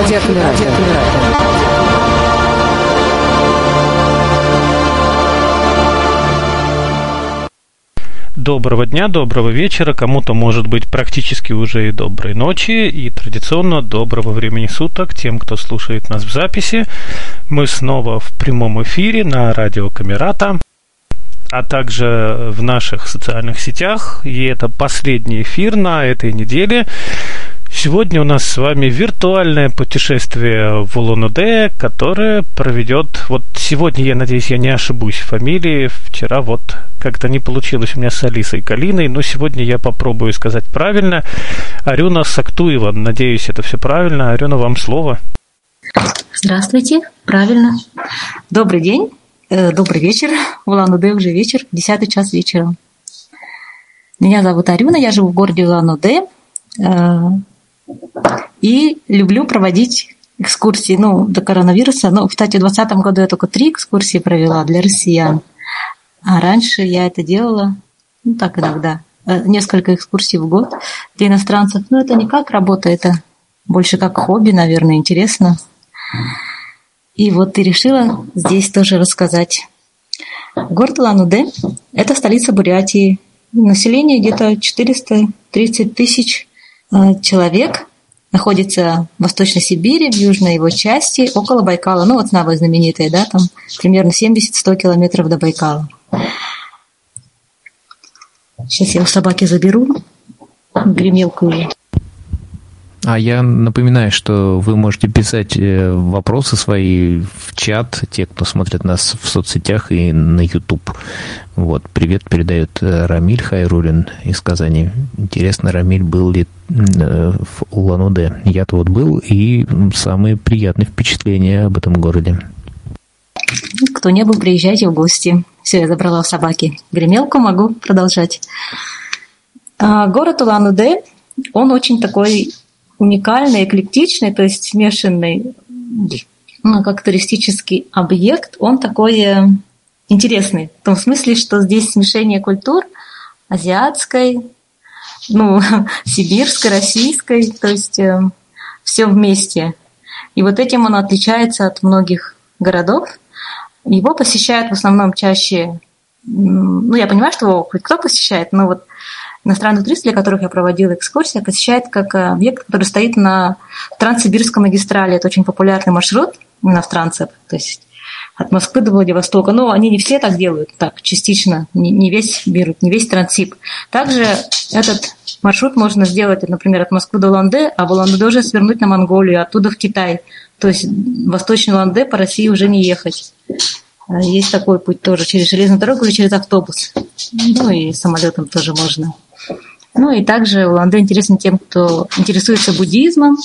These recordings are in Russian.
радио Доброго дня, доброго вечера, кому-то может быть практически уже и доброй ночи, и традиционно доброго времени суток тем, кто слушает нас в записи. Мы снова в прямом эфире на радио Камерата а также в наших социальных сетях. И это последний эфир на этой неделе. Сегодня у нас с вами виртуальное путешествие в Улан-Удэ, которое проведет... Вот сегодня, я надеюсь, я не ошибусь в фамилии. Вчера вот как-то не получилось у меня с Алисой Калиной, но сегодня я попробую сказать правильно. Арюна Сактуева. Надеюсь, это все правильно. Арюна, вам слово. Здравствуйте, правильно. Добрый день. Э, добрый вечер. В Улан-Удэ уже вечер, десятый час вечера. Меня зовут Арюна, я живу в городе Улан-Удэ э, и люблю проводить экскурсии, ну, до коронавируса. Ну, кстати, в 2020 году я только три экскурсии провела для россиян. А раньше я это делала, ну, так иногда, э, несколько экскурсий в год для иностранцев. Но это не как работа, это больше как хобби, наверное, интересно. И вот ты решила здесь тоже рассказать. Город Улан-Удэ – это столица Бурятии. Население где-то 430 тысяч человек. Находится в Восточной Сибири, в южной его части, около Байкала. Ну, вот самая знаменитая, да, там примерно 70-100 километров до Байкала. Сейчас я у собаки заберу гремелку. А я напоминаю, что вы можете писать э, вопросы свои в чат, те, кто смотрит нас в соцсетях и на YouTube. Вот, привет передает э, Рамиль Хайрулин из Казани. Интересно, Рамиль был ли э, в Улан-Удэ? Я-то вот был, и самые приятные впечатления об этом городе. Кто не был, приезжайте в гости. Все, я забрала у собаки гремелку, могу продолжать. А, город Улан-Удэ, он очень такой уникальный, эклектичный, то есть смешанный ну, как туристический объект, он такой э, интересный. В том смысле, что здесь смешение культур азиатской, ну, сибирской, российской, то есть э, все вместе. И вот этим он отличается от многих городов. Его посещают в основном чаще, ну, я понимаю, что его хоть кто посещает, но вот иностранных туристов, для которых я проводила экскурсии, посещает как э, объект, который стоит на Транссибирской магистрали. Это очень популярный маршрут иностранцев. То есть от Москвы до Владивостока. Но они не все так делают, так, частично, не, не весь берут, не весь Транссиб. Также этот маршрут можно сделать, например, от Москвы до Ланде, а в Ланде уже свернуть на Монголию, оттуда в Китай. То есть восточный Ланде по России уже не ехать. А есть такой путь тоже через железную дорогу или через автобус. Ну и самолетом тоже можно. Ну и также Улан-Удэ интересен тем, кто интересуется буддизмом,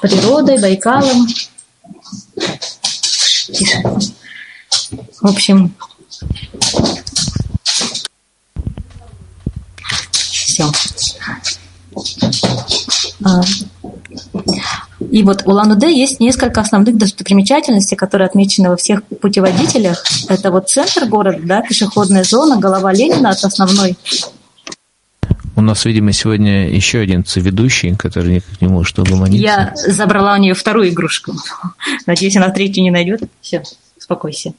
природой, Байкалом. В общем, все. И вот у Улан-Удэ есть несколько основных достопримечательностей, которые отмечены во всех путеводителях. Это вот центр города, да, пешеходная зона, голова Ленина от основной у нас, видимо, сегодня еще один ведущий, который никак не может угомониться. Я забрала у нее вторую игрушку. Надеюсь, она третью не найдет. Все, успокойся.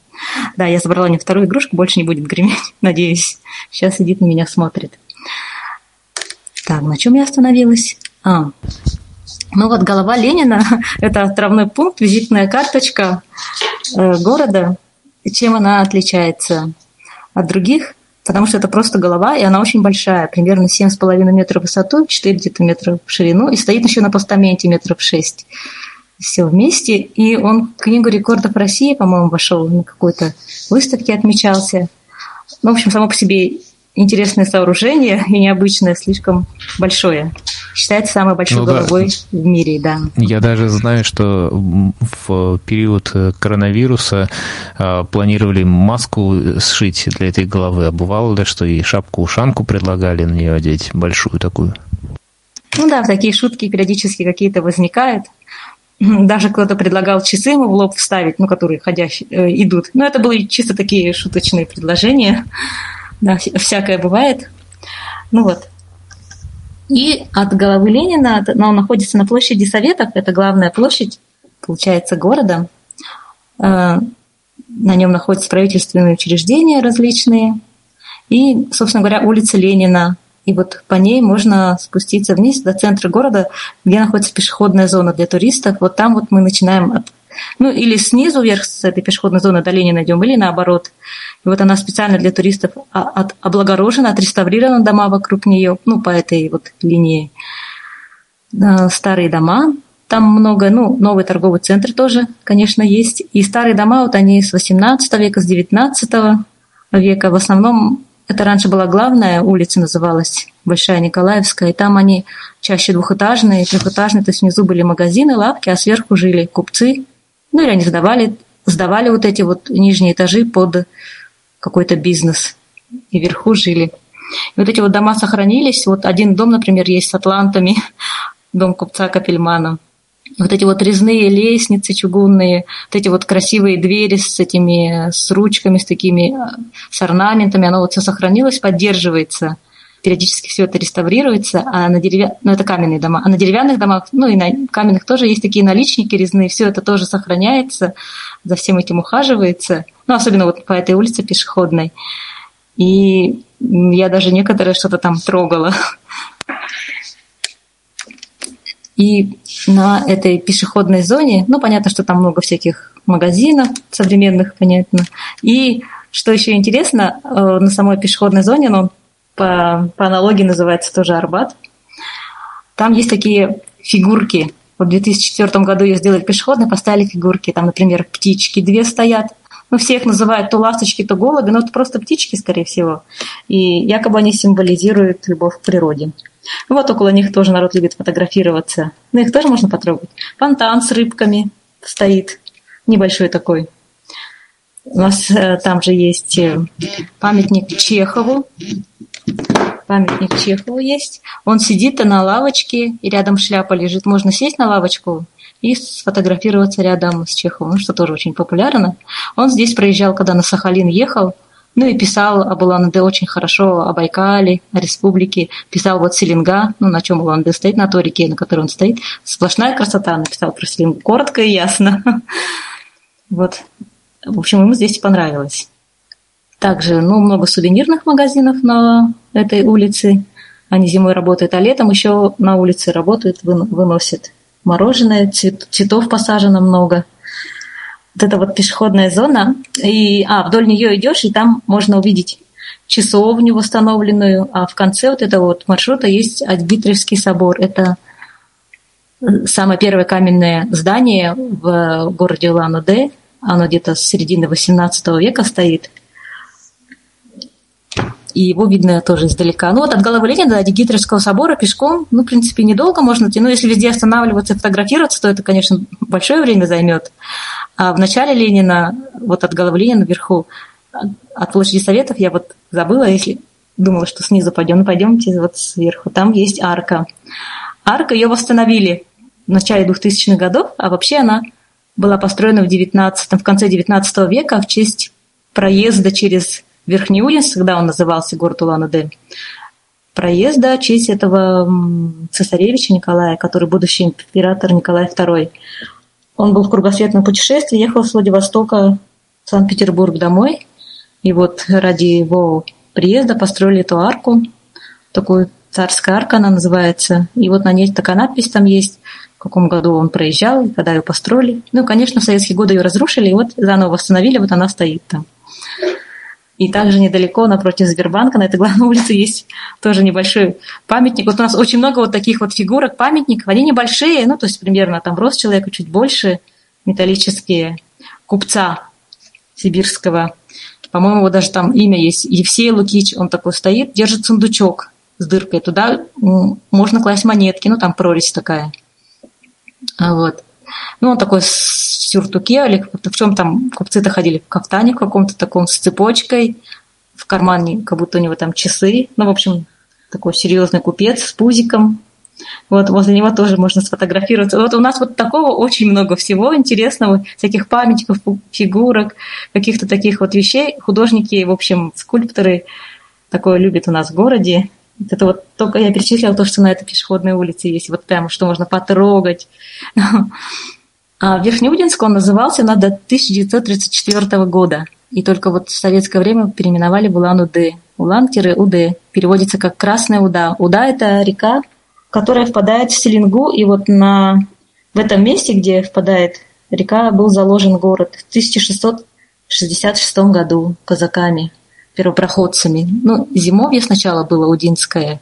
Да, я забрала у нее вторую игрушку, больше не будет греметь, надеюсь. Сейчас сидит на меня, смотрит. Так, на чем я остановилась? А, ну вот голова Ленина – это отправной пункт, визитная карточка э, города. Чем она отличается от других? потому что это просто голова, и она очень большая, примерно 7,5 метров в высоту, 4 где-то метра в ширину, и стоит еще на постаменте метров 6. Все вместе. И он в книгу рекордов России, по-моему, вошел на какой-то выставке, отмечался. Ну, в общем, само по себе интересное сооружение и необычное, слишком большое. Считается самой большой ну, головой да. в мире, да. Я даже знаю, что в период коронавируса а, планировали маску сшить для этой головы. А бывало ли, что и шапку-ушанку предлагали на нее одеть, большую такую? Ну да, такие шутки периодически какие-то возникают. Даже кто-то предлагал часы ему в лоб вставить, ну, которые ходящие, э, идут. Но это были чисто такие шуточные предложения. Да, всякое бывает. Ну вот. И от головы Ленина, но он находится на площади Советов, это главная площадь, получается, города. Э, на нем находятся правительственные учреждения различные. И, собственно говоря, улица Ленина. И вот по ней можно спуститься вниз до центра города, где находится пешеходная зона для туристов. Вот там вот мы начинаем от ну, или снизу вверх с этой пешеходной зоны до Ленина идем, или наоборот. И вот она специально для туристов от, облагорожена, отреставрирована дома вокруг нее, ну, по этой вот линии. Старые дома, там много, ну, новый торговый центр тоже, конечно, есть. И старые дома, вот они с 18 века, с 19 века. В основном это раньше была главная улица, называлась Большая Николаевская, и там они чаще двухэтажные, трехэтажные, то есть внизу были магазины, лавки, а сверху жили купцы, ну или они сдавали, сдавали вот эти вот нижние этажи под какой-то бизнес, и вверху жили. И вот эти вот дома сохранились. Вот один дом, например, есть с атлантами, дом купца Капельмана – вот эти вот резные лестницы чугунные, вот эти вот красивые двери с этими, с ручками, с такими, с орнаментами, оно вот все сохранилось, поддерживается. Периодически все это реставрируется, а на деревя... ну, это каменные дома, а на деревянных домах, ну и на каменных тоже есть такие наличники резные, все это тоже сохраняется, за всем этим ухаживается, ну, особенно вот по этой улице пешеходной. И я даже некоторые что-то там трогала. И на этой пешеходной зоне, ну, понятно, что там много всяких магазинов современных, понятно. И что еще интересно, э, на самой пешеходной зоне, ну, по, по аналогии называется тоже Арбат, там есть такие фигурки. Вот в 2004 году ее сделали пешеходной, поставили фигурки. Там, например, птички две стоят. Ну, все их называют то ласточки, то голуби, но это просто птички, скорее всего. И якобы они символизируют любовь к природе. Вот около них тоже народ любит фотографироваться. Но их тоже можно потрогать. Фонтан с рыбками стоит, небольшой такой. У нас э, там же есть э, памятник Чехову. Памятник Чехову есть. Он сидит на лавочке, и рядом шляпа лежит. Можно сесть на лавочку и сфотографироваться рядом с Чеховым, что тоже очень популярно. Он здесь проезжал, когда на Сахалин ехал, ну и писал об Улан-Удэ очень хорошо, о Байкале, о республике. Писал вот Селенга, ну на чем Улан-Удэ стоит, на той реке, на которой он стоит. Сплошная красота, написал про Селенгу. Коротко и ясно. Вот. В общем, ему здесь понравилось. Также, ну, много сувенирных магазинов на этой улице. Они зимой работают, а летом еще на улице работают, выносят мороженое, цветов посажено много – вот эта вот пешеходная зона, и а, вдоль нее идешь, и там можно увидеть часовню восстановленную, а в конце вот этого вот маршрута есть Альбитревский собор. Это э, самое первое каменное здание в городе Улан-Удэ. Оно где-то с середины XVIII века стоит. И его видно тоже издалека. Ну вот от головы Ленина до Гитлерского собора пешком, ну, в принципе, недолго можно идти. Но если везде останавливаться и фотографироваться, то это, конечно, большое время займет. А в начале Ленина, вот от головы Ленина вверху, от площади Советов, я вот забыла, если думала, что снизу пойдем, ну пойдемте вот сверху, там есть арка. Арка, ее восстановили в начале 2000-х годов, а вообще она была построена в, 19, в конце 19 века в честь проезда через Верхний Ульяновск, когда он назывался город Улан-Удэ, проезда в честь этого цесаревича Николая, который будущий император Николай II. Он был в кругосветном путешествии, ехал с Владивостока в Санкт-Петербург домой. И вот ради его приезда построили эту арку, такую царская арка она называется. И вот на ней такая надпись там есть, в каком году он проезжал, когда ее построили. Ну, конечно, в советские годы ее разрушили, и вот заново восстановили, вот она стоит там. И также недалеко, напротив Сбербанка, на этой главной улице есть тоже небольшой памятник. Вот у нас очень много вот таких вот фигурок, памятников. Они небольшие, ну, то есть примерно там рост человека чуть больше, металлические, купца сибирского. По-моему, вот даже там имя есть. Евсей Лукич, он такой стоит, держит сундучок с дыркой. Туда можно класть монетки, ну, там прорезь такая. Вот. Ну, он такой сюртуке, или в чем там купцы-то ходили, в кафтане каком-то таком, с цепочкой, в кармане, как будто у него там часы. Ну, в общем, такой серьезный купец с пузиком. Вот возле него тоже можно сфотографироваться. Вот у нас вот такого очень много всего интересного, всяких памятников, фигурок, каких-то таких вот вещей. Художники, в общем, скульпторы такое любят у нас в городе. Это вот только я перечислила то, что на этой пешеходной улице есть. Вот прямо, что можно потрогать. А Верхнеудинск он назывался на до 1934 года. И только вот в советское время переименовали в Улан-Удэ. Улан-Удэ переводится как Красная Уда. Уда – это река, которая впадает в Селингу. И вот на, в этом месте, где впадает река, был заложен город в 1666 году казаками, первопроходцами. Ну, зимовье сначала было Удинское.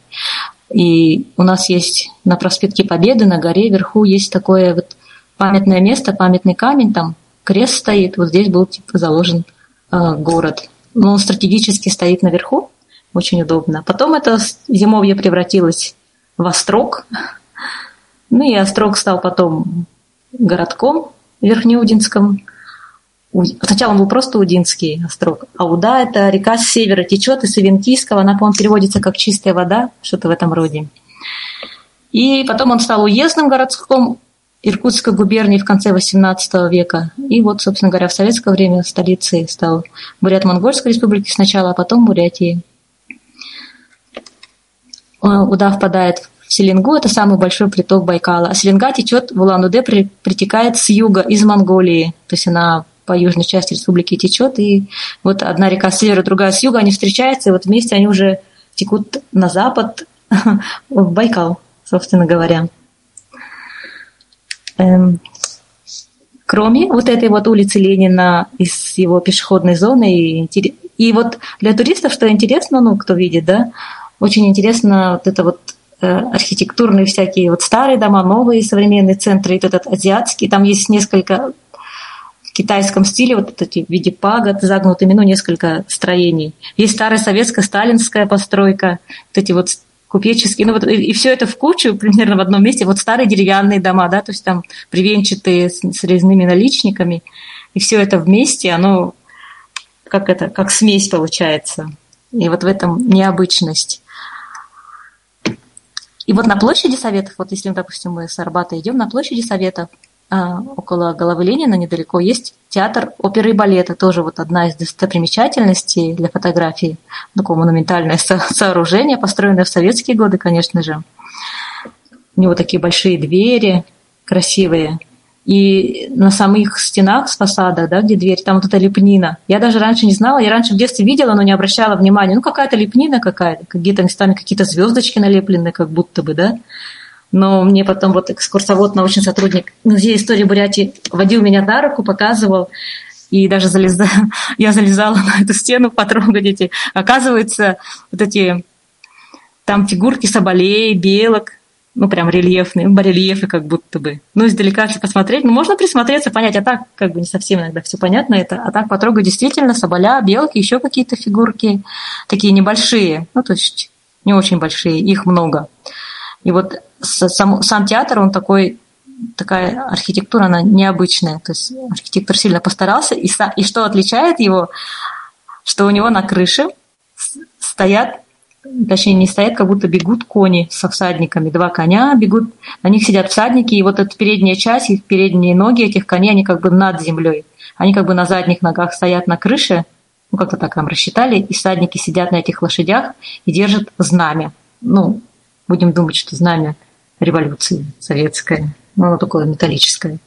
И у нас есть на проспекте Победы, на горе вверху есть такое вот памятное место, памятный камень, там крест стоит, вот здесь был типа заложен э, город. Но он стратегически стоит наверху, очень удобно. Потом это зимовье превратилось в острог. Ну и острог стал потом городком Верхнеудинском. Сначала он был просто Удинский острог, а Уда – это река с севера течет, из Савинкийского, она, по-моему, переводится как чистая вода, что-то в этом роде. И потом он стал уездным городком Иркутской губернии в конце XVIII века. И вот, собственно говоря, в советское время столицей стал Бурят-Монгольской республики сначала, а потом Бурятии. Уда впадает в Селенгу, это самый большой приток Байкала. А Селенга течет в Улан-Удэ, притекает с юга, из Монголии. То есть она по южной части республики течет, и вот одна река с севера, другая с юга, они встречаются, и вот вместе они уже текут на запад, в Байкал, собственно говоря. Эм, кроме вот этой вот улицы Ленина из его пешеходной зоны. И, и вот для туристов, что интересно, ну, кто видит, да, очень интересно вот это вот э, архитектурные всякие вот старые дома, новые современные центры, и этот азиатский. Там есть несколько китайском стиле, вот эти в виде пагод загнутыми, ну, несколько строений. Есть старая советская, сталинская постройка, вот эти вот купеческие, ну вот и, и все это в кучу примерно в одном месте. Вот старые деревянные дома, да, то есть там привенчатые с, с резными наличниками, и все это вместе, оно как это, как смесь получается. И вот в этом необычность. И вот на площади Советов, вот если, допустим, мы с Арбата идем, на площади Советов около головы Ленина недалеко есть театр оперы и балета, тоже вот одна из достопримечательностей для фотографии. Такое монументальное со- сооружение, построенное в советские годы, конечно же. У него такие большие двери, красивые. И на самых стенах с фасада, да, где дверь, там вот эта лепнина. Я даже раньше не знала, я раньше в детстве видела, но не обращала внимания. Ну, какая-то лепнина какая-то, какие-то местами какие-то звездочки налеплены, как будто бы, да но мне потом вот экскурсовод, научный сотрудник музея истории Бурятии водил меня на руку, показывал, и даже залезла, я залезала на эту стену потрогать эти. Оказывается, вот эти там фигурки соболей, белок, ну, прям рельефные, барельефы как будто бы. Ну, издалека если посмотреть, ну, можно присмотреться, понять, а так как бы не совсем иногда все понятно это, а так потрогать действительно соболя, белки, еще какие-то фигурки, такие небольшие, ну, то есть не очень большие, их много. И вот сам, сам театр, он такой, такая архитектура, она необычная. То есть архитектор сильно постарался. И, и что отличает его, что у него на крыше стоят, точнее не стоят, как будто бегут кони со всадниками. Два коня бегут, на них сидят всадники, и вот эта передняя часть, и передние ноги этих коней, они как бы над землей. Они как бы на задних ногах стоят на крыше, ну как-то так там рассчитали, и всадники сидят на этих лошадях и держат знамя. Ну, будем думать, что знамя революции советское, ну, оно такое металлическое.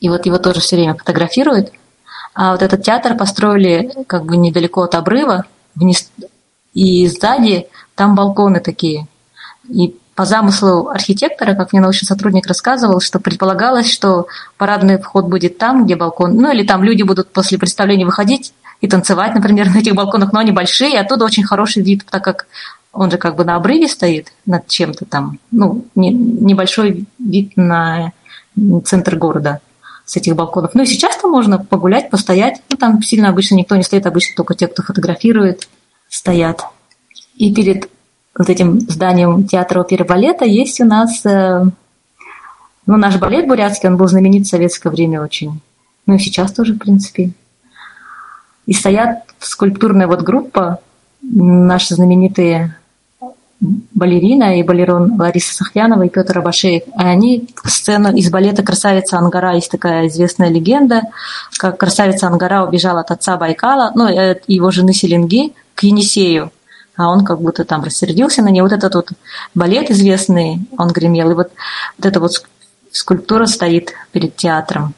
И вот его тоже все время фотографируют. А вот этот театр построили как бы недалеко от обрыва, вниз, и сзади там балконы такие. И по замыслу архитектора, как мне научный сотрудник рассказывал, что предполагалось, что парадный вход будет там, где балкон, ну или там люди будут после представления выходить и танцевать, например, на этих балконах, но они большие, и оттуда очень хороший вид, так как он же как бы на обрыве стоит над чем-то там, ну, не, небольшой вид на центр города с этих балконов. Ну и сейчас там можно погулять, постоять. Ну, там сильно обычно никто не стоит, обычно только те, кто фотографирует, стоят. И перед вот этим зданием театра оперы балета есть у нас, э, ну, наш балет бурятский, он был знаменит в советское время очень. Ну и сейчас тоже, в принципе. И стоят скульптурная вот группа, наши знаменитые балерина и балерон Лариса Сахьянова и Петр Абашеев. Они сцену из балета «Красавица Ангара» есть такая известная легенда, как красавица Ангара убежала от отца Байкала, ну, его жены Селенги, к Енисею. а он как будто там рассердился на нее. Вот этот вот балет известный, он гремел, и вот, вот эта вот скульптура стоит перед театром.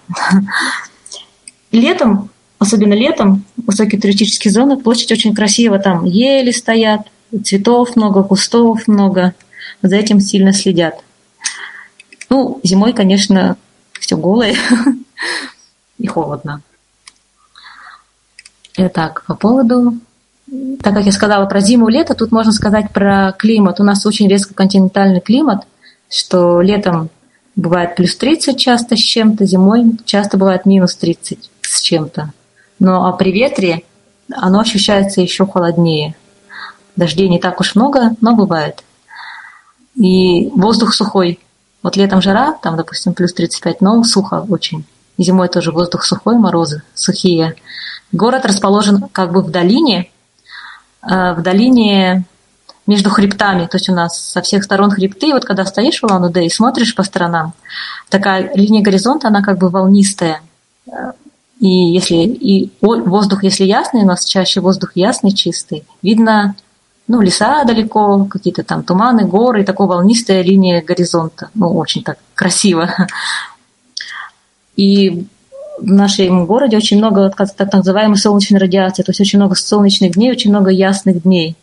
Летом, особенно летом, высокие туристические зоны, площадь очень красиво, там ели стоят, цветов много, кустов много, за этим сильно следят. Ну, зимой, конечно, все голое и холодно. Итак, по поводу так как я сказала про зиму и лето, тут можно сказать про климат. У нас очень резко континентальный климат, что летом бывает плюс 30 часто с чем-то, зимой часто бывает минус 30 с чем-то. Но а при ветре оно ощущается еще холоднее. Дождей не так уж много, но бывает. И воздух сухой. Вот летом жара, там, допустим, плюс 35, но сухо очень. И зимой тоже воздух сухой, морозы сухие. Город расположен как бы в долине, Э, в долине между хребтами, то есть у нас со всех сторон хребты, и вот когда стоишь в Улан-Удэ и смотришь по сторонам, такая линия горизонта, она как бы волнистая. И если и воздух, если ясный, у нас чаще воздух ясный, чистый, видно ну, леса далеко, какие-то там туманы, горы, такая волнистая линия горизонта. Ну, очень так красиво. И в нашем городе очень много так называемой солнечной радиации, то есть очень много солнечных дней, очень много ясных дней.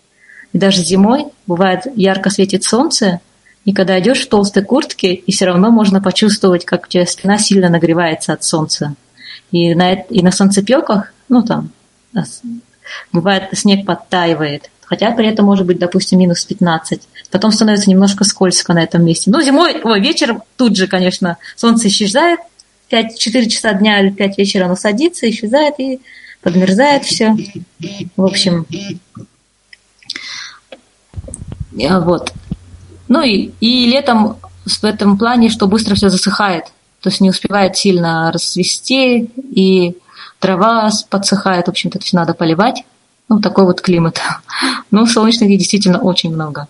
И даже зимой бывает ярко светит солнце, и когда идешь в толстой куртке, и все равно можно почувствовать, как у тебя спина сильно нагревается от солнца. И на, и на солнцепеках, ну там, бывает снег подтаивает, хотя при этом может быть, допустим, минус 15. Потом становится немножко скользко на этом месте. Ну, зимой, ой, вечером тут же, конечно, солнце исчезает, 5-4 часа дня или 5 вечера оно садится, исчезает и подмерзает все. В общем, вот. Ну и, и летом в этом плане, что быстро все засыхает. То есть не успевает сильно расцвести, и трава подсыхает. В общем-то, это все надо поливать. Ну, такой вот климат. Ну, солнечных дней действительно очень много.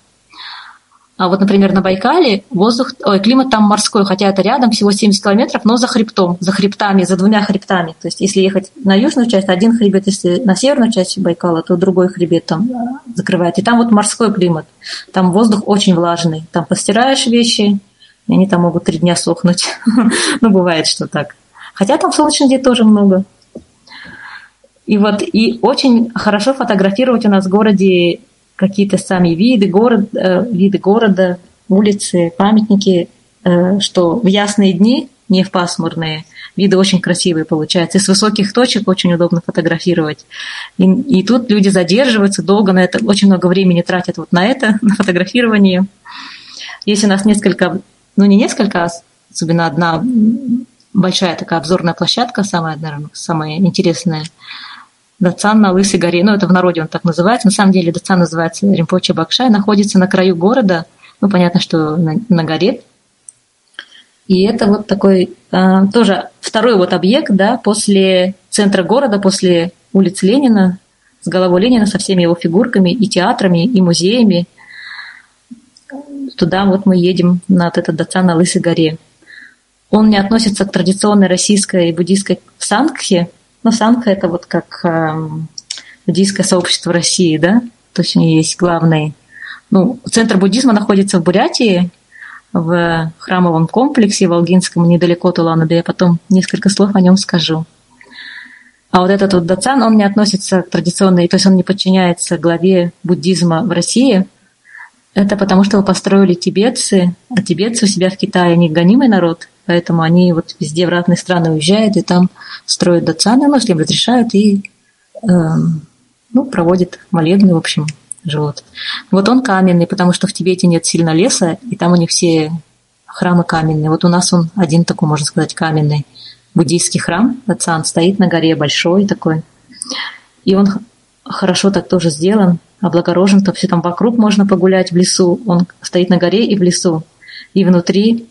А вот, например, на Байкале воздух, ой, климат там морской, хотя это рядом, всего 70 километров, но за хребтом, за хребтами, за двумя хребтами. То есть если ехать на южную часть, один хребет, если на северную часть Байкала, то другой хребет там э, закрывает. И там вот морской климат. Там воздух очень влажный. Там постираешь вещи, и они там могут три дня сохнуть. ну, бывает, что так. Хотя там солнечных дней тоже много. И вот и очень хорошо фотографировать у нас в городе какие-то сами виды, город, э, виды города, улицы, памятники, э, что в ясные дни, не в пасмурные, виды очень красивые получаются. И с высоких точек очень удобно фотографировать. И, и тут люди задерживаются долго на это, очень много времени тратят вот на это, на фотографирование. Есть у нас несколько, ну не несколько, а особенно одна большая такая обзорная площадка, самая, наверное, самая интересная – Дацан на Лысой горе, ну это в народе он так называется, на самом деле Дацан называется Римпоче Бакшай, находится на краю города, ну понятно, что на, на горе. И это вот такой а, тоже второй вот объект, да, после центра города, после улицы Ленина, с головой Ленина, со всеми его фигурками и театрами, и музеями. Туда вот мы едем на вот этот Дацан на Лысой горе. Он не относится к традиционной российской и буддийской сангхе, но Санка это вот как э, буддийское сообщество России, да? То есть у нее есть главный... Ну, центр буддизма находится в Бурятии, в храмовом комплексе Волгинском, недалеко от Улан-Удэ. Я потом несколько слов о нем скажу. А вот этот вот дацан, он не относится к традиционной, то есть он не подчиняется главе буддизма в России. Это потому, что его построили тибетцы, а тибетцы у себя в Китае, они гонимый народ, Поэтому они вот везде в разные страны уезжают и там строят дацаны, ну, если им разрешают, и э, ну, проводят молебны, в общем, живут. Вот он каменный, потому что в Тибете нет сильно леса, и там у них все храмы каменные. Вот у нас он один такой, можно сказать, каменный буддийский храм, Дацан, стоит на горе, большой такой. И он хорошо так тоже сделан, облагорожен, то все там вокруг можно погулять в лесу. Он стоит на горе и в лесу. И внутри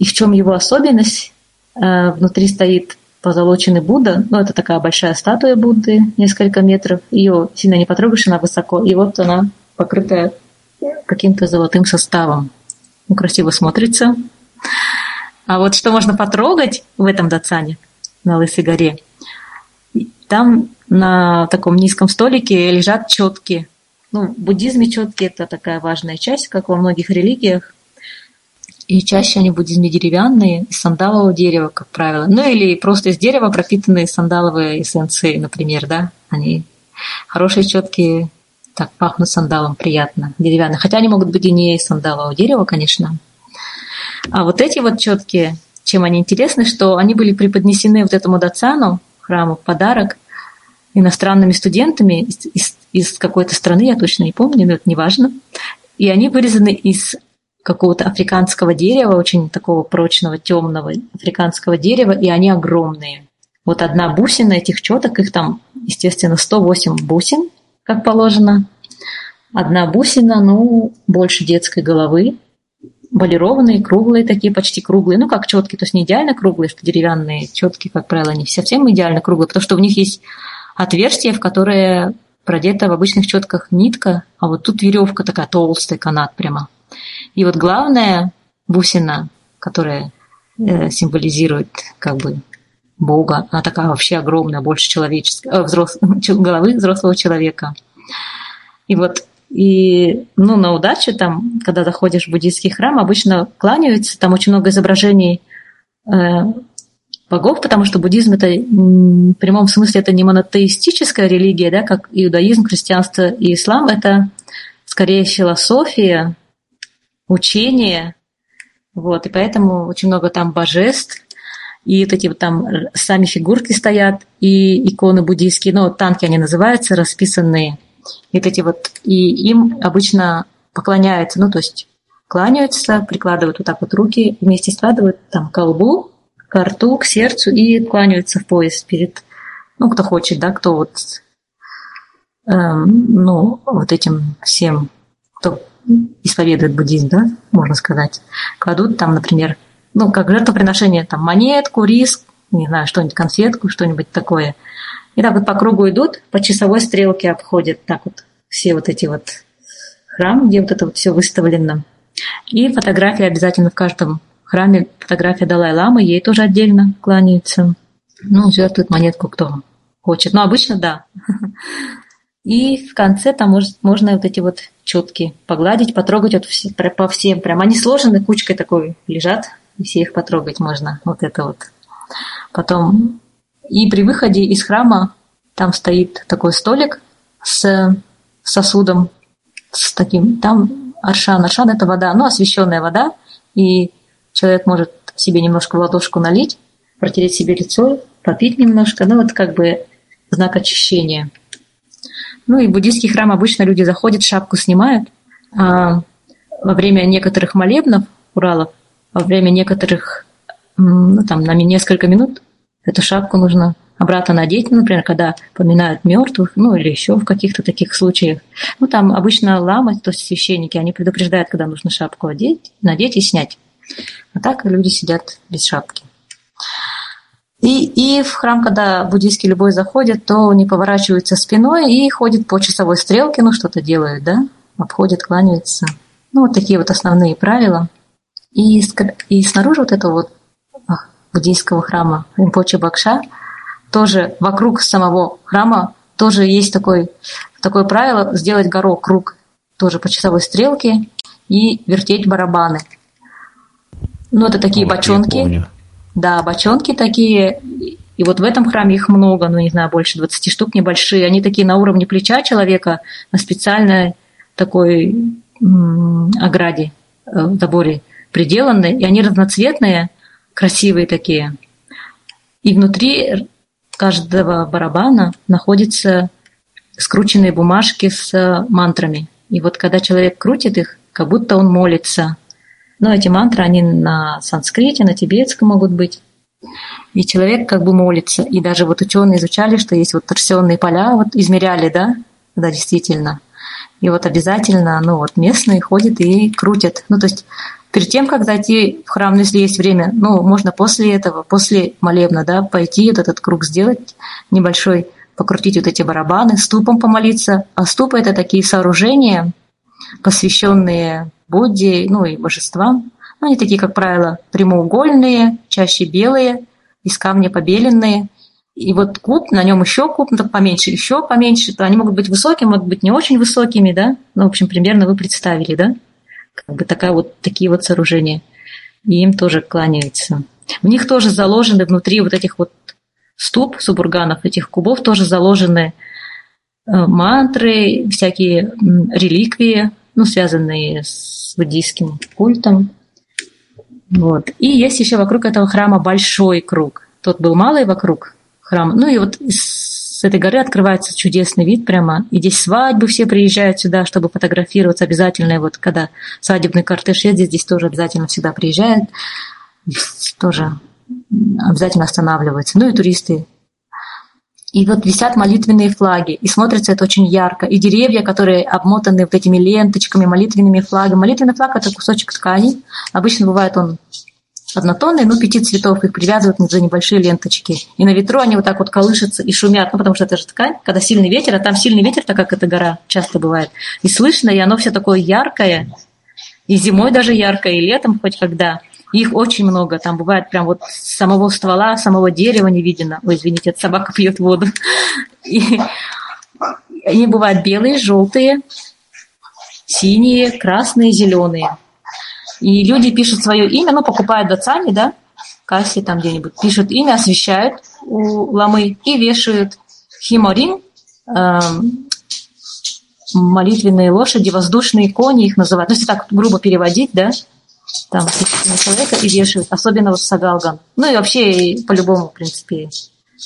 и в чем его особенность? Э, внутри стоит позолоченный Будда, ну, это такая большая статуя Будды, несколько метров, ее сильно не потрогаешь, она высоко, и вот она покрытая каким-то золотым составом. Ну, красиво смотрится. А вот что можно потрогать в этом Дацане на Лысой горе? там на таком низком столике лежат четки. Ну, в буддизме четки – это такая важная часть, как во многих религиях. И чаще они в буддизме деревянные, из сандалового дерева, как правило. Ну или просто из дерева пропитанные сандаловые эссенции, например, да. Они хорошие, четкие, так пахнут сандалом приятно, деревянные. Хотя они могут быть и не из сандалового дерева, конечно. А вот эти вот четкие, чем они интересны, что они были преподнесены вот этому дацану, храму, подарок иностранными студентами из, из, из какой-то страны, я точно не помню, но это не важно. И они вырезаны из какого-то африканского дерева, очень такого прочного, темного африканского дерева, и они огромные. Вот одна бусина этих четок, их там, естественно, 108 бусин, как положено. Одна бусина, ну, больше детской головы, полированные, круглые такие, почти круглые, ну, как четки, то есть не идеально круглые, что деревянные четки, как правило, не совсем идеально круглые, потому что в них есть отверстие, в которое продета в обычных четках нитка, а вот тут веревка такая толстый канат прямо. И вот главная бусина, которая э, символизирует как бы Бога, она такая вообще огромная, больше человеческой, э, взрос, головы взрослого человека. И вот и ну, на удачу, там, когда заходишь в буддийский храм, обычно кланяются, там очень много изображений э, богов, потому что буддизм это в прямом смысле это не монотеистическая религия, да, как иудаизм, христианство и ислам, это скорее философия, учение, вот, и поэтому очень много там божеств, и вот эти вот там сами фигурки стоят, и иконы буддийские, ну, танки они называются, расписанные, и вот эти вот, и им обычно поклоняются, ну, то есть кланяются, прикладывают вот так вот руки, вместе складывают там колбу, к рту, к сердцу и кланяются в пояс перед, ну, кто хочет, да, кто вот, эм, ну, вот этим всем, кто исповедует буддизм, да, можно сказать, кладут там, например, ну, как жертвоприношение, там, монетку, риск, не знаю, что-нибудь, конфетку, что-нибудь такое. И так вот по кругу идут, по часовой стрелке обходят так вот все вот эти вот храмы, где вот это вот все выставлено. И фотографии обязательно в каждом храме фотография Далай-Ламы, ей тоже отдельно кланяются. Ну, жертвует монетку кто хочет. Но обычно да. И в конце там может, можно вот эти вот четки погладить, потрогать вот все, по всем. Прям они сложены кучкой такой лежат, и все их потрогать можно. Вот это вот. Потом и при выходе из храма там стоит такой столик с сосудом, с таким, там аршан. Аршан – это вода, ну, освященная вода, и Человек может себе немножко в ладошку налить, протереть себе лицо, попить немножко, ну вот как бы знак очищения. Ну и в буддийский храм обычно люди заходят, шапку снимают, а во время некоторых молебнов, Уралов, во время некоторых, ну там на несколько минут эту шапку нужно обратно надеть, ну, например, когда поминают мертвых, ну или еще в каких-то таких случаях. Ну там обычно ламы, то есть священники, они предупреждают, когда нужно шапку одеть, надеть и снять. А так люди сидят без шапки. И, и в храм, когда буддийский любой заходит, то не поворачиваются спиной и ходят по часовой стрелке, ну что-то делают, да, обходят, кланяются. Ну вот такие вот основные правила. И, и снаружи вот этого вот а, буддийского храма Римпоче Бакша тоже вокруг самого храма тоже есть такой, такое правило сделать горох, круг тоже по часовой стрелке и вертеть барабаны – ну, это такие вот, бочонки. Да, бочонки такие. И вот в этом храме их много, ну, не знаю, больше 20 штук, небольшие. Они такие на уровне плеча человека, на специальной такой ограде, э, заборе приделаны. И они разноцветные, красивые такие. И внутри каждого барабана находятся скрученные бумажки с мантрами. И вот когда человек крутит их, как будто он молится – но эти мантры, они на санскрите, на тибетском могут быть. И человек как бы молится. И даже вот ученые изучали, что есть вот торсионные поля, вот измеряли, да, да, действительно. И вот обязательно, ну вот местные ходят и крутят. Ну то есть перед тем, как зайти в храм, ну, если есть время, ну можно после этого, после молебна, да, пойти вот этот круг сделать небольшой, покрутить вот эти барабаны, ступом помолиться. А ступы – это такие сооружения, посвященные Будде, ну и божествам. Ну, они такие, как правило, прямоугольные, чаще белые, из камня побеленные. И вот куб, на нем еще куб, ну, поменьше, еще поменьше, то они могут быть высокими, могут быть не очень высокими, да? Ну, в общем, примерно вы представили, да? Как бы такая вот, такие вот сооружения. И им тоже кланяются. В них тоже заложены внутри вот этих вот ступ субурганов, этих кубов тоже заложены э, мантры, всякие реликвии, ну, связанные с буддийским культом. Вот. И есть еще вокруг этого храма большой круг. Тот был малый вокруг храма. Ну и вот с этой горы открывается чудесный вид прямо. И здесь свадьбы все приезжают сюда, чтобы фотографироваться обязательно. И вот когда свадебный кортеж едет, здесь тоже обязательно всегда приезжают. Тоже обязательно останавливаются. Ну и туристы. И вот висят молитвенные флаги, и смотрится это очень ярко. И деревья, которые обмотаны вот этими ленточками, молитвенными флагами. Молитвенный флаг – это кусочек ткани. Обычно бывает он однотонные, ну, пяти цветов, их привязывают за небольшие ленточки. И на ветру они вот так вот колышутся и шумят, ну, потому что это же ткань, когда сильный ветер, а там сильный ветер, так как эта гора часто бывает. И слышно, и оно все такое яркое, и зимой даже яркое, и летом хоть когда. Их очень много. Там бывает прям вот самого ствола, самого дерева не видно. Ой, извините, эта собака пьет воду. И они бывают белые, желтые, синие, красные, зеленые. И люди пишут свое имя, ну, покупают дацани, да, кассе там где-нибудь, пишут имя, освещают у ламы и вешают химорин, э, молитвенные лошади, воздушные кони их называют. Ну, если так грубо переводить, да, там человека и вешают, особенно вот сагалган. Ну и вообще по-любому, в принципе,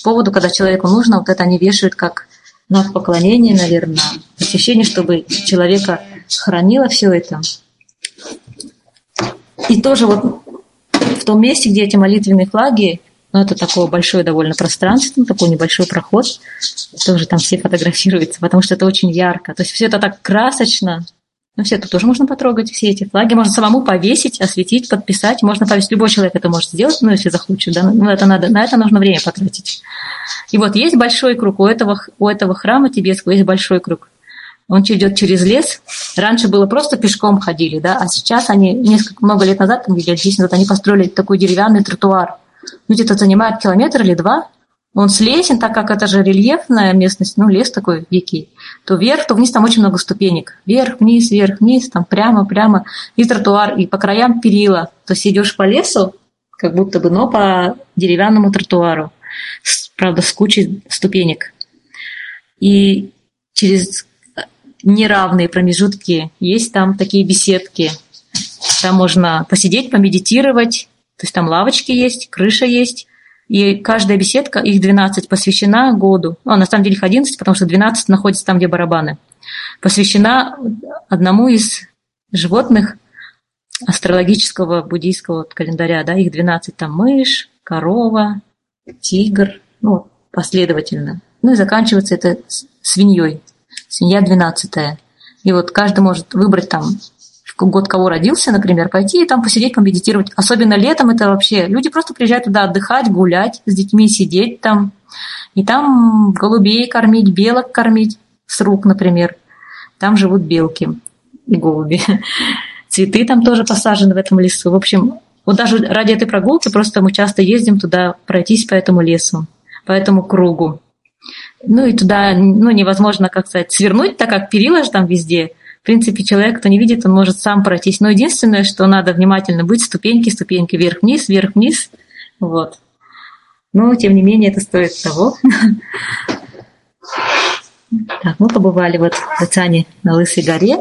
поводу, когда человеку нужно, вот это они вешают как знак поклонения, наверное, посвящение, чтобы человека хранило все это. И тоже вот в том месте, где эти молитвенные флаги, ну, это такое большое довольно пространство, такой небольшой проход, тоже там все фотографируются, потому что это очень ярко. То есть все это так красочно, ну, все это тоже можно потрогать, все эти флаги. Можно самому повесить, осветить, подписать. Можно повесить. Любой человек это может сделать, ну, если захочет. Да? Ну, это надо, на это нужно время потратить. И вот есть большой круг. У этого, у этого храма тибетского есть большой круг. Он идет через лес. Раньше было просто пешком ходили, да, а сейчас они несколько много лет назад, там, где 10 назад, они построили такой деревянный тротуар. Ну, где-то занимает километр или два, он с лесен, так как это же рельефная местность, ну, лес такой дикий, то вверх, то вниз там очень много ступенек. Вверх, вниз, вверх, вниз, там прямо, прямо, и тротуар, и по краям перила. То есть идешь по лесу, как будто бы, но по деревянному тротуару. Правда, с кучей ступенек. И через неравные промежутки есть там такие беседки. Там можно посидеть, помедитировать. То есть там лавочки есть, крыша есть и каждая беседка, их 12, посвящена году. Ну, а на самом деле их 11, потому что 12 находится там, где барабаны. Посвящена одному из животных астрологического буддийского календаря. Да, их 12 там мышь, корова, тигр, ну, последовательно. Ну и заканчивается это свиньей. Свинья 12 -я. И вот каждый может выбрать там год кого родился, например, пойти и там посидеть, помедитировать. Особенно летом это вообще... Люди просто приезжают туда отдыхать, гулять, с детьми сидеть там. И там голубей кормить, белок кормить с рук, например. Там живут белки и голуби. Цветы там тоже посажены в этом лесу. В общем, вот даже ради этой прогулки просто мы часто ездим туда пройтись по этому лесу, по этому кругу. Ну и туда ну, невозможно, как сказать, свернуть, так как перила же там везде – в принципе, человек, кто не видит, он может сам пройтись. Но единственное, что надо внимательно быть, ступеньки, ступеньки, вверх-вниз, вверх-вниз. Вот. Но, тем не менее, это стоит того. Так, мы побывали вот в Тацане на Лысой горе.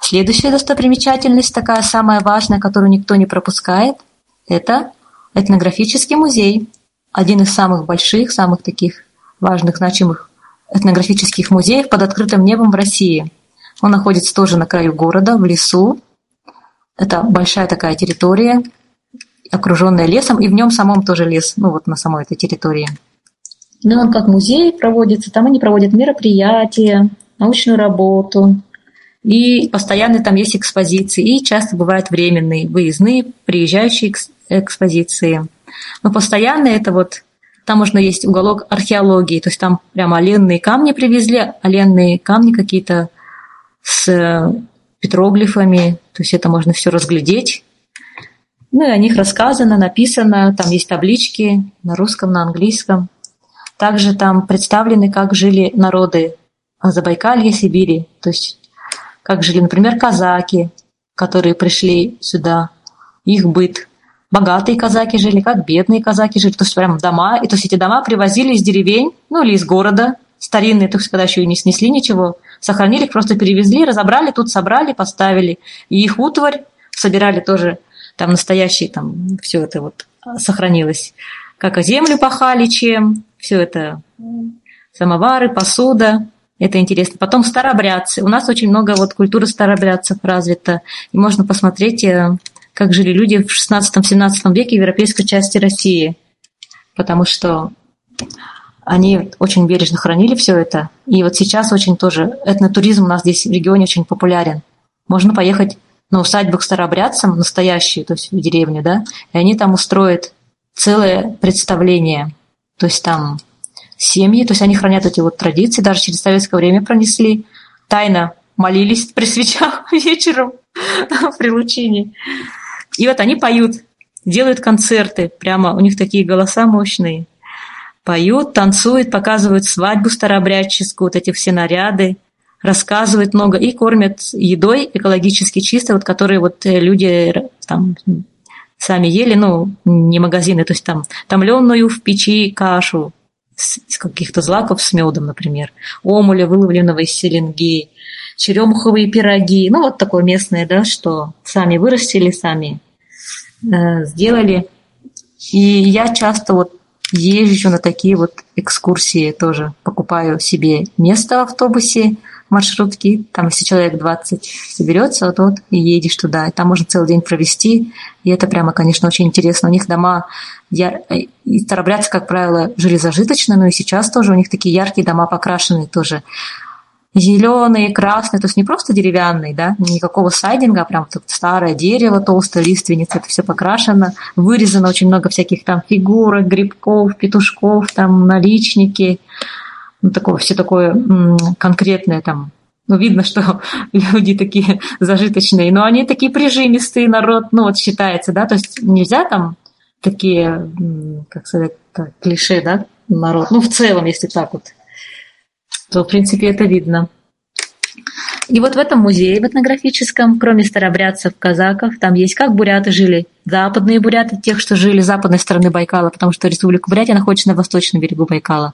Следующая достопримечательность, такая самая важная, которую никто не пропускает, это этнографический музей. Один из самых больших, самых таких важных, значимых этнографических музеев под открытым небом в России – он находится тоже на краю города, в лесу. Это большая такая территория, окруженная лесом, и в нем самом тоже лес, ну вот на самой этой территории. Ну, он как музей проводится, там они проводят мероприятия, научную работу, и постоянно там есть экспозиции, и часто бывают временные, выездные, приезжающие экспозиции. Но постоянно это вот, там можно есть уголок археологии, то есть там прямо оленные камни привезли, оленные камни какие-то с петроглифами, то есть это можно все разглядеть. Ну и о них рассказано, написано, там есть таблички на русском, на английском. Также там представлены, как жили народы Забайкалья, Сибири, то есть как жили, например, казаки, которые пришли сюда, их быт. Богатые казаки жили, как бедные казаки жили, то есть прям дома, и то есть эти дома привозили из деревень, ну или из города, старинные, то есть когда еще и не снесли ничего, сохранили просто перевезли, разобрали, тут собрали, поставили. И их утварь собирали тоже, там настоящие, там все это вот сохранилось. Как землю пахали чем, все это самовары, посуда, это интересно. Потом старобрядцы. У нас очень много вот культуры старобрядцев развита. И можно посмотреть, э, как жили люди в 16-17 веке в европейской части России. Потому что они очень бережно хранили все это. И вот сейчас очень тоже этнотуризм у нас здесь в регионе очень популярен. Можно поехать на усадьбу к старообрядцам, настоящие, то есть в деревню, да, и они там устроят целое представление. То есть там семьи, то есть они хранят эти вот традиции, даже через советское время пронесли. Тайно молились при свечах вечером при лучине. И вот они поют, делают концерты, прямо у них такие голоса мощные. Поют, танцуют, показывают свадьбу старообрядческую, вот эти все наряды, рассказывают много и кормят едой экологически чистой, вот которые вот э, люди там сами ели, ну, не магазины, то есть там томленную в печи кашу, с каких-то злаков с медом, например, омуля, выловленного из селенги, черемуховые пироги, ну вот такое местное, да, что сами вырастили, сами э, сделали. И я часто вот езжу на такие вот экскурсии тоже, покупаю себе место в автобусе, маршрутки, там если человек 20 соберется, то вот и едешь туда, и там можно целый день провести, и это прямо, конечно, очень интересно. У них дома, я, и старобрядцы, как правило, жили зажиточно, но и сейчас тоже у них такие яркие дома покрашенные тоже зеленые, красные, то есть не просто деревянные, да, никакого сайдинга, а прям старое дерево, толстая лиственница, это все покрашено, вырезано очень много всяких там фигурок, грибков, петушков, там наличники, ну, такое, все такое конкретное там, ну, видно, что люди такие зажиточные, но они такие прижимистые народ, ну, вот считается, да, то есть нельзя там такие, как сказать, клише, да, народ, ну, в целом, если так вот, то, в принципе, это видно. И вот в этом музее, в этнографическом, кроме старобрядцев, казаков, там есть как буряты жили, западные буряты, тех, что жили западной стороны Байкала, потому что Республика Бурятия находится на восточном берегу Байкала.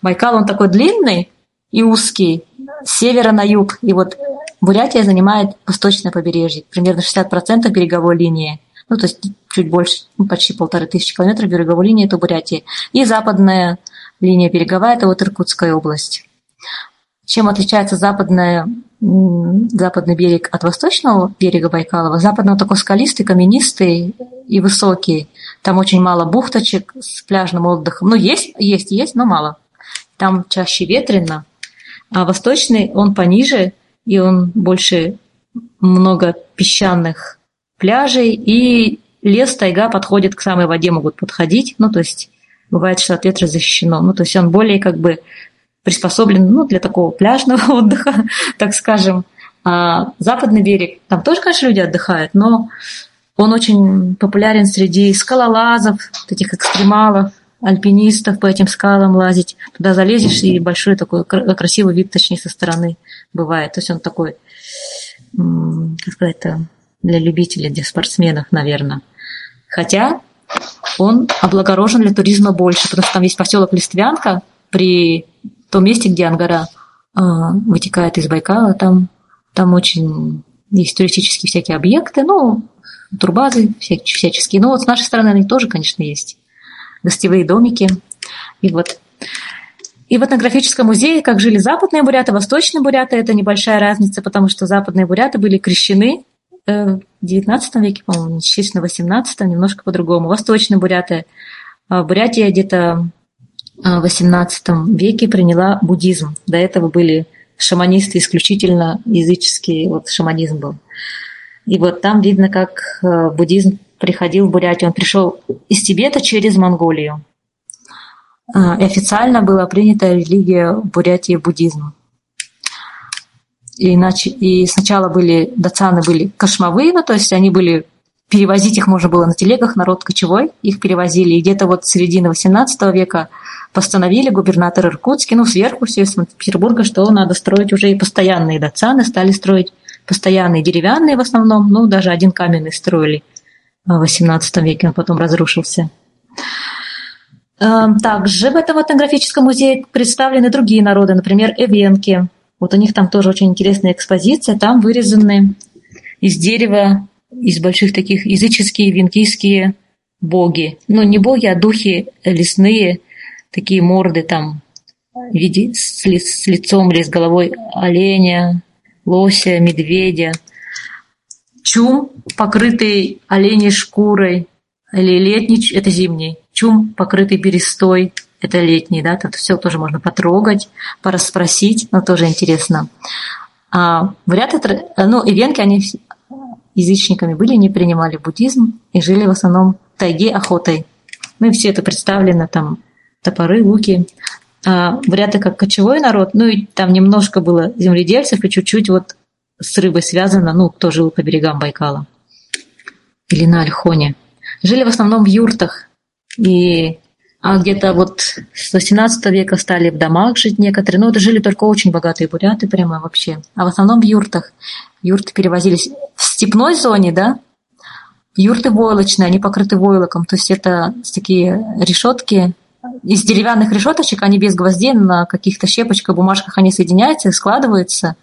Байкал, он такой длинный и узкий, с севера на юг. И вот Бурятия занимает восточное побережье, примерно 60% береговой линии. Ну, то есть чуть больше, ну, почти полторы тысячи километров береговой линии – это Бурятия. И западная линия береговая – это вот Иркутская область. Чем отличается западная, западный берег от восточного берега Байкала? Западный такой скалистый, каменистый и высокий. Там очень мало бухточек с пляжным отдыхом. Ну, есть, есть, есть, но мало. Там чаще ветрено. А восточный, он пониже, и он больше много песчаных пляжей, и лес, тайга подходит к самой воде, могут подходить. Ну, то есть бывает, что от ветра защищено. Ну, то есть он более как бы приспособлен ну, для такого пляжного отдыха, так скажем. А западный берег, там тоже, конечно, люди отдыхают, но он очень популярен среди скалолазов, таких экстремалов, альпинистов по этим скалам лазить. Туда залезешь, и большой такой красивый вид, точнее, со стороны бывает. То есть он такой, как сказать для любителей, для спортсменов, наверное. Хотя он облагорожен для туризма больше, потому что там есть поселок Листвянка при том месте, где Ангара э, вытекает из Байкала, там, там очень есть туристические всякие объекты, ну, турбазы вся, всяческие. Но вот с нашей стороны они тоже, конечно, есть. Гостевые домики. И вот и в этнографическом музее, как жили западные буряты, восточные буряты, это небольшая разница, потому что западные буряты были крещены э, в XIX веке, по-моему, естественно, в XVIII, немножко по-другому. Восточные буряты в Бурятии где-то XVIII веке приняла буддизм. До этого были шаманисты исключительно языческие, вот шаманизм был. И вот там видно, как э, буддизм приходил в Бурятию. Он пришел из Тибета через Монголию. А, и официально была принята религия Бурятии буддизм. И, иначе, и сначала были, дацаны были кошмовые, ну, то есть они были перевозить их можно было на телегах, народ кочевой, их перевозили. И где-то вот с середины XVIII века постановили губернатор Иркутский, ну, сверху все из Санкт-Петербурга, что надо строить уже и постоянные дацаны, стали строить постоянные деревянные в основном, ну, даже один каменный строили в XVIII веке, он потом разрушился. Эм, также в этом этнографическом музее представлены другие народы, например, эвенки. Вот у них там тоже очень интересная экспозиция. Там вырезаны из дерева, из больших таких языческие, венкийские боги. Ну, не боги, а духи лесные, такие морды там виде с, ли, с лицом или с головой оленя, лося, медведя. Чум, покрытый оленей шкурой, или летний, это зимний чум, покрытый берестой, это летний, да, тут все тоже можно потрогать, порасспросить, но тоже интересно. А вряд ли, ну, и венки, они язычниками были, не принимали буддизм и жили в основном тайге охотой. Ну и все это представлено, там топоры, луки. А, вряд ли как кочевой народ, ну и там немножко было земледельцев и чуть-чуть вот с рыбой связано, ну, кто жил по берегам Байкала или на Альхоне. Жили в основном в юртах, и а где-то вот с 18 века стали в домах жить некоторые. Но это жили только очень богатые буряты прямо вообще. А в основном в юртах. Юрты перевозились в степной зоне, да, юрты войлочные, они покрыты войлоком. То есть это такие решетки, из деревянных решеточек, они без гвоздей, на каких-то щепочках, бумажках они соединяются, складываются,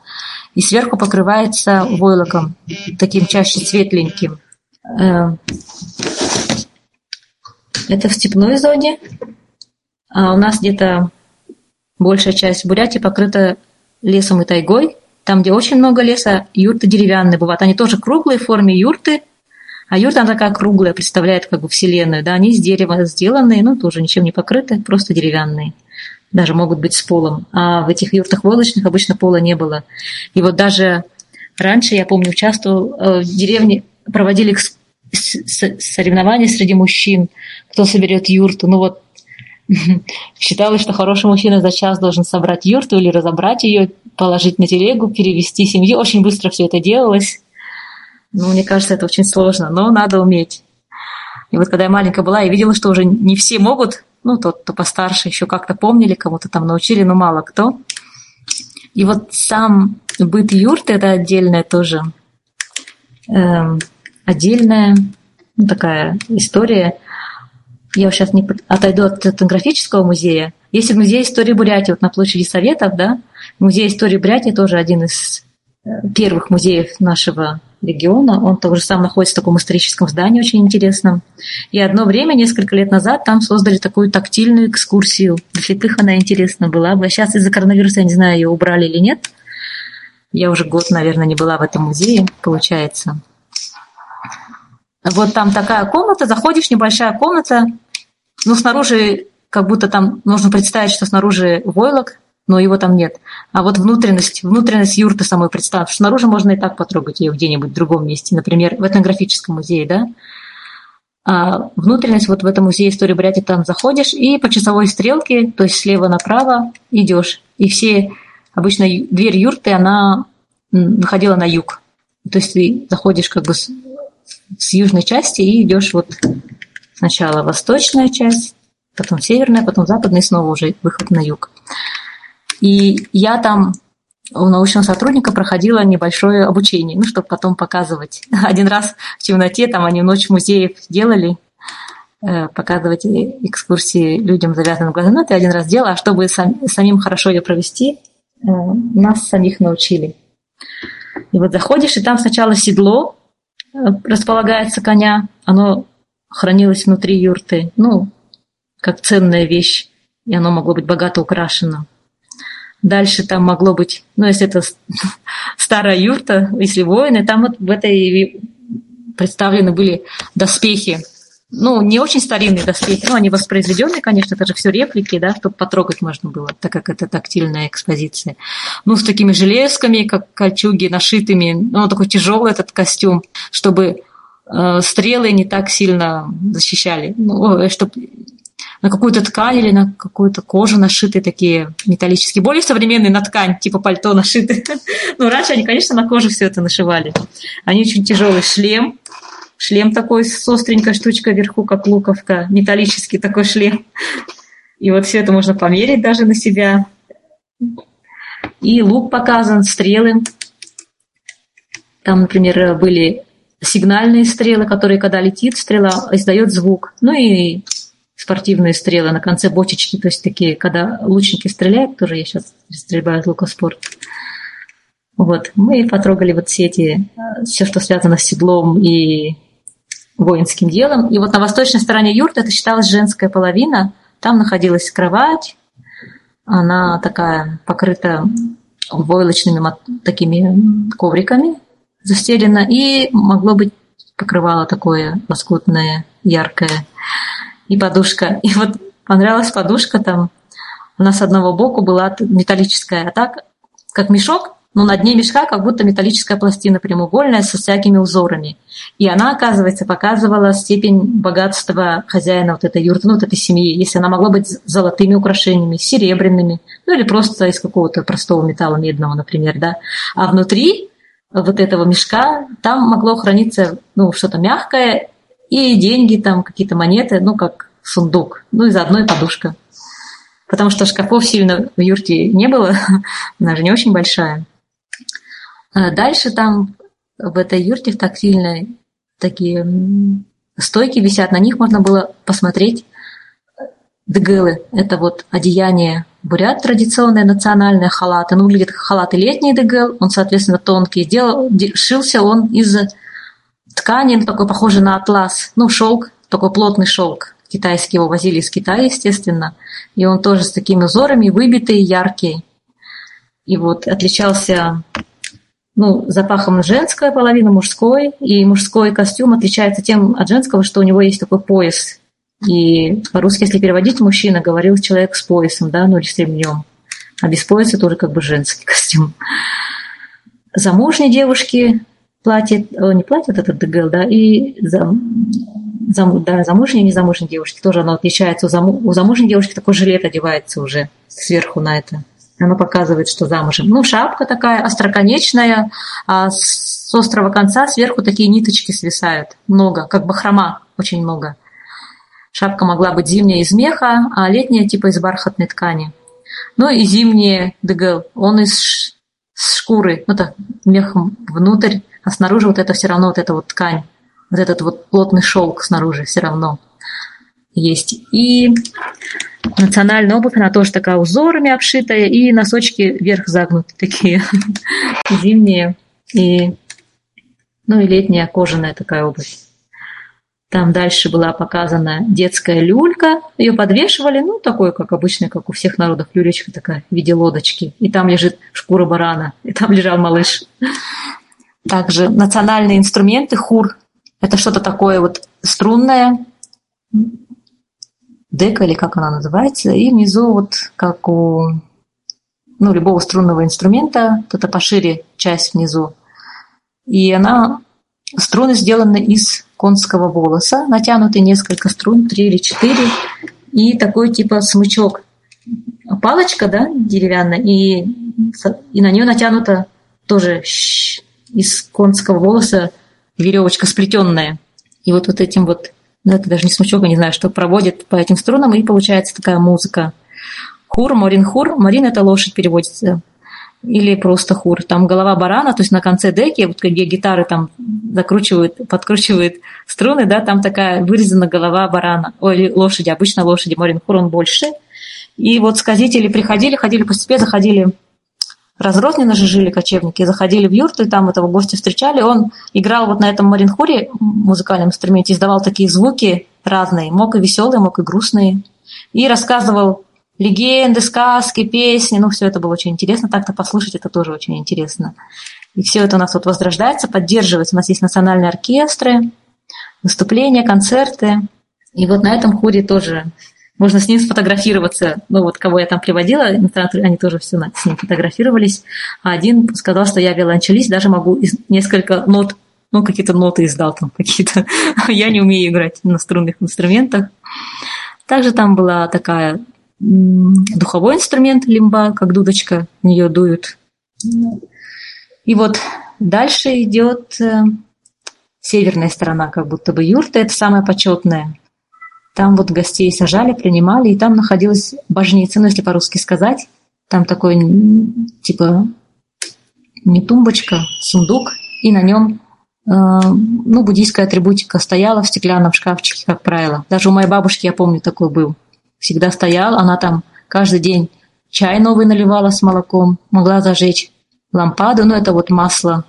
и сверху покрывается войлоком, таким чаще светленьким. Это в степной зоне. А у нас где-то большая часть Бурятии покрыта лесом и тайгой. Там, где очень много леса, юрты деревянные бывают. Они тоже круглые в форме юрты, а юрта, она такая круглая, представляет как бы вселенную. Да, они из дерева сделанные, но тоже ничем не покрыты, просто деревянные. Даже могут быть с полом. А в этих юртах волочных обычно пола не было. И вот даже раньше, я помню, участвовал э, в деревне, проводили соревнования среди мужчин, кто соберет юрту. Ну вот считалось, что хороший мужчина за час должен собрать юрту или разобрать ее, положить на телегу, перевести семью. Очень быстро все это делалось. Ну, мне кажется, это очень сложно, но надо уметь. И вот когда я маленькая была, я видела, что уже не все могут, ну, тот, кто постарше, еще как-то помнили, кому-то там научили, но мало кто. И вот сам быт юрты – это отдельная тоже эм, отдельная ну, такая история. Я сейчас не отойду от этнографического музея. Есть музей истории Бурятии, вот на площади Советов, да, музей истории Бурятии тоже один из э, первых музеев нашего региона. Он тоже сам находится в таком историческом здании, очень интересном. И одно время, несколько лет назад, там создали такую тактильную экскурсию. Для слепых она интересна была бы. Сейчас из-за коронавируса, я не знаю, ее убрали или нет. Я уже год, наверное, не была в этом музее, получается. Вот там такая комната, заходишь, небольшая комната, ну, снаружи как будто там нужно представить, что снаружи войлок, но его там нет. А вот внутренность, внутренность юрты самой представь, снаружи можно и так потрогать ее где-нибудь в другом месте, например, в этнографическом музее, да. А внутренность вот в этом музее истории Бурятии там заходишь и по часовой стрелке, то есть слева направо идешь. И все, обычно дверь юрты, она выходила на юг. То есть ты заходишь как бы с южной части и идешь вот сначала восточная часть, потом северная, потом западная, и снова уже выход на юг. И я там у научного сотрудника проходила небольшое обучение, ну, чтобы потом показывать. Один раз в темноте, там они ночь музеев делали, э, показывать экскурсии людям завязанным глазами. Ну, это один раз делала, а чтобы сам, самим хорошо ее провести, э, нас самих научили. И вот заходишь, и там сначала седло, располагается коня, оно хранилось внутри юрты, ну, как ценная вещь, и оно могло быть богато украшено. Дальше там могло быть, ну, если это старая юрта, если воины, там вот в этой представлены были доспехи ну, не очень старинные доспехи, но они воспроизведенные, конечно, это же все реплики, да, чтобы потрогать можно было, так как это тактильная экспозиция. Ну, с такими железками, как кольчуги, нашитыми, ну, такой тяжелый этот костюм, чтобы э, стрелы не так сильно защищали, ну, чтобы на какую-то ткань или на какую-то кожу нашиты такие металлические. Более современные на ткань, типа пальто нашиты. Ну, раньше они, конечно, на кожу все это нашивали. Они очень тяжелый шлем, шлем такой с остренькой штучкой вверху, как луковка, металлический такой шлем. И вот все это можно померить даже на себя. И лук показан, стрелы. Там, например, были сигнальные стрелы, которые, когда летит стрела, издает звук. Ну и спортивные стрелы на конце бочечки, то есть такие, когда лучники стреляют, тоже я сейчас стреляю из лука спорт. Вот, мы потрогали вот все эти, все, что связано с седлом и воинским делом. И вот на восточной стороне юрты это считалась женская половина. Там находилась кровать, она такая покрыта войлочными такими ковриками застелена, и могло быть покрывало такое лоскутное, яркое и подушка. И вот понравилась подушка там. Она с одного боку была металлическая, а так, как мешок, но на дне мешка как будто металлическая пластина прямоугольная со всякими узорами. И она, оказывается, показывала степень богатства хозяина вот этой юрты, ну, вот этой семьи. Если она могла быть золотыми украшениями, серебряными, ну или просто из какого-то простого металла медного, например, да. А внутри вот этого мешка там могло храниться ну, что-то мягкое и деньги, там какие-то монеты, ну, как сундук, ну, и заодно и подушка. Потому что шкафов сильно в юрте не было, она же не очень большая. А дальше там в этой юрте в тактильной такие стойки висят, на них можно было посмотреть дегелы. Это вот одеяние бурят, традиционные национальные халаты. Ну, выглядит как халаты летний дегел, он, соответственно, тонкий. Сделал, шился он из ткани, ну, такой похожий на атлас, ну, шелк, такой плотный шелк. Китайский его возили из Китая, естественно. И он тоже с такими узорами, выбитый, яркий. И вот отличался ну, запахом женская половина, мужской. И мужской костюм отличается тем от женского, что у него есть такой пояс. И по-русски, если переводить, мужчина говорил человек с поясом, да, ну или с ремнем. А без пояса тоже как бы женский костюм. Замужние девушки платит, не платит этот ДГЛ, да, и зам, зам, да, замужние и незамужние девушки тоже оно отличается. У, заму, у замужней девушки такой жилет одевается уже сверху на это. Оно показывает, что замужем. Ну, шапка такая остроконечная, а с острого конца сверху такие ниточки свисают. Много, как бахрома, очень много. Шапка могла быть зимняя из меха, а летняя типа из бархатной ткани. Ну и зимние ДГЛ, он из шкуры, ну так, мехом внутрь, а снаружи вот это все равно вот эта вот ткань, вот этот вот плотный шелк снаружи все равно есть. И национальная обувь, она тоже такая узорами обшитая, и носочки вверх загнуты такие зимние, и, ну и летняя кожаная такая обувь. Там дальше была показана детская люлька. Ее подвешивали, ну, такой, как обычно, как у всех народов, люлечка такая в виде лодочки. И там лежит шкура барана, и там лежал малыш. Также национальные инструменты, хур. Это что-то такое вот струнное, дека или как она называется. И внизу вот как у ну, любого струнного инструмента, это пошире часть внизу. И она, струны сделаны из конского волоса, натянуты несколько струн, три или четыре, и такой типа смычок. Палочка, да, деревянная, и, и на нее натянута тоже из конского волоса веревочка сплетенная. И вот, вот этим вот, ну это даже не смычок, не знаю, что проводит по этим струнам, и получается такая музыка. Хур, Морин Хур. Морин – это лошадь переводится. Или просто хур. Там голова барана, то есть на конце деки, вот где гитары там закручивают, подкручивают струны, да, там такая вырезана голова барана, ой, лошади, обычно лошади, Морин Хур, он больше. И вот сказители приходили, ходили по степи, заходили разрозненно же жили кочевники, заходили в юрту, и там этого гостя встречали. Он играл вот на этом маринхуре, музыкальном инструменте, издавал такие звуки разные, мог и веселые, мог и грустные. И рассказывал легенды, сказки, песни, ну, все это было очень интересно. Так-то послушать это тоже очень интересно. И все это у нас вот возрождается, поддерживается. У нас есть национальные оркестры, выступления, концерты. И вот на этом хуре тоже можно с ним сфотографироваться. Ну вот кого я там приводила, они тоже все с ним фотографировались. А один сказал, что я виолончелист, даже могу несколько нот, ну какие-то ноты издал там какие-то. я не умею играть на струнных инструментах. Также там была такая духовой инструмент лимба, как дудочка, нее дуют. И вот дальше идет э, северная сторона, как будто бы юрта, это самая почетная. Там вот гостей сажали, принимали, и там находилась божница, ну, если по-русски сказать. Там такой, типа, не тумбочка, сундук, и на нем э, ну, буддийская атрибутика стояла в стеклянном шкафчике, как правило. Даже у моей бабушки, я помню, такой был. Всегда стоял, она там каждый день чай новый наливала с молоком, могла зажечь лампаду, ну, это вот масло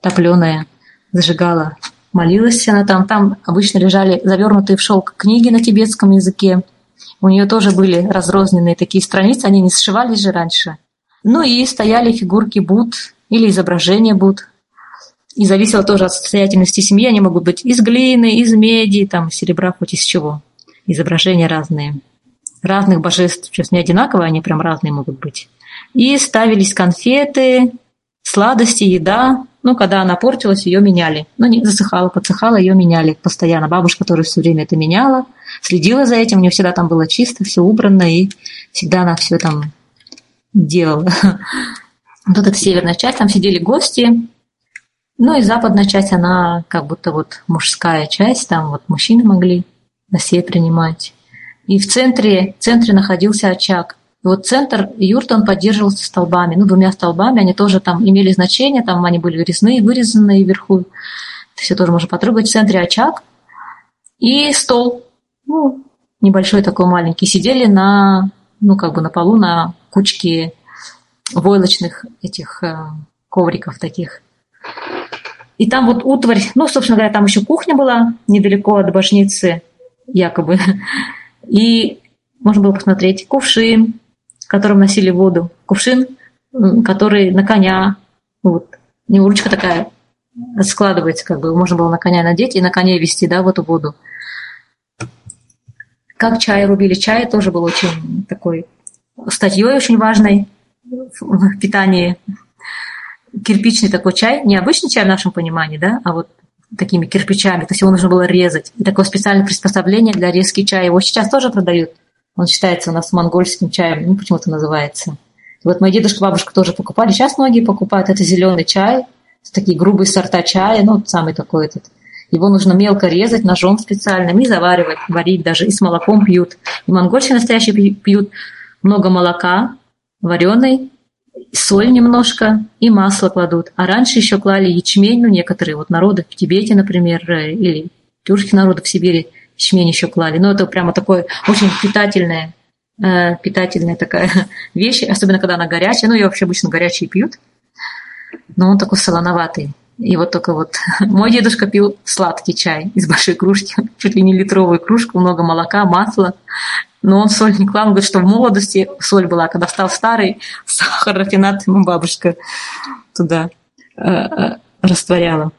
топленое, зажигала молилась она там. Там обычно лежали завернутые в шелк книги на тибетском языке. У нее тоже были разрозненные такие страницы, они не сшивались же раньше. Ну и стояли фигурки Буд или изображения Буд. И зависело тоже от состоятельности семьи. Они могут быть из глины, из меди, там, серебра, хоть из чего. Изображения разные. Разных божеств. Сейчас не одинаковые, они прям разные могут быть. И ставились конфеты, сладости, еда. Ну, когда она портилась, ее меняли. Ну, не засыхала, подсыхала, ее меняли постоянно. Бабушка тоже все время это меняла, следила за этим, у нее всегда там было чисто, все убрано, и всегда она все там делала. Вот эта северная часть, там сидели гости, ну и западная часть, она как будто вот мужская часть, там вот мужчины могли гостей принимать. И в центре, в центре находился очаг – и вот центр юрты, он поддерживался столбами, ну, двумя столбами, они тоже там имели значение, там они были резные, вырезанные вверху. Все тоже можно потрогать. В центре очаг и стол, ну, небольшой такой маленький. Сидели на, ну, как бы на полу, на кучке войлочных этих э, ковриков таких. И там вот утварь, ну, собственно говоря, там еще кухня была недалеко от башницы, якобы. И можно было посмотреть кувшин, которым носили воду, кувшин, который на коня, вот, него ручка такая складывается, как бы можно было на коня надеть и на коне вести, да, в эту воду. Как чай рубили? Чай тоже был очень такой статьей очень важной в питании. Кирпичный такой чай, не обычный чай в нашем понимании, да, а вот такими кирпичами, то есть его нужно было резать. И такое специальное приспособление для резки чая. Его сейчас тоже продают. Он считается у нас монгольским чаем, ну, почему-то называется. Вот мои дедушка, бабушка тоже покупали. Сейчас многие покупают. Это зеленый чай, такие грубые сорта чая, ну, самый такой этот. Его нужно мелко резать ножом специальным и заваривать, варить даже. И с молоком пьют. И монгольцы настоящие пьют много молока, вареной, соль немножко и масло кладут. А раньше еще клали ячмень, ну, некоторые вот народы в Тибете, например, э, или тюркские народы в Сибири – ячмень еще клали. Но это прямо такое очень питательное, э, питательная такая вещь, особенно когда она горячая. Ну, ее вообще обычно горячие пьют, но он такой солоноватый. И вот только вот мой дедушка пил сладкий чай из большой кружки, чуть ли не литровую кружку, много молока, масла. Но он соль не клал, он говорит, что в молодости соль была, когда стал старый, сахар, рафинат ему бабушка туда э, э, растворяла.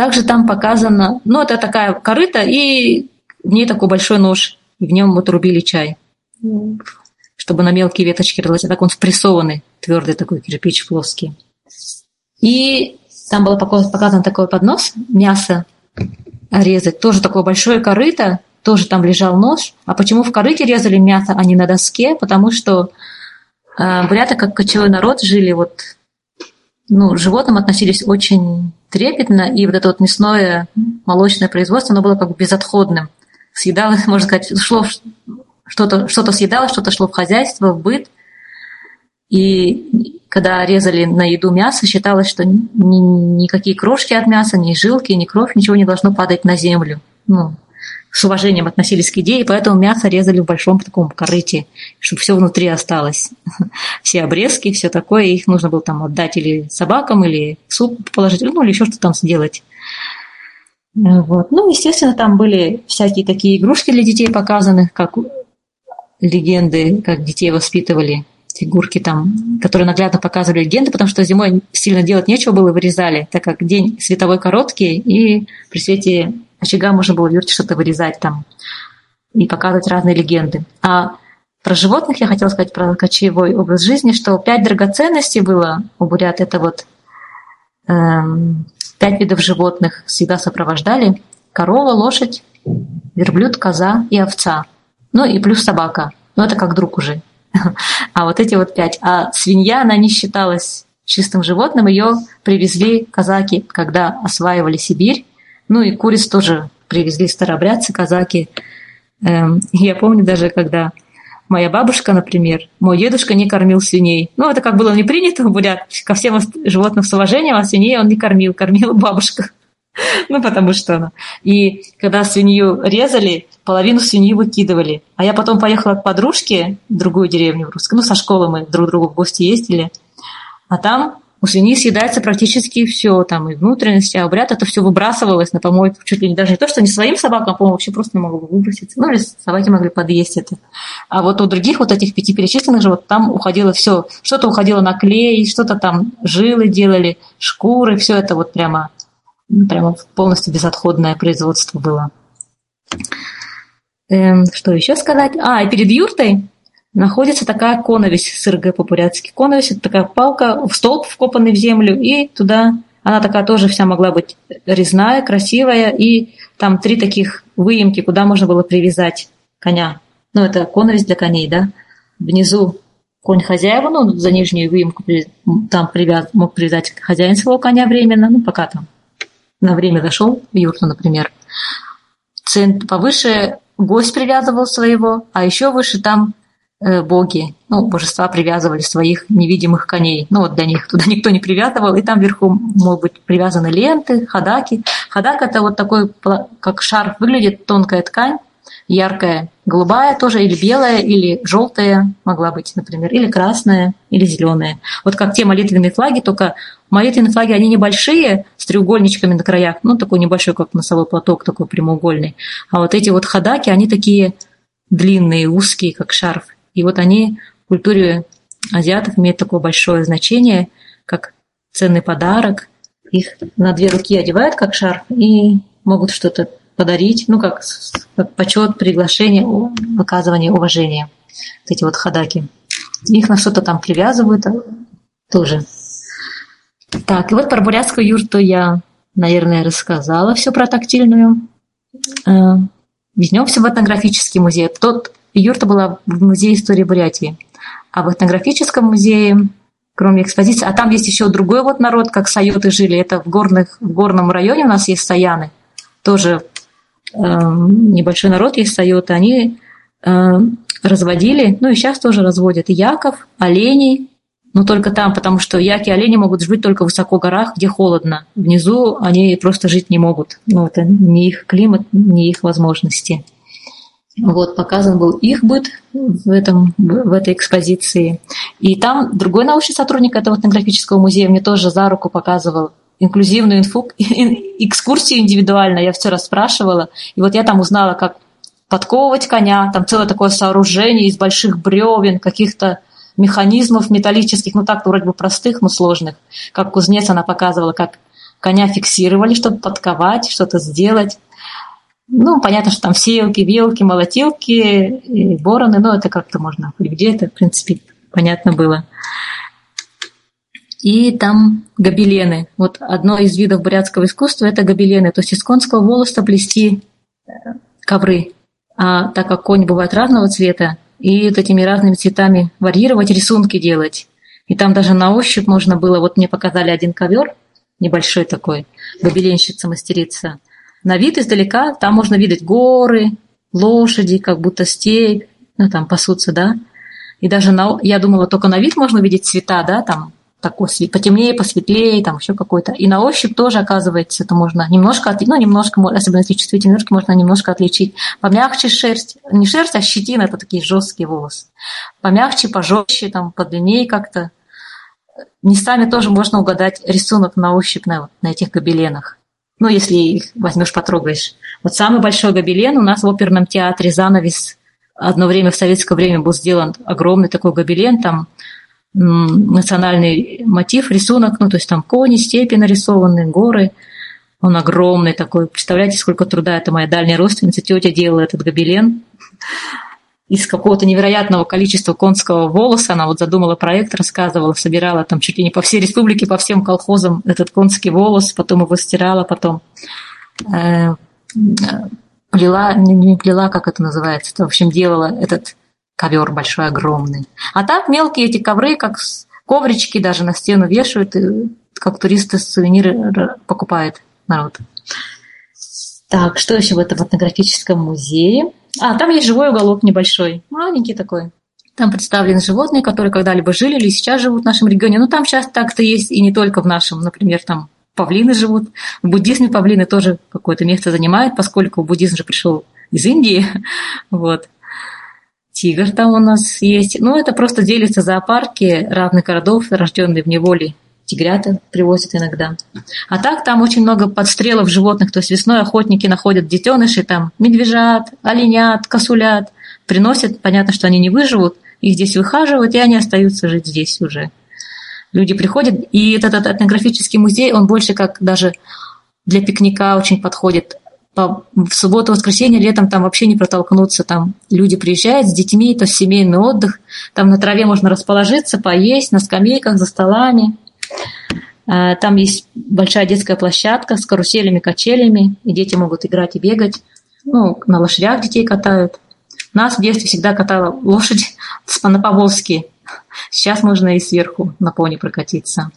Также там показано, ну, это такая корыта, и в ней такой большой нож, и в нем вот рубили чай, чтобы на мелкие веточки рылось. А так он спрессованный, твердый такой кирпич плоский. И там было показано такой поднос, мясо резать, тоже такое большое корыто, тоже там лежал нож. А почему в корыте резали мясо, а не на доске? Потому что э, буряты, как кочевой народ, жили вот ну, животным относились очень трепетно, и вот это вот мясное молочное производство, оно было как бы безотходным. Съедалось, можно сказать, шло что-то что съедалось, что-то шло в хозяйство, в быт. И когда резали на еду мясо, считалось, что ни, никакие крошки от мяса, ни жилки, ни кровь, ничего не должно падать на землю. Ну, с уважением относились к идее, поэтому мясо резали в большом таком корыте, чтобы все внутри осталось. Все обрезки, все такое, их нужно было там отдать или собакам, или суп положить, ну, или еще что-то там сделать. Вот. Ну, естественно, там были всякие такие игрушки для детей показаны, как легенды, как детей воспитывали, фигурки там, которые наглядно показывали легенды, потому что зимой сильно делать нечего было, вырезали, так как день световой короткий, и при свете очага можно было в что-то вырезать там и показывать разные легенды. А про животных я хотела сказать, про кочевой образ жизни, что пять драгоценностей было у бурят. Это вот эм, пять видов животных всегда сопровождали. Корова, лошадь, верблюд, коза и овца. Ну и плюс собака. Ну это как друг уже. А вот эти вот пять. А свинья, она не считалась чистым животным. Ее привезли казаки, когда осваивали Сибирь. Ну и куриц тоже привезли старобрядцы, казаки. Эм, я помню даже, когда моя бабушка, например, мой дедушка не кормил свиней. Ну, это как было не принято в бурят. Ко всем животным с уважением, а свиней он не кормил, кормила бабушка. Ну, потому что она. И когда свинью резали, половину свиньи выкидывали. А я потом поехала к подружке в другую деревню в русскую. Ну, со школы мы друг другу в гости ездили. А там у свиньи съедается практически все, там и внутренности, а обряд это все выбрасывалось на помойку, чуть ли не даже не то, что не своим собакам, а, по-моему, вообще просто не могло выбросить. Ну, или собаки могли подъесть это. А вот у других вот этих пяти перечисленных животных там уходило все. Что-то уходило на клей, что-то там жилы делали, шкуры, все это вот прямо, прямо полностью безотходное производство было. Эм, что еще сказать? А, и перед юртой находится такая коновесь, СРГ по-бурятски. Коновесь – это такая палка, в столб вкопанный в землю, и туда она такая тоже вся могла быть резная, красивая, и там три таких выемки, куда можно было привязать коня. Ну, это коновесь для коней, да. Внизу конь хозяева, ну, за нижнюю выемку там привяз, мог привязать хозяин своего коня временно, ну, пока там на время зашел в юрту, например. Цент, повыше гость привязывал своего, а еще выше там боги, ну, божества привязывали своих невидимых коней. Ну, вот для них туда никто не привязывал, и там вверху могут быть привязаны ленты, хадаки. Хадак – это вот такой, как шар выглядит, тонкая ткань, яркая, голубая тоже, или белая, или желтая могла быть, например, или красная, или зеленая. Вот как те молитвенные флаги, только молитвенные флаги, они небольшие, с треугольничками на краях, ну, такой небольшой, как носовой платок, такой прямоугольный. А вот эти вот хадаки, они такие длинные, узкие, как шарф. И вот они в культуре азиатов имеют такое большое значение, как ценный подарок. Их на две руки одевают, как шарф, и могут что-то подарить, ну, как, как почет, приглашение, выказывание уважения. Вот эти вот хадаки. Их на что-то там привязывают а, тоже. Так, и вот про бурятскую юрту я, наверное, рассказала все про тактильную. Э, Вернемся в этнографический музей. Тот Юрта была в Музее истории Бурятии. А в этнографическом музее, кроме экспозиции, а там есть еще другой вот народ, как сайоты жили. Это в, горных, в горном районе у нас есть саяны. Тоже э, небольшой народ есть сайоты. Они э, разводили, ну и сейчас тоже разводят яков, оленей, но только там, потому что яки и олени могут жить только в высоко горах, где холодно. Внизу они просто жить не могут. Ну, это не их климат, не их возможности. Вот, показан был их быт в, этом, в этой экспозиции. И там другой научный сотрудник этого этнографического музея мне тоже за руку показывал инклюзивную инфу, экскурсию индивидуально. Я все расспрашивала. И вот я там узнала, как подковывать коня. Там целое такое сооружение из больших бревен, каких-то механизмов металлических, ну так вроде бы простых, но сложных. Как кузнец она показывала, как коня фиксировали, чтобы подковать, что-то сделать. Ну, понятно, что там сеялки, вилки, молотилки, бороны, но это как-то можно где это, в принципе, понятно было. И там гобелены. Вот одно из видов бурятского искусства – это гобелены. То есть из конского волоса плести э, ковры. А так как конь бывает разного цвета, и вот этими разными цветами варьировать, рисунки делать. И там даже на ощупь можно было, вот мне показали один ковер, небольшой такой, гобеленщица мастерица – на вид издалека там можно видеть горы, лошади, как будто степь, ну там пасутся, да. И даже на, я думала, только на вид можно видеть цвета, да, там такой потемнее, посветлее, там еще какой-то. И на ощупь тоже, оказывается, это можно немножко, ну, немножко, особенно если чувствительные ножки, можно немножко отличить. Помягче шерсть, не шерсть, а щетина, это такие жесткие волосы. Помягче, пожестче, там, подлиннее как-то. Местами тоже можно угадать рисунок на ощупь на, на этих гобеленах ну, если их возьмешь, потрогаешь. Вот самый большой гобелен у нас в оперном театре «Занавес» одно время в советское время был сделан огромный такой гобелен, там национальный мотив, рисунок, ну, то есть там кони, степи нарисованы, горы. Он огромный такой. Представляете, сколько труда это моя дальняя родственница, тетя делала этот гобелен из какого-то невероятного количества конского волоса. Она вот задумала проект, рассказывала, собирала там чуть ли не по всей республике, по всем колхозам этот конский волос, потом его стирала, потом э, плела, не, не плела, как это называется, в общем, делала этот ковер большой, огромный. А так мелкие эти ковры, как коврички даже на стену вешают, и как туристы сувениры покупает народ. Так, что еще в этом этнографическом музее? А, там есть живой уголок небольшой, маленький такой. Там представлены животные, которые когда-либо жили или сейчас живут в нашем регионе. Ну, там сейчас так-то есть и не только в нашем. Например, там павлины живут. В буддизме павлины тоже какое-то место занимают, поскольку буддизм же пришел из Индии. Вот. Тигр там у нас есть. Ну, это просто делится зоопарки разных городов, рожденные в неволе. Тигрята привозят иногда. А так там очень много подстрелов животных. То есть весной охотники находят детенышей, там медвежат, оленят, косулят. Приносят, понятно, что они не выживут, их здесь выхаживают, и они остаются жить здесь уже. Люди приходят, и этот этнографический музей, он больше как даже для пикника очень подходит по, в субботу, воскресенье, летом там вообще не протолкнуться. Там люди приезжают с детьми, то семейный отдых. Там на траве можно расположиться, поесть, на скамейках, за столами. А, там есть большая детская площадка с каруселями, качелями, и дети могут играть и бегать. Ну, на лошадях детей катают. Нас в детстве всегда катала лошадь на Поволжске. Сейчас можно и сверху на пони прокатиться.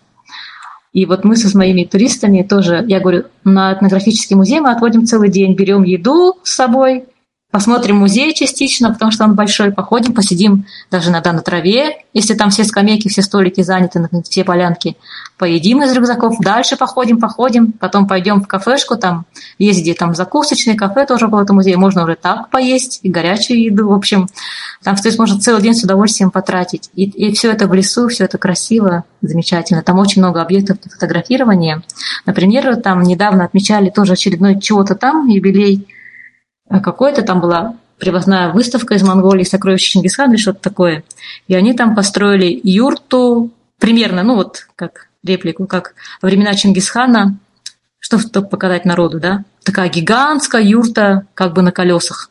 И вот мы со моими туристами тоже, я говорю, на этнографический музей мы отводим целый день, берем еду с собой, посмотрим музей частично, потому что он большой, походим, посидим даже иногда на траве, если там все скамейки, все столики заняты, все полянки, поедим из рюкзаков, дальше походим, походим, потом пойдем в кафешку, там есть где там закусочные кафе тоже около этого музея, можно уже так поесть, и горячую еду, в общем, там то есть можно целый день с удовольствием потратить. И, и все это в лесу, все это красиво, замечательно. Там очень много объектов для фотографирования. Например, там недавно отмечали тоже очередной чего-то там, юбилей какой-то там была привозная выставка из Монголии, сокровища Чингисхана или что-то такое. И они там построили юрту, примерно, ну вот как реплику, как во времена Чингисхана, что чтобы показать народу, да? Такая гигантская юрта, как бы на колесах.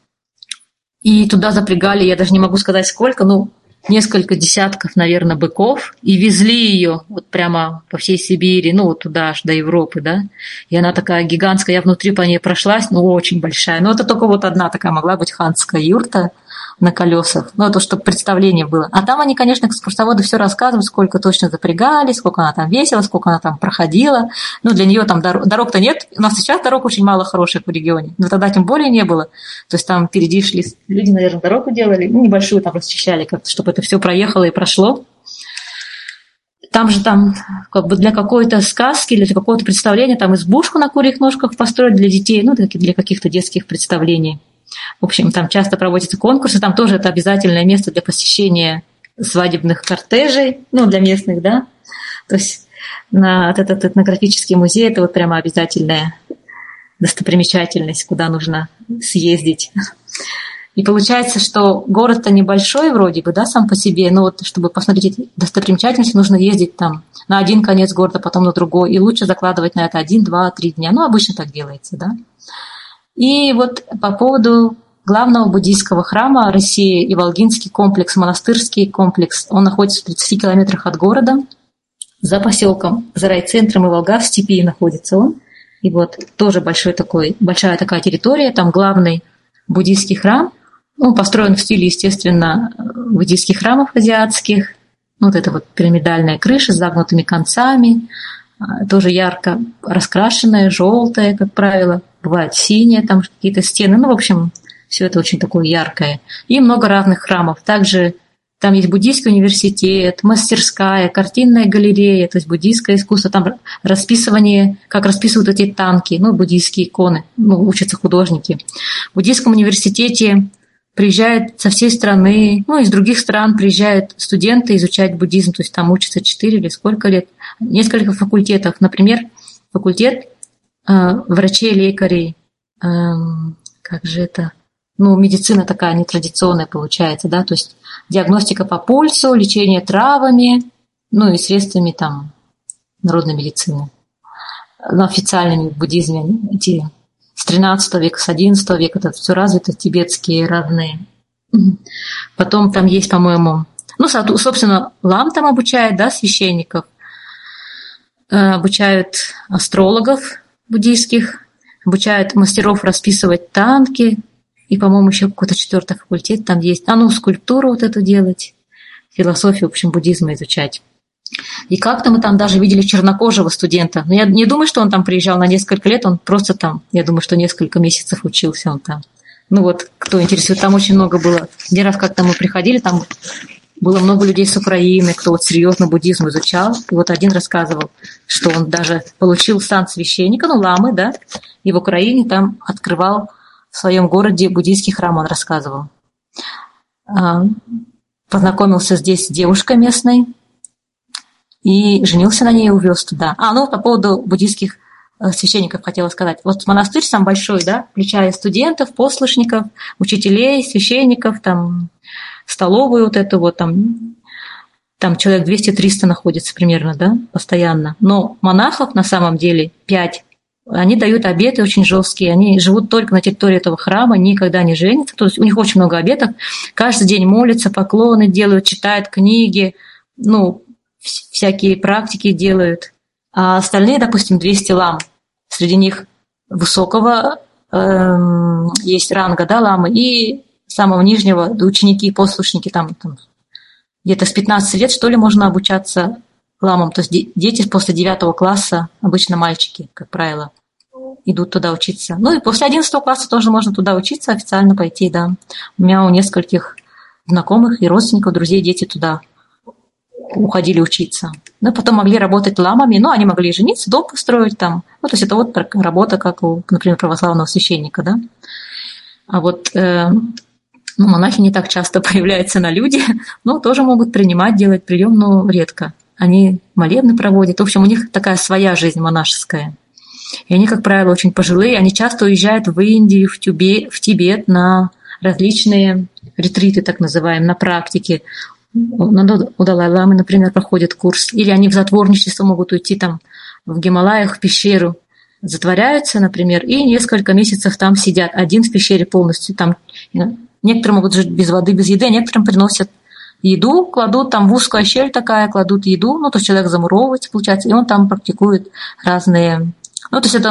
И туда запрягали, я даже не могу сказать сколько, ну, несколько десятков, наверное, быков и везли ее вот прямо по всей Сибири, ну вот туда аж до Европы, да. И она такая гигантская, я внутри по ней прошлась, ну очень большая. Но это только вот одна такая могла быть ханская юрта на колесах. Ну, это чтобы представление было. А там они, конечно, экскурсоводы все рассказывают, сколько точно запрягали, сколько она там весила, сколько она там проходила. Ну, для нее там дорог, дорог-то нет. У нас сейчас дорог очень мало хороших в регионе. Но тогда тем более не было. То есть там впереди шли люди, наверное, дорогу делали, ну, небольшую там расчищали, как чтобы это все проехало и прошло. Там же там как бы для какой-то сказки или для какого-то представления там избушку на курьих ножках построить для детей, ну, для каких-то детских представлений. В общем, там часто проводятся конкурсы, там тоже это обязательное место для посещения свадебных кортежей, ну, для местных, да. То есть на этот этнографический музей это вот прямо обязательная достопримечательность, куда нужно съездить. И получается, что город-то небольшой вроде бы, да, сам по себе, но вот чтобы посмотреть эти достопримечательности, нужно ездить там на один конец города, потом на другой, и лучше закладывать на это один, два, три дня. Ну, обычно так делается, да. И вот по поводу главного буддийского храма России и Волгинский комплекс, монастырский комплекс, он находится в 30 километрах от города, за поселком, за райцентром и Волга в степи находится он. И вот тоже большой такой, большая такая территория, там главный буддийский храм, он построен в стиле, естественно, буддийских храмов азиатских. Вот это вот пирамидальная крыша с загнутыми концами, а, тоже ярко раскрашенная, желтая, как правило, бывает синяя, там какие-то стены, ну, в общем, все это очень такое яркое. И много разных храмов. Также там есть буддийский университет, мастерская, картинная галерея, то есть буддийское искусство, там расписывание, как расписывают эти танки, ну, буддийские иконы, ну, учатся художники. В буддийском университете приезжают со всей страны, ну, из других стран приезжают студенты изучать буддизм, то есть там учатся 4 или сколько лет, несколько факультетов. Например, факультет врачей, лекарей, э, как же это, ну, медицина такая нетрадиционная получается, да, то есть диагностика по пульсу, лечение травами, ну и средствами там народной медицины. Ну, официальными в буддизме эти с 13 века, с 11 века, это все развито, тибетские родные. Потом там есть, по-моему, ну, собственно, лам там обучает, да, священников, э, обучают астрологов буддийских, обучают мастеров расписывать танки, и, по-моему, еще какой-то четвертый факультет там есть. А ну, скульптуру вот эту делать, философию, в общем, буддизма изучать. И как-то мы там даже видели чернокожего студента. Но я не думаю, что он там приезжал на несколько лет, он просто там, я думаю, что несколько месяцев учился он там. Ну вот, кто интересует, там очень много было. Один раз как-то мы приходили, там было много людей с Украины, кто вот серьезно буддизм изучал. И вот один рассказывал, что он даже получил сан священника, ну, ламы, да, и в Украине там открывал в своем городе буддийский храм, он рассказывал. А, познакомился здесь с девушкой местной и женился на ней и увез туда. А, ну, по поводу буддийских э, священников хотела сказать. Вот монастырь сам большой, да, включая студентов, послушников, учителей, священников, там, столовую вот эту вот, там, там человек 200-300 находится примерно, да, постоянно. Но монахов на самом деле 5. Они дают обеты очень жесткие, они живут только на территории этого храма, никогда не женятся. То есть у них очень много обетов. Каждый день молятся, поклоны делают, читают книги, ну, всякие практики делают. А остальные, допустим, 200 лам. Среди них высокого э, есть ранга, да, ламы, и самого нижнего, ученики и послушники там, там где-то с 15 лет, что ли, можно обучаться ламам. То есть дети после 9 класса, обычно мальчики, как правило, идут туда учиться. Ну и после 11 класса тоже можно туда учиться, официально пойти, да. У меня у нескольких знакомых и родственников, друзей, дети туда уходили учиться. Ну, потом могли работать ламами, ну, они могли жениться, дом построить там. Ну, то есть это вот работа, как у, например, православного священника, да. А вот э, ну, монахи не так часто появляются на люди, но тоже могут принимать, делать прием, но редко. Они молебны проводят. В общем, у них такая своя жизнь монашеская. И они, как правило, очень пожилые. Они часто уезжают в Индию, в, Тюбе, в Тибет на различные ретриты, так называемые, на практике. У Далай-Ламы, например, проходит курс. Или они в затворничество могут уйти там в Гималаях, в пещеру, затворяются, например, и несколько месяцев там сидят. Один в пещере полностью. Там Некоторые могут жить без воды, без еды, а некоторым приносят еду, кладут там в узкую щель такая, кладут еду, ну, то есть человек замуровывается, получается, и он там практикует разные ну, то есть это,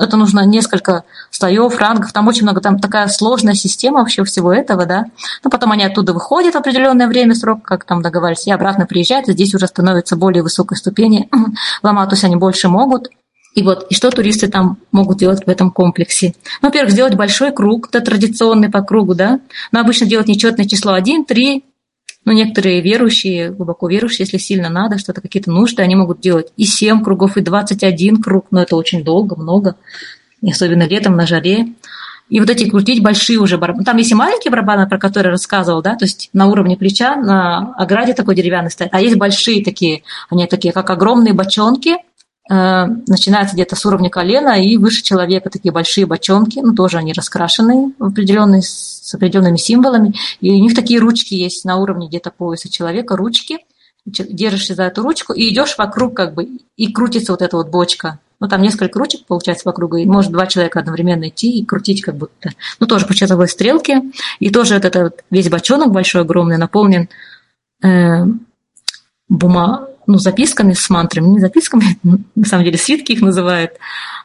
это нужно несколько слоев, рангов, там очень много, там такая сложная система вообще всего этого, да. Ну, потом они оттуда выходят в определенное время, срок, как там договаривались, и обратно приезжают, и здесь уже становятся более высокой ступени лома, то есть они больше могут. И вот, и что туристы там могут делать в этом комплексе? Ну, во-первых, сделать большой круг, это традиционный по кругу, да. Но обычно делать нечетное число 1, 3, ну, некоторые верующие, глубоко верующие, если сильно надо, что-то какие-то нужды, они могут делать и 7 кругов, и 21 круг, но это очень долго, много, особенно летом на жаре. И вот эти крутить большие уже барабаны. Там есть и маленькие барабаны, про которые рассказывал, да, то есть на уровне плеча, на ограде такой деревянный стоят. А есть большие такие, они такие, как огромные бочонки, начинается где-то с уровня колена и выше человека такие большие бочонки, ну тоже они раскрашенные в определенные, с определенными символами, и у них такие ручки есть на уровне где-то пояса человека, ручки, держишься за эту ручку и идешь вокруг как бы, и крутится вот эта вот бочка. Ну, там несколько ручек, получается, вокруг, и может два человека одновременно идти и крутить как будто. Ну, тоже по часовой стрелке. И тоже этот, этот весь бочонок большой, огромный, наполнен э, бума, ну, записками с мантрами, не записками, на самом деле свитки их называют,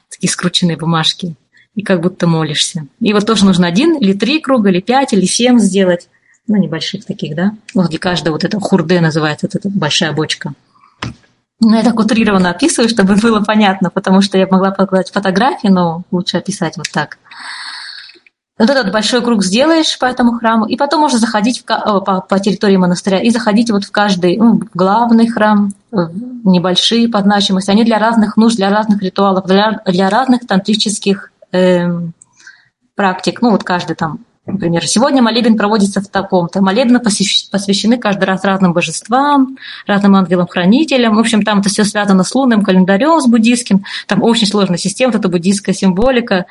такие скрученные бумажки, и как будто молишься. И вот тоже нужно один или три круга, или пять, или семь сделать, ну, небольших таких, да, вот где каждая вот эта хурде называется, вот эта большая бочка. Ну, я так утрированно описываю, чтобы было понятно, потому что я могла показать фотографии, но лучше описать вот так вот этот большой круг сделаешь по этому храму, и потом можно заходить в, по, по территории монастыря и заходить вот в каждый, ну, в главный храм, небольшие по значимости. Они для разных нужд, для разных ритуалов, для, для разных тантрических э, практик. Ну, вот каждый там, например, сегодня молебен проводится в таком-то. Молебны посвящены каждый раз разным божествам, разным ангелам-хранителям. В общем, там это все связано с лунным календарем, с буддийским. Там очень сложная система, вот эта буддийская символика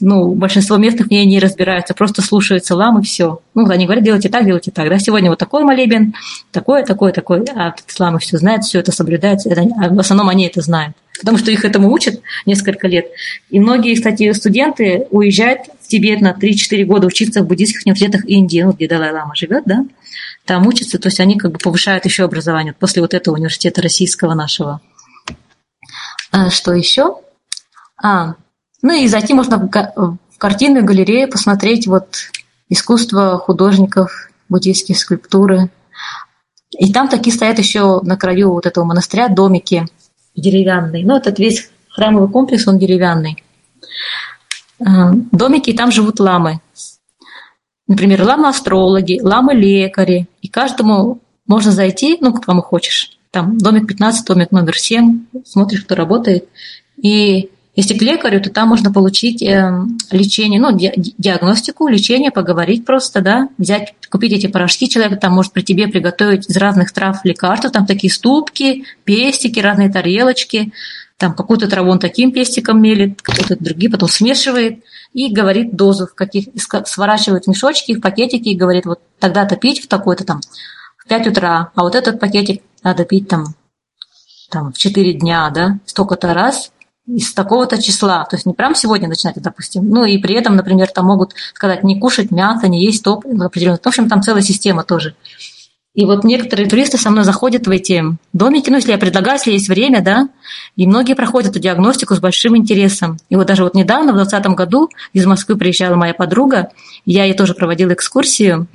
ну, большинство местных в ней не разбираются, просто слушаются лам и все. Ну, они говорят, делайте так, делайте так. Да, сегодня вот такой молебен, такое, такое, такое. А ламы все знают, все это соблюдают. Это, а в основном они это знают. Потому что их этому учат несколько лет. И многие, кстати, студенты уезжают в Тибет на 3-4 года учиться в буддийских университетах Индии, ну, где Далай-Лама живет, да, там учатся, то есть они как бы повышают еще образование после вот этого университета российского нашего. А что еще? А, ну и зайти можно в картинную галерею, посмотреть вот искусство художников, буддийские скульптуры. И там такие стоят еще на краю вот этого монастыря домики деревянные. Ну, этот весь храмовый комплекс, он деревянный. А, домики, и там живут ламы. Например, ламы-астрологи, ламы-лекари. И каждому можно зайти, ну, кому хочешь. Там домик 15, домик номер 7, смотришь, кто работает. И если к лекарю, то там можно получить э, лечение, ну, ди- диагностику, лечение, поговорить просто, да, взять, купить эти порошки, человек там может при тебе приготовить из разных трав лекарства, там такие ступки, пестики, разные тарелочки, там какую-то траву он таким пестиком мелит, какой-то другие, потом смешивает и говорит дозу, в каких, сворачивает мешочки в пакетики и говорит, вот тогда-то пить в такой-то там в 5 утра, а вот этот пакетик надо пить там, там в 4 дня, да, столько-то раз – из такого-то числа. То есть не прям сегодня начинать, допустим. Ну и при этом, например, там могут сказать не кушать мясо, не есть топ определенно. В общем, там целая система тоже. И вот некоторые туристы со мной заходят в эти домики, ну, если я предлагаю, если есть время, да, и многие проходят эту диагностику с большим интересом. И вот даже вот недавно, в 2020 году, из Москвы приезжала моя подруга, я ей тоже проводила экскурсию,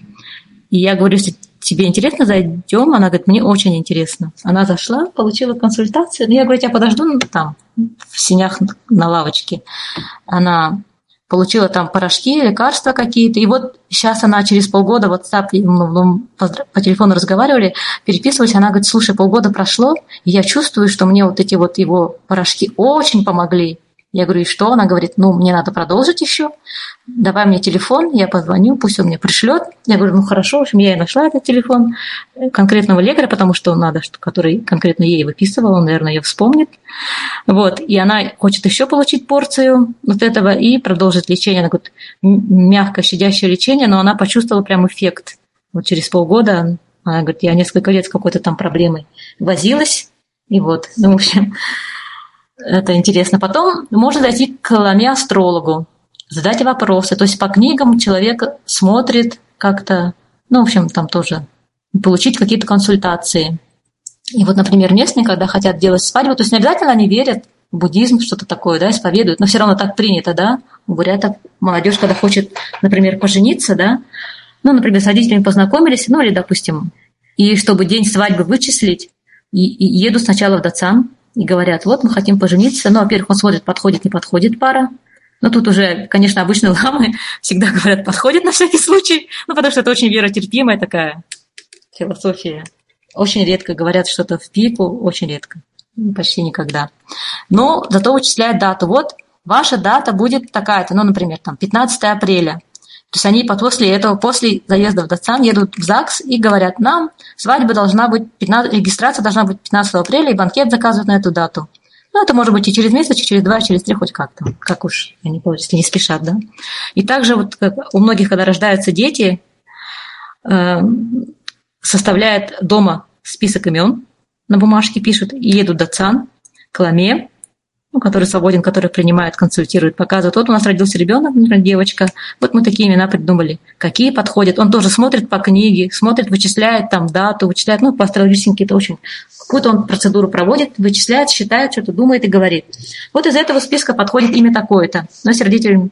и я говорю, тебе интересно, зайдем? Она говорит, мне очень интересно. Она зашла, получила консультацию. Ну, я говорю, я подожду ну, там, в синях на лавочке. Она получила там порошки, лекарства какие-то. И вот сейчас она через полгода, в WhatsApp, ну, по телефону разговаривали, переписывались, она говорит, слушай, полгода прошло, и я чувствую, что мне вот эти вот его порошки очень помогли. Я говорю, и что? Она говорит, ну, мне надо продолжить еще. Давай мне телефон, я позвоню, пусть он мне пришлет. Я говорю, ну хорошо, в общем, я и нашла этот телефон конкретного лекаря, потому что надо, который конкретно ей выписывал, он, наверное, ее вспомнит. Вот, и она хочет еще получить порцию вот этого и продолжить лечение. Она говорит, мягкое, щадящее лечение, но она почувствовала прям эффект. Вот через полгода она говорит, я несколько лет с какой-то там проблемой возилась, и вот, ну, в общем, это интересно. Потом можно зайти к ламе-астрологу, задать вопросы. То есть по книгам человек смотрит как-то, ну, в общем, там тоже получить какие-то консультации. И вот, например, местные, когда хотят делать свадьбу, то есть не обязательно они верят в буддизм, что-то такое, да, исповедуют, но все равно так принято, да, у бурятов молодежь, когда хочет, например, пожениться, да, ну, например, с родителями познакомились, ну, или, допустим, и чтобы день свадьбы вычислить, и, и едут сначала в Дацан, и говорят, вот мы хотим пожениться. Ну, во-первых, он смотрит, подходит, не подходит пара. Но тут уже, конечно, обычно ламы всегда говорят, подходит на всякий случай, ну, потому что это очень веротерпимая такая философия. Очень редко говорят что-то в пику, очень редко, почти никогда. Но зато вычисляют дату. Вот ваша дата будет такая-то, ну, например, там, 15 апреля. То есть они после этого, после заезда в Датсан едут в ЗАГС и говорят, нам свадьба должна быть, 15, регистрация должна быть 15 апреля, и банкет заказывают на эту дату. Ну, это может быть и через месяц, и через два, и через три, хоть как-то, как уж они если не спешат, да. И также вот как у многих, когда рождаются дети, э, составляют дома список имен, на бумажке пишут, и едут до ЦАН, к Ламе, ну, который свободен, который принимает, консультирует, показывает. Вот у нас родился ребенок, например, девочка, вот мы такие имена придумали. Какие подходят? Он тоже смотрит по книге, смотрит, вычисляет там дату, вычисляет, ну, по астрологическим какие-то очень... Какую-то он процедуру проводит, вычисляет, считает, что-то думает и говорит. Вот из этого списка подходит имя такое-то. Но если родителям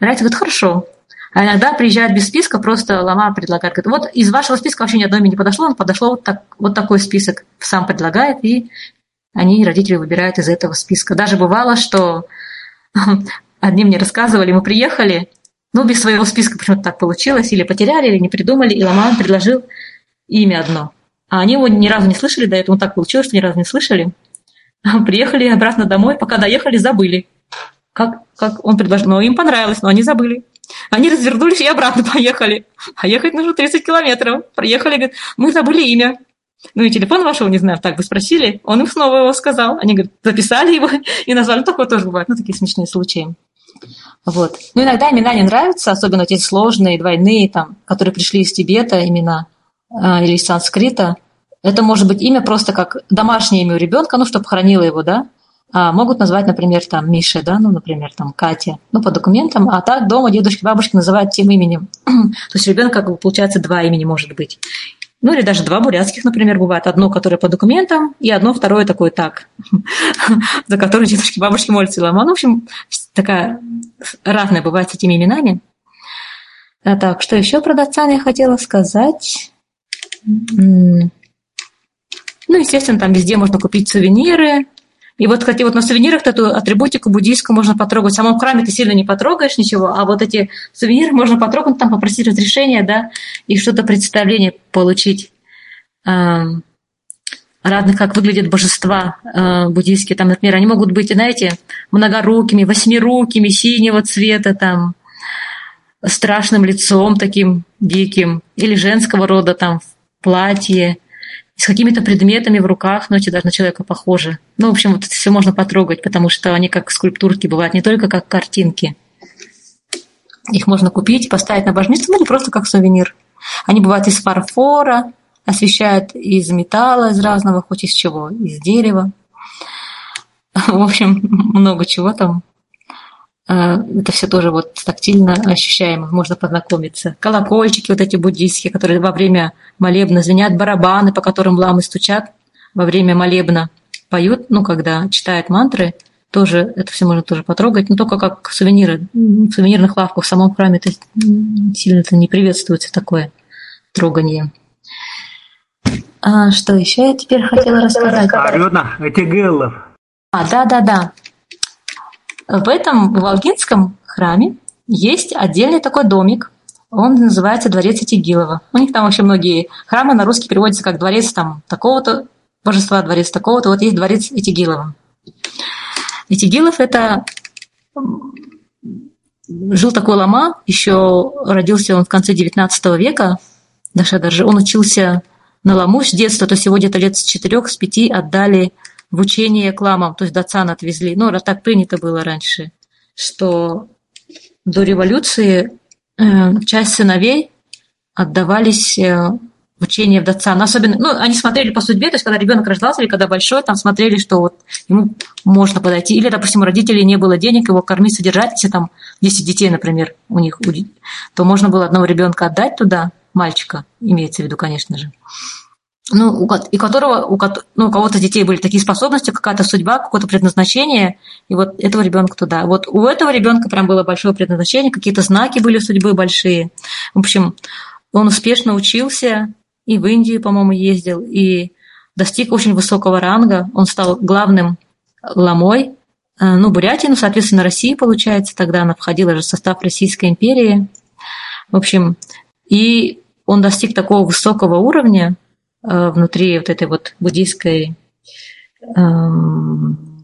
нравится, говорит, хорошо. А иногда приезжают без списка, просто лама предлагает. Говорит, вот из вашего списка вообще ни одно имя не подошло, он подошло вот, так, вот такой список. Сам предлагает, и они, родители, выбирают из этого списка. Даже бывало, что одни мне рассказывали, мы приехали, ну, без своего списка почему-то так получилось, или потеряли, или не придумали, и Ламан предложил имя одно. А они его ни разу не слышали до этого, так получилось, что ни разу не слышали. Приехали обратно домой, пока доехали, забыли. Как, как он предложил, но им понравилось, но они забыли. Они развернулись и обратно поехали. А ехать нужно 30 километров. Приехали, говорят, мы забыли имя. Ну и телефон вашего, не знаю, так бы спросили, он им снова его сказал. Они, говорят, записали его и назвали. Такое тоже бывает, ну, такие смешные случаи. Вот. Ну, иногда имена не нравятся, особенно эти сложные, двойные, там, которые пришли из Тибета, имена э, или из санскрита. Это может быть имя просто как домашнее имя у ребенка, ну, чтобы хранило его, да. А могут назвать, например, там Миша, да, ну, например, там Катя, ну, по документам, а так дома дедушки, бабушки называют тем именем. То есть ребенок, как бы, получается, два имени может быть. Ну или даже два бурятских, например, бывает. Одно, которое по документам, и одно, второе такое так, за которое дедушки, бабушки молятся лама. Ну, в общем, такая разная бывает с этими именами. А так, что еще про Датсан я хотела сказать? Ну, естественно, там везде можно купить сувениры. И вот, кстати, вот на сувенирах эту атрибутику буддийскую можно потрогать. В самом храме ты сильно не потрогаешь ничего, а вот эти сувениры можно потрогать, там попросить разрешения, да, и что-то представление получить эм, разных, как выглядят божества э, буддийские. Там, например, они могут быть, знаете, многорукими, восьмирукими, синего цвета, там, страшным лицом таким диким, или женского рода там в платье, с какими-то предметами в руках, но эти даже на человека похожи. Ну, в общем, вот это все можно потрогать, потому что они как скульптурки бывают, не только как картинки. Их можно купить, поставить на божницу, ну или просто как сувенир. Они бывают из фарфора, освещают из металла, из разного, хоть из чего, из дерева. В общем, много чего там это все тоже вот тактильно ощущаемо, можно познакомиться. Колокольчики вот эти буддийские, которые во время молебна звенят, барабаны, по которым ламы стучат во время молебна, поют, ну, когда читают мантры, тоже это все можно тоже потрогать, но только как сувениры. В сувенирных лавках в самом храме это сильно это не приветствуется такое трогание. А что еще я теперь хотела рассказать? Арена, эти геллов. А, да, да, да. В этом Волгинском храме есть отдельный такой домик. Он называется Дворец Этигилова. У них там вообще многие храмы на русский переводятся как дворец там такого-то божества, дворец такого-то. Вот есть дворец Этигилова. Этигилов – это жил такой лама, еще родился он в конце XIX века, даже, даже он учился на ламу с детства, то есть его где-то лет с четырех, с пяти отдали в учение к ламам, то есть датсан отвезли. Ну, так принято было раньше, что до революции э, часть сыновей отдавались э, в учение в датсан. Особенно, ну, они смотрели по судьбе, то есть когда ребенок рождался или когда большой, там смотрели, что вот ему можно подойти. Или, допустим, у родителей не было денег его кормить, содержать, если там 10 детей, например, у них, то можно было одного ребенка отдать туда, мальчика, имеется в виду, конечно же ну, у, и которого, у, ну, у кого-то детей были такие способности, какая-то судьба, какое-то предназначение, и вот этого ребенка туда. Вот у этого ребенка прям было большое предназначение, какие-то знаки были судьбы большие. В общем, он успешно учился, и в Индию, по-моему, ездил, и достиг очень высокого ранга. Он стал главным ламой, э, ну, Бурятии, ну, соответственно, России, получается, тогда она входила же в состав Российской империи. В общем, и он достиг такого высокого уровня, внутри вот этой вот буддийской эм,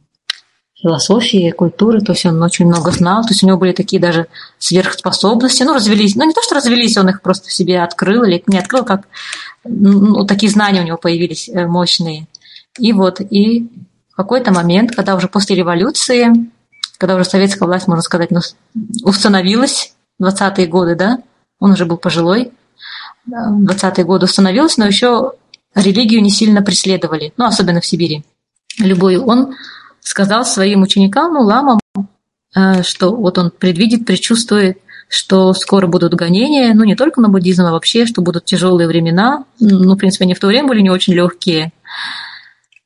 философии, культуры, то есть он очень много знал, то есть у него были такие даже сверхспособности, ну, развелись, ну, не то, что развелись, он их просто в себе открыл, или не открыл, как, ну, такие знания у него появились э, мощные. И вот, и в какой-то момент, когда уже после революции, когда уже советская власть, можно сказать, ну, установилась, 20-е годы, да, он уже был пожилой, 20-е годы установилась, но еще религию не сильно преследовали, ну, особенно в Сибири, любую. Он сказал своим ученикам, ну, ламам, э, что вот он предвидит, предчувствует, что скоро будут гонения, ну, не только на буддизм, а вообще, что будут тяжелые времена. Ну, в принципе, они в то время были не очень легкие.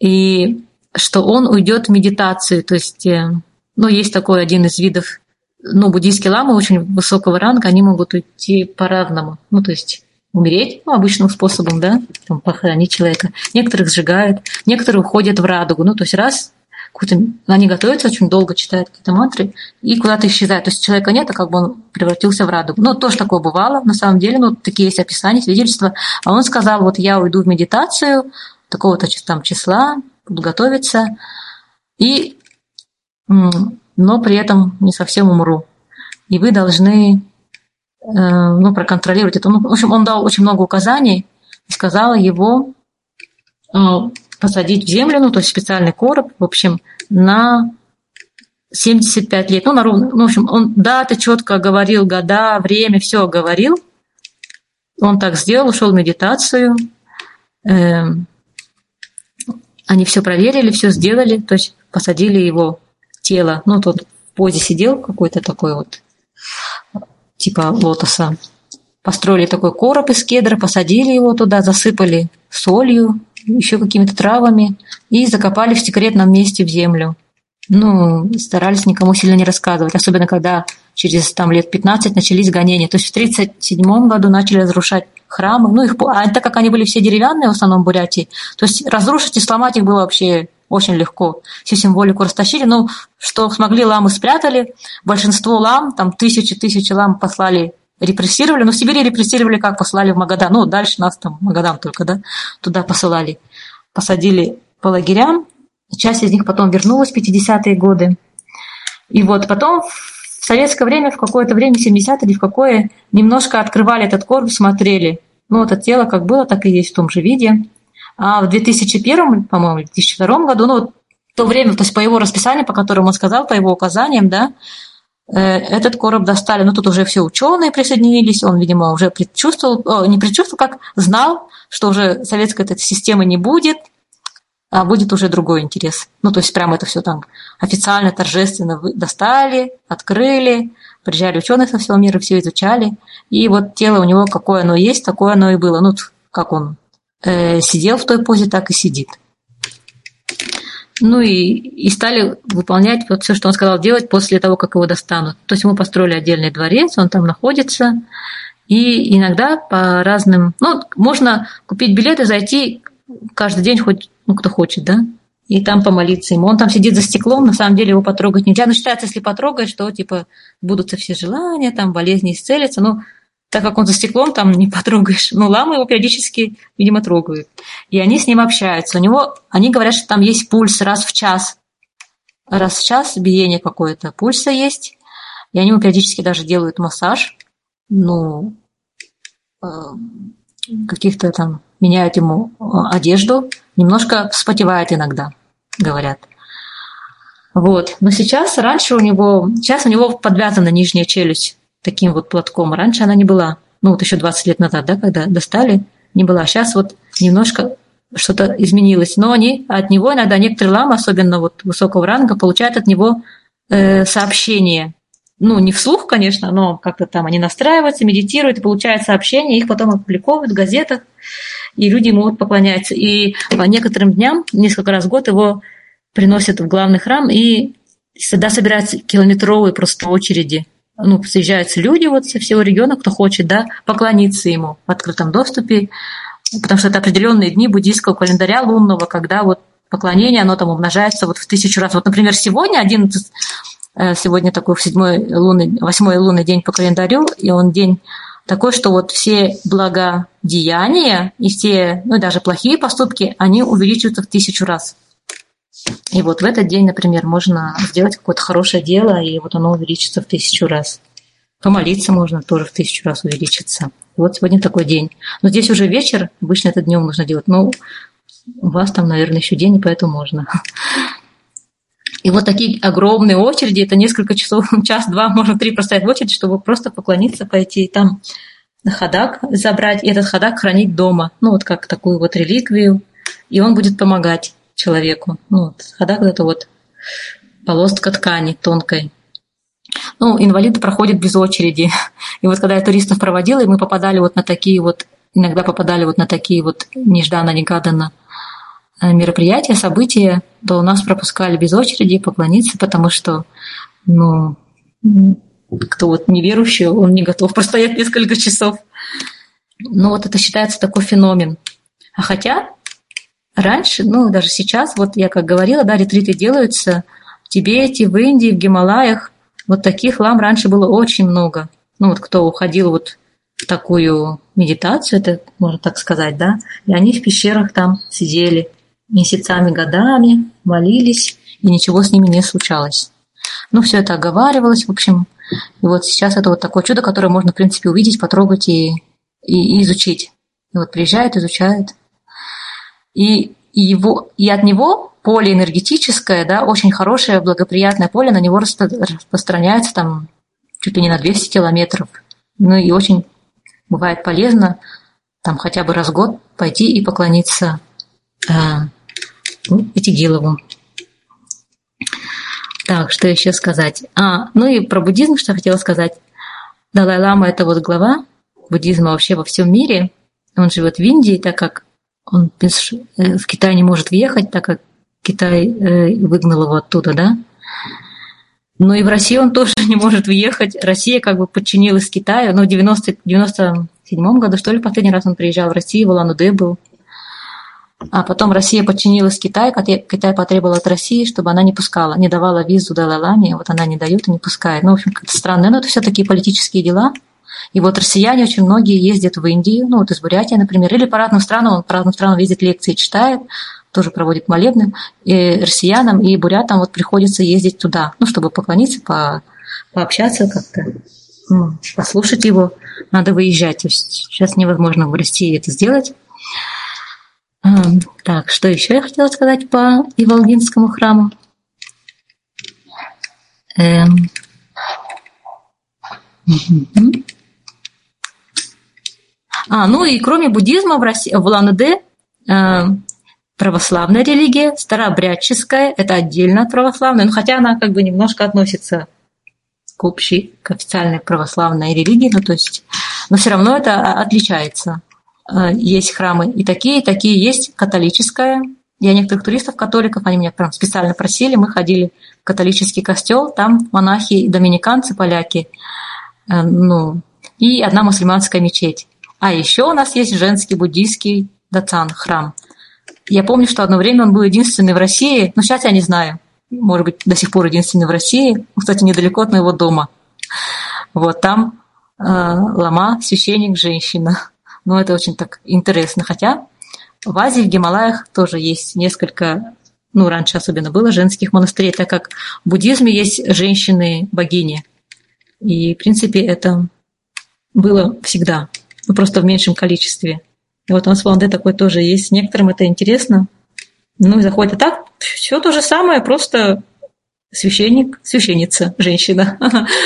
И что он уйдет в медитацию, то есть, э, ну, есть такой один из видов, ну, буддийские ламы очень высокого ранга, они могут уйти по-разному. Ну, то есть умереть ну, обычным способом, да, там, похоронить человека. Некоторых сжигают, некоторые уходят в радугу. Ну, то есть раз они готовятся очень долго, читают какие-то мантры и куда-то исчезают. То есть человека нет, а как бы он превратился в радугу. Ну, тоже такое бывало, на самом деле, ну, такие есть описания, свидетельства. А он сказал, вот я уйду в медитацию такого-то там числа, буду готовиться, и, но при этом не совсем умру. И вы должны ну, проконтролировать это. Ну, в общем, он дал очень много указаний и сказал его э, посадить в землю, ну, то есть специальный короб, в общем, на 75 лет. Ну, на ровно, ну, в общем, он даты четко говорил, года, время, все говорил. Он так сделал, ушел в медитацию. Эм, они все проверили, все сделали, то есть посадили его тело. Ну, тот в позе сидел какой-то такой вот типа лотоса. Построили такой короб из кедра, посадили его туда, засыпали солью, еще какими-то травами и закопали в секретном месте в землю. ну, старались никому сильно не рассказывать, особенно когда через там, лет 15 начались гонения. То есть в 1937 году начали разрушать храмы, ну, их, а так как они были все деревянные в основном в Бурятии, то есть разрушить и сломать их было вообще очень легко. Всю символику растащили, ну, что смогли, ламы спрятали. Большинство лам, там тысячи-тысячи лам послали репрессировали, но в Сибири репрессировали как? Послали в Магадан. Ну, дальше нас там, Магадан только, да, туда посылали. Посадили по лагерям, Часть из них потом вернулась в 50-е годы. И вот потом в советское время, в какое-то время, 70-е или в какое, немножко открывали этот корпус, смотрели. Ну, это тело как было, так и есть в том же виде. А в 2001, по-моему, 2002 году, ну, вот то время, то есть по его расписанию, по которому он сказал, по его указаниям, да, э, этот короб достали. Ну, тут уже все ученые присоединились, он, видимо, уже предчувствовал, о, не предчувствовал, как знал, что уже советской этой системы не будет – а будет уже другой интерес. Ну, то есть прямо это все там официально, торжественно достали, открыли, приезжали ученые со всего мира, все изучали. И вот тело у него, какое оно есть, такое оно и было. Ну, как он э, сидел в той позе, так и сидит. Ну и, и стали выполнять вот все, что он сказал делать после того, как его достанут. То есть ему построили отдельный дворец, он там находится. И иногда по разным... Ну, можно купить билеты, зайти каждый день хоть ну, кто хочет, да, и там помолиться ему. Он там сидит за стеклом, на самом деле его потрогать нельзя. Но считается, если потрогаешь, то, типа, будут все желания, там, болезни исцелятся. Но так как он за стеклом, там не потрогаешь. Ну, ламы его периодически, видимо, трогают. И они с ним общаются. У него, они говорят, что там есть пульс раз в час. Раз в час биение какое-то. Пульса есть. И они ему периодически даже делают массаж. Ну, э, каких-то там меняют ему э, одежду, немножко вспотевает иногда, говорят. Вот. Но сейчас, раньше у него, сейчас у него подвязана нижняя челюсть таким вот платком. Раньше она не была. Ну, вот еще 20 лет назад, да, когда достали, не была. Сейчас вот немножко что-то изменилось. Но они от него иногда некоторые ламы, особенно вот высокого ранга, получают от него э, сообщение ну, не вслух, конечно, но как-то там они настраиваются, медитируют получают сообщения, их потом опубликовывают в газетах, и люди могут поклоняться. И по некоторым дням, несколько раз в год его приносят в главный храм, и всегда собираются километровые просто очереди. Ну, съезжаются люди вот со всего региона, кто хочет, да, поклониться ему в открытом доступе, потому что это определенные дни буддийского календаря лунного, когда вот поклонение, оно там умножается вот в тысячу раз. Вот, например, сегодня 11 Э, сегодня такой седьмой лунный, восьмой лунный день по календарю, и он день такой, что вот все благодеяния и все, ну даже плохие поступки, они увеличиваются в тысячу раз. И вот в этот день, например, можно сделать какое-то хорошее дело, и вот оно увеличится в тысячу раз. Помолиться можно тоже в тысячу раз увеличиться. Вот сегодня такой день. Но здесь уже вечер, обычно это днем нужно делать. Но у вас там, наверное, еще день, и поэтому можно. И вот такие огромные очереди, это несколько часов, час-два, можно три простоять в очередь, чтобы просто поклониться, пойти и там ходак забрать, и этот ходак хранить дома. Ну, вот как такую вот реликвию. И он будет помогать человеку. Ну, вот, ходак – это вот полоска ткани тонкой. Ну, инвалиды проходят без очереди. И вот когда я туристов проводила, и мы попадали вот на такие вот, иногда попадали вот на такие вот нежданно-негаданно Э, мероприятия, события, то у нас пропускали без очереди поклониться, потому что, ну, кто вот неверующий, он не готов простоять несколько часов. Ну, вот это считается такой феномен. А хотя раньше, ну, даже сейчас, вот я как говорила, да, ретриты делаются в Тибете, в Индии, в Гималаях. Вот таких лам раньше было очень много. Ну, вот кто уходил вот в такую медитацию, это можно так сказать, да, и они в пещерах там сидели, месяцами, годами молились, и ничего с ними не случалось. Ну, все это оговаривалось, в общем. И вот сейчас это вот такое чудо, которое можно, в принципе, увидеть, потрогать и, и, и изучить. И вот приезжает, изучает. И, его, и от него поле энергетическое, да, очень хорошее, благоприятное поле, на него распространяется там чуть ли не на 200 километров. Ну и очень бывает полезно там хотя бы раз в год пойти и поклониться а, ну, Этигилову. Так, что еще сказать? А, ну и про буддизм, что хотела сказать. Далай-лама – это вот глава буддизма вообще во всем мире. Он живет в Индии, так как он э, в Китай не может въехать, так как Китай э, выгнал его оттуда, да. Но и в Россию он тоже не может въехать. Россия как бы подчинилась Китаю. Но в 90, 97 году, что ли, последний раз он приезжал в Россию, в Улан-Удэ был. А потом Россия подчинилась Китаю, Китай потребовал от России, чтобы она не пускала, не давала визу Далай-Ламе, вот она не дает и не пускает. Ну, в общем, как-то странно, но это все такие политические дела. И вот россияне очень многие ездят в Индию, ну вот из Бурятии, например, или по разным странам, он по разным странам ездит лекции, читает, тоже проводит молебны. И россиянам и бурятам вот приходится ездить туда, ну, чтобы поклониться, по, пообщаться как-то, ну, послушать его. Надо выезжать. Сейчас невозможно в России это сделать. Так, что еще я хотела сказать по Иволгинскому храму? Эм. А, ну и кроме буддизма в, России, в Улан-Удэ э, православная религия, старообрядческая, это отдельно от православной, но хотя она как бы немножко относится к общей, к официальной православной религии, ну то есть, но все равно это отличается. Э, есть храмы и такие, и такие есть католическая. Я некоторых туристов, католиков, они меня прям специально просили, мы ходили в католический костел, там монахи, доминиканцы, поляки, э, ну, и одна мусульманская мечеть. А еще у нас есть женский буддийский дацан, храм. Я помню, что одно время он был единственный в России, но сейчас я не знаю, может быть, до сих пор единственный в России, кстати, недалеко от моего дома. Вот там э, лама, священник, женщина. Но это очень так интересно. Хотя в Азии, в Гималаях тоже есть несколько, ну, раньше особенно было, женских монастырей, так как в буддизме есть женщины-богини. И, в принципе, это было всегда, ну, просто в меньшем количестве. И вот у нас в Ланде такой тоже есть. Некоторым это интересно. Ну, и заходит. А так, все то же самое, просто священник, священница, женщина.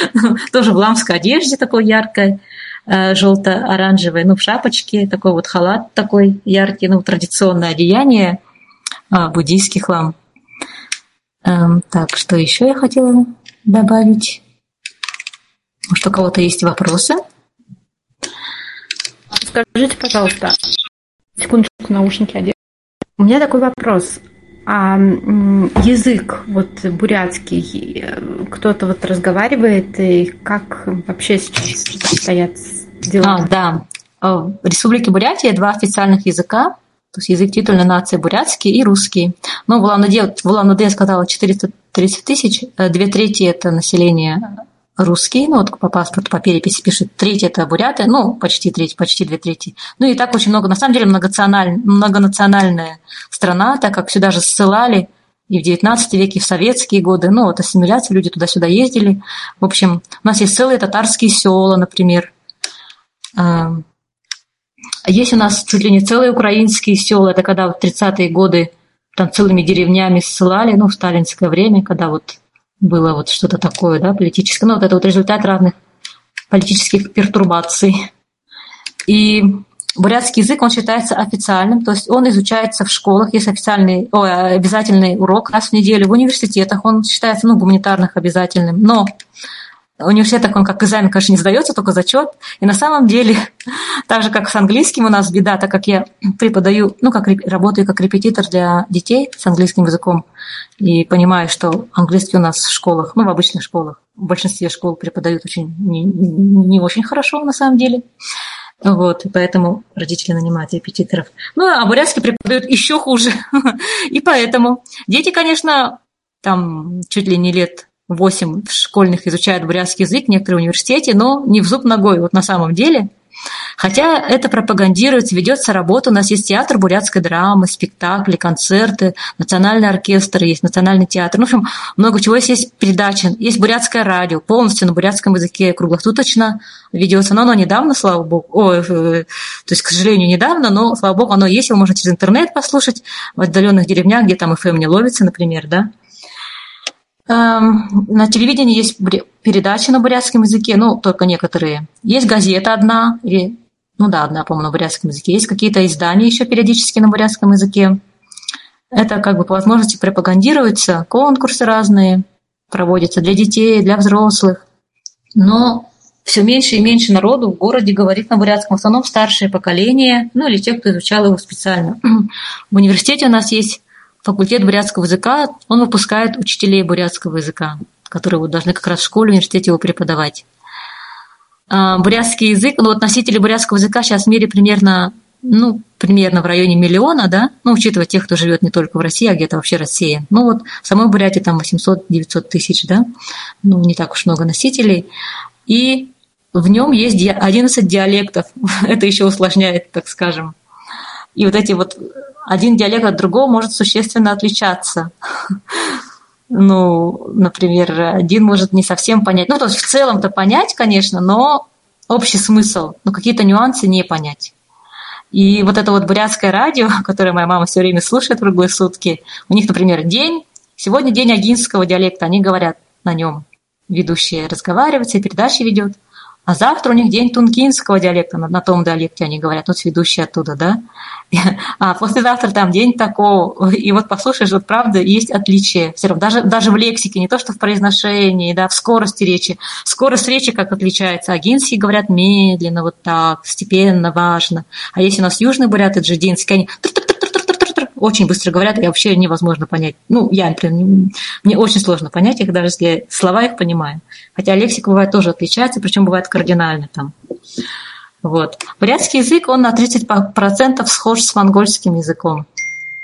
Тоже в ламской одежде такой яркой. Э, желто-оранжевый, ну, в шапочке, такой вот халат такой яркий, ну, традиционное одеяние, а, буддийский хлам. Эм, так, что еще я хотела добавить? Может, у кого-то есть вопросы? Скажите, пожалуйста, секундочку, наушники одеть. У меня такой вопрос. А язык вот бурятский, э, кто-то вот разговаривает, и как вообще сейчас стоят дела? А, да. Э, в Республике Бурятия два официальных языка, то есть язык титульной нации бурятский и русский. Ну, в Улан-Удэ, в я сказала 430 тысяч, э, две трети это население русский, ну вот по паспорту, по переписи пишет, треть это буряты, ну почти треть, почти две трети. Ну и так очень много, на самом деле многонациональ, многонациональная страна, так как сюда же ссылали и в XIX веке, и в советские годы, ну вот ассимиляция, люди туда-сюда ездили. В общем, у нас есть целые татарские села, например. А, есть у нас чуть ли не целые украинские села, это когда в 30-е годы там целыми деревнями ссылали, ну, в сталинское время, когда вот было вот что-то такое, да, политическое. Ну, вот это вот результат разных политических пертурбаций. И бурятский язык, он считается официальным, то есть он изучается в школах, есть официальный, о, обязательный урок раз в неделю, в университетах он считается, ну, гуманитарных обязательным. Но университетах он как экзамен, конечно, не сдается, только зачет. И на самом деле, так же, как с английским у нас беда, так как я преподаю, ну, как работаю как репетитор для детей с английским языком, и понимаю, что английский у нас в школах, ну, в обычных школах, в большинстве школ преподают очень не, не очень хорошо на самом деле. Вот, и поэтому родители нанимают репетиторов. Ну, а бурятский преподают еще хуже. И поэтому дети, конечно, там чуть ли не лет 8 школьных изучают бурятский язык, некоторые в университете, но не в зуб ногой, вот на самом деле. Хотя это пропагандируется, ведется работа, у нас есть театр бурятской драмы, спектакли, концерты, национальный оркестр, есть национальный театр, ну, в общем, много чего есть, есть передача, есть бурятское радио, полностью на бурятском языке, круглосуточно ведется, но оно недавно, слава богу, о, э, то есть, к сожалению, недавно, но, слава богу, оно есть, его можно через интернет послушать в отдаленных деревнях, где там FM не ловится, например, да, Эм, на телевидении есть передачи на бурятском языке, ну, только некоторые. Есть газета одна, или, ну да, одна, по-моему, на бурятском языке. Есть какие-то издания еще периодически на бурятском языке. Это как бы по возможности пропагандируется, конкурсы разные проводятся для детей, для взрослых. Но все меньше и меньше народу в городе говорит на бурятском, в основном старшее поколение, ну или те, кто изучал его специально. В университете у нас есть факультет бурятского языка, он выпускает учителей бурятского языка. которые вот должны как раз в школе, университете его преподавать. А, бурятский язык, ну вот носители бурятского языка сейчас в мире примерно, ну, примерно в районе миллиона, да, ну, учитывая тех, кто живет не только в России, а где-то вообще Россия. Ну, вот в самой Бурятии там 800-900 тысяч, да, ну, не так уж много носителей. И в нем есть 11 диалектов. Это еще усложняет, так скажем. И вот эти вот один диалект от другого может существенно отличаться. Ну, например, один может не совсем понять. Ну, то есть в целом-то понять, конечно, но общий смысл, но какие-то нюансы не понять. И вот это вот бурятское радио, которое моя мама все время слушает круглые сутки, у них, например, день, сегодня день агинского диалекта, они говорят на нем. Ведущие разговаривают, все передачи ведет. А завтра у них день тункинского диалекта, на, на том диалекте они говорят, вот ведущие оттуда, да. А послезавтра там день такого. И вот послушаешь, вот правда, есть отличие. Все равно, даже, даже в лексике, не то что в произношении, да, в скорости речи. Скорость речи как отличается. Агинские говорят медленно, вот так, степенно, важно. А если у нас южные буряты, джидинские, они очень быстро говорят, и вообще невозможно понять. Ну, я, например, мне очень сложно понять их, даже если слова их понимаю. Хотя лексика бывает тоже отличается, причем бывает кардинально там. Вот. Бурятский язык, он на 30% схож с монгольским языком.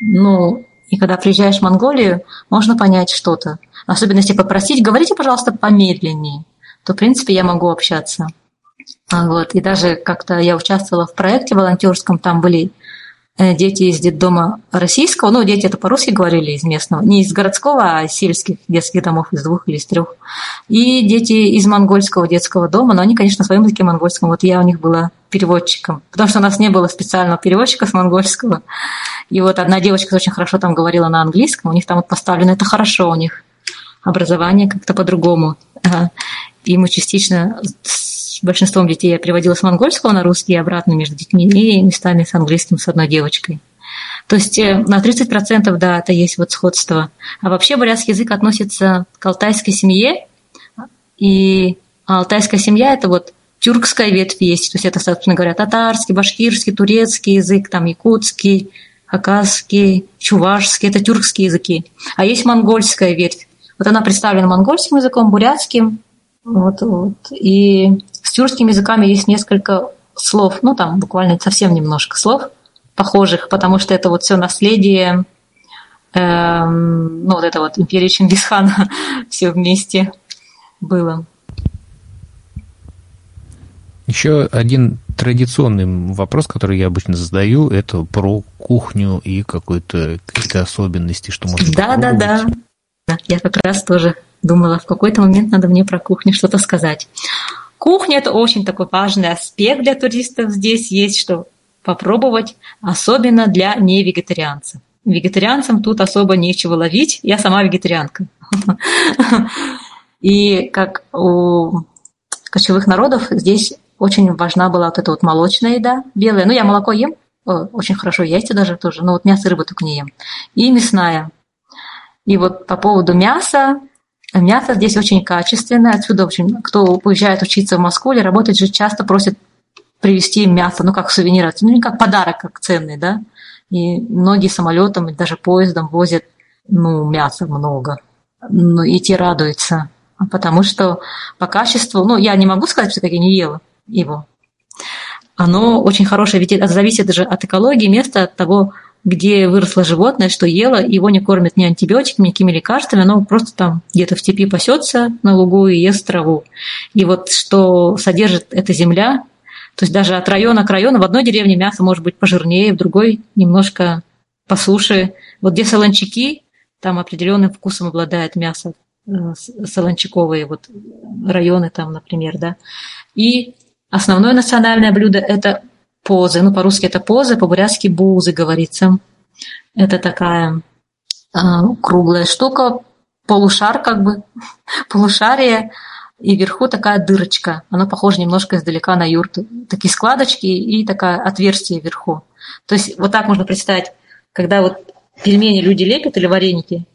Ну, и когда приезжаешь в Монголию, можно понять что-то. Особенно если попросить, говорите, пожалуйста, помедленнее, то, в принципе, я могу общаться. А вот. И даже как-то я участвовала в проекте волонтерском, там были дети из детдома российского, ну, дети это по-русски говорили из местного, не из городского, а из сельских детских домов, из двух или из трех. И дети из монгольского детского дома, но они, конечно, на своем языке монгольском. Вот я у них была переводчиком, потому что у нас не было специального переводчика с монгольского. И вот одна девочка очень хорошо там говорила на английском, у них там вот поставлено это хорошо, у них образование как-то по-другому. И мы частично с большинством детей я переводила с монгольского на русский и обратно между детьми, и местами с английским с одной девочкой. То есть э, на 30% да, это есть вот сходство. А вообще бурятский язык относится к алтайской семье, и алтайская семья – это вот тюркская ветвь есть, то есть это, собственно говоря, татарский, башкирский, турецкий язык, там якутский, хакасский, чувашский – это тюркские языки. А есть монгольская ветвь. Вот она представлена монгольским языком, бурятским, вот, вот. И тюркскими языками есть несколько слов, ну там буквально совсем немножко слов похожих, потому что это вот все наследие, эм, ну вот это вот империя Чингисхана все вместе было. Еще один традиционный вопрос, который я обычно задаю, это про кухню и какой-то какие-то особенности, что можно Да, да, да. Я как раз тоже думала, в какой-то момент надо мне про кухню что-то сказать. Кухня – это очень такой важный аспект для туристов. Здесь есть что попробовать, особенно для невегетарианцев. Вегетарианцам тут особо нечего ловить. Я сама вегетарианка. И как у кочевых народов здесь очень важна была вот эта вот молочная еда, белая. Ну, я молоко ем, очень хорошо, яйца даже тоже, но вот мясо и рыбу только не ем. И мясная. И вот по поводу мяса, Мясо здесь очень качественное, отсюда очень, кто уезжает учиться в Москву или работать же часто просит привезти мясо, ну как сувенир, ну как подарок, как ценный, да. И многие самолетом, даже поездом возят, ну, мяса много. Ну, и те радуются, потому что по качеству, ну, я не могу сказать, что я не ела его. Оно очень хорошее, ведь это зависит даже от экологии места, от того, где выросло животное, что ело, его не кормят ни антибиотиками, никакими лекарствами, оно просто там где-то в степи пасется на лугу и ест траву. И вот что содержит эта земля, то есть даже от района к району, в одной деревне мясо может быть пожирнее, в другой немножко по суше. Вот где солончаки, там определенным вкусом обладает мясо э, солончаковые вот районы там, например, да. И основное национальное блюдо – это позы. Ну, по-русски это позы, по-бурятски бузы говорится. Это такая а, круглая штука, полушар как бы, полушарие, и вверху такая дырочка. Она похожа немножко издалека на юрту. Такие складочки и такое отверстие вверху. То есть вот так можно представить, когда вот пельмени люди лепят или вареники,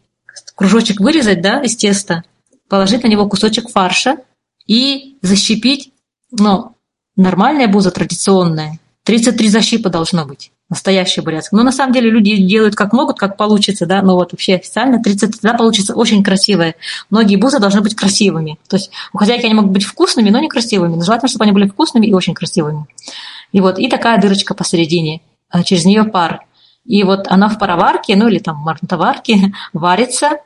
кружочек вырезать, да, из теста, положить на него кусочек фарша и защипить, ну, нормальная буза традиционная, 33 защипа должно быть. настоящая бурятская. Но на самом деле люди делают как могут, как получится, да, но вот вообще официально 30 да, получится очень красивая. Многие бузы должны быть красивыми. То есть у хозяйки они могут быть вкусными, но не красивыми. Но желательно, чтобы они были вкусными и очень красивыми. И вот, и такая дырочка посередине, а через нее пар. И вот она в пароварке, ну или там в марнтоварке варится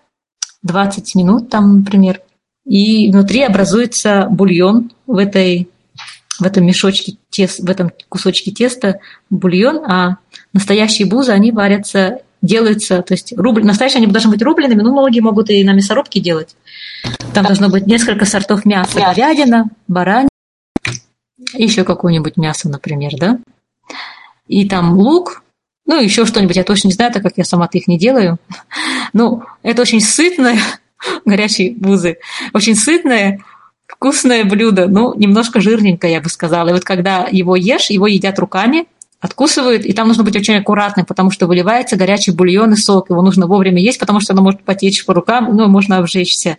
20 минут там, например, и внутри образуется бульон в этой в этом мешочке, тес, в этом кусочке теста бульон, а настоящие бузы, они варятся, делаются, то есть рубль, настоящие они должны быть рубленными, но многие могут и на мясорубке делать. Там должно быть несколько сортов мяса. Говядина, баранина, еще какое-нибудь мясо, например, да? И там лук, ну, еще что-нибудь, я точно не знаю, так как я сама-то их не делаю. Ну, это очень сытное, горячие бузы, очень сытное, вкусное блюдо, ну, немножко жирненькое, я бы сказала. И вот когда его ешь, его едят руками, откусывают, и там нужно быть очень аккуратным, потому что выливается горячий бульон и сок, его нужно вовремя есть, потому что оно может потечь по рукам, ну, можно обжечься.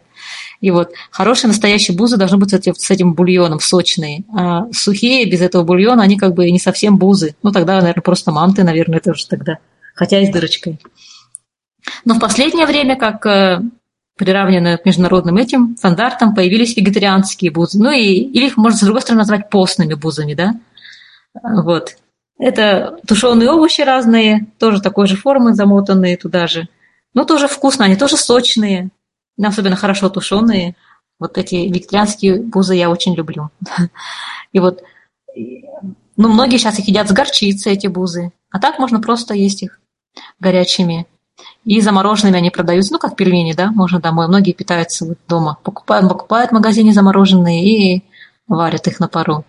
И вот хорошие настоящие бузы должны быть с этим бульоном, сочные. А сухие, без этого бульона, они как бы не совсем бузы. Ну, тогда, наверное, просто манты, наверное, тоже тогда. Хотя и с дырочкой. Но в последнее время, как э, приравненные к международным этим стандартам, появились вегетарианские бузы. Ну и или их можно, с другой стороны, назвать постными бузами, да? Вот. Это тушеные овощи разные, тоже такой же формы, замотанные туда же. Но тоже вкусно, они тоже сочные, особенно хорошо тушеные. Вот эти вегетарианские бузы я очень люблю. И вот, ну, многие сейчас их едят с горчицей, эти бузы. А так можно просто есть их горячими. И замороженными они продаются, ну, как пельмени, да, можно домой. Многие питаются вот дома. Покупают, покупают в магазине замороженные и варят их на пару.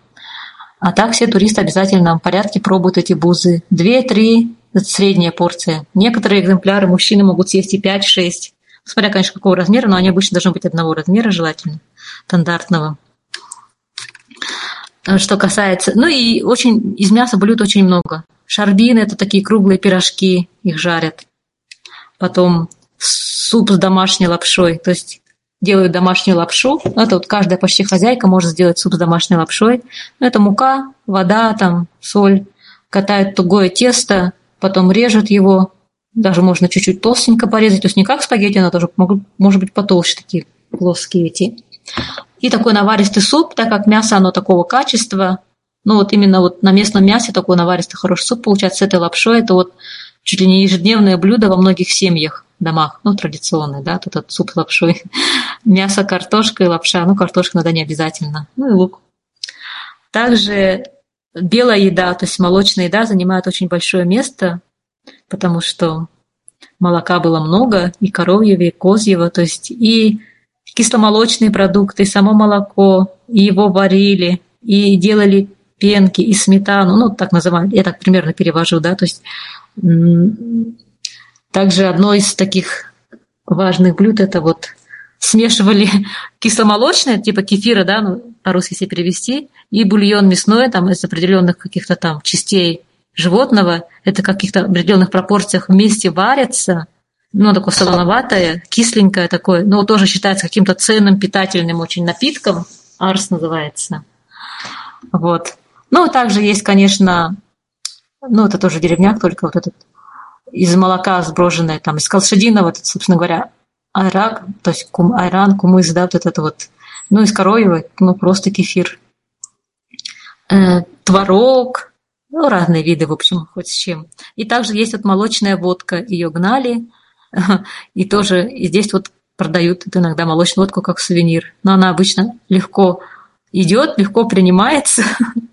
А так все туристы обязательно в порядке пробуют эти бузы. Две-три – средняя порция. Некоторые экземпляры мужчины могут съесть и пять-шесть. Смотря, конечно, какого размера, но они обычно должны быть одного размера желательно, стандартного. Что касается... Ну и очень из мяса блюд очень много. Шарбины – это такие круглые пирожки, их жарят потом суп с домашней лапшой, то есть делают домашнюю лапшу. Это вот каждая почти хозяйка может сделать суп с домашней лапшой. Это мука, вода, там, соль. Катают тугое тесто, потом режут его. Даже можно чуть-чуть толстенько порезать. То есть не как спагетти, но тоже могут, может быть потолще такие плоские эти. И такой наваристый суп, так как мясо оно такого качества, ну вот именно вот на местном мясе такой наваристый хороший суп получается с этой лапшой. Это вот чуть ли не ежедневное блюдо во многих семьях, домах, ну, традиционное, да, тут этот суп с лапшой. Мясо, картошка и лапша, ну, картошка надо не обязательно, ну и лук. Также белая еда, то есть молочная еда занимает очень большое место, потому что молока было много, и коровьего, и козьего, то есть и кисломолочные продукты, и само молоко, и его варили, и делали пенки, и сметану, ну, так называемые, я так примерно перевожу, да, то есть также одно из таких важных блюд это вот смешивали кисломолочное, типа кефира, да, ну, по-русски если перевести, и бульон мясной, там, из определенных каких-то там частей животного, это в каких-то определенных пропорциях вместе варятся, ну, такое солоноватое, кисленькое такое, но тоже считается каким-то ценным, питательным очень напитком, арс называется. Вот. Ну, также есть, конечно, ну, это тоже деревняк, только вот этот из молока сброженное, там, из колшадиного, вот, собственно говоря, айрак, то есть кум, айран, кумыс, да, вот это вот, ну, из коровьего, ну, просто кефир. Э, творог, ну, разные виды, в общем, хоть с чем. И также есть вот молочная водка, ее гнали, и тоже и здесь вот продают иногда молочную водку как сувенир. Но она обычно легко идет, легко принимается,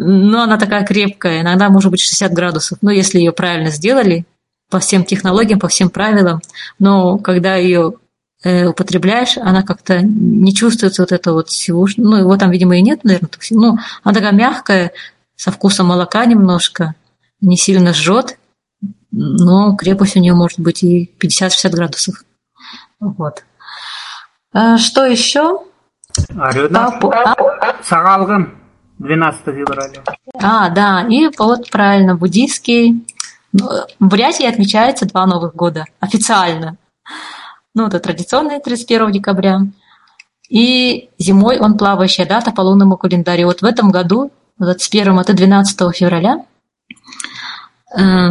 но она такая крепкая, иногда может быть 60 градусов, но если ее правильно сделали, по всем технологиям, по всем правилам, но когда ее э, употребляешь, она как-то не чувствуется вот это вот всего, ну его там, видимо, и нет, наверное, ну, она такая мягкая, со вкусом молока немножко, не сильно жжет, но крепость у нее может быть и 50-60 градусов. Вот. А что еще? Арена. А, Саралган. 12 февраля. А, да, и вот правильно, буддийский. Ну, в Бурятии отмечается два Новых года официально. Ну, это традиционный 31 декабря. И зимой он плавающая дата по лунному календарю. Вот в этом году, 21 это 12 февраля, Э,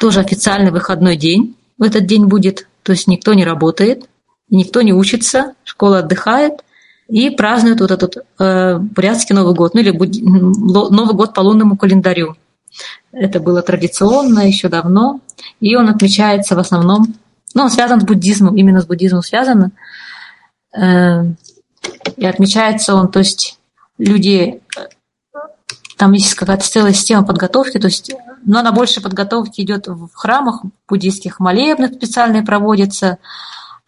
тоже официальный выходной день в этот день будет, то есть никто не работает, никто не учится, школа отдыхает и празднуют вот этот э, бурятский Новый год, ну или Новый год по лунному календарю. Это было традиционно еще давно, и он отмечается в основном, ну, он связан с буддизмом, именно с буддизмом связан. Э, и отмечается он, то есть люди, там есть какая-то целая система подготовки, то есть, но она больше подготовки идет в храмах буддийских, молебных специальные проводятся,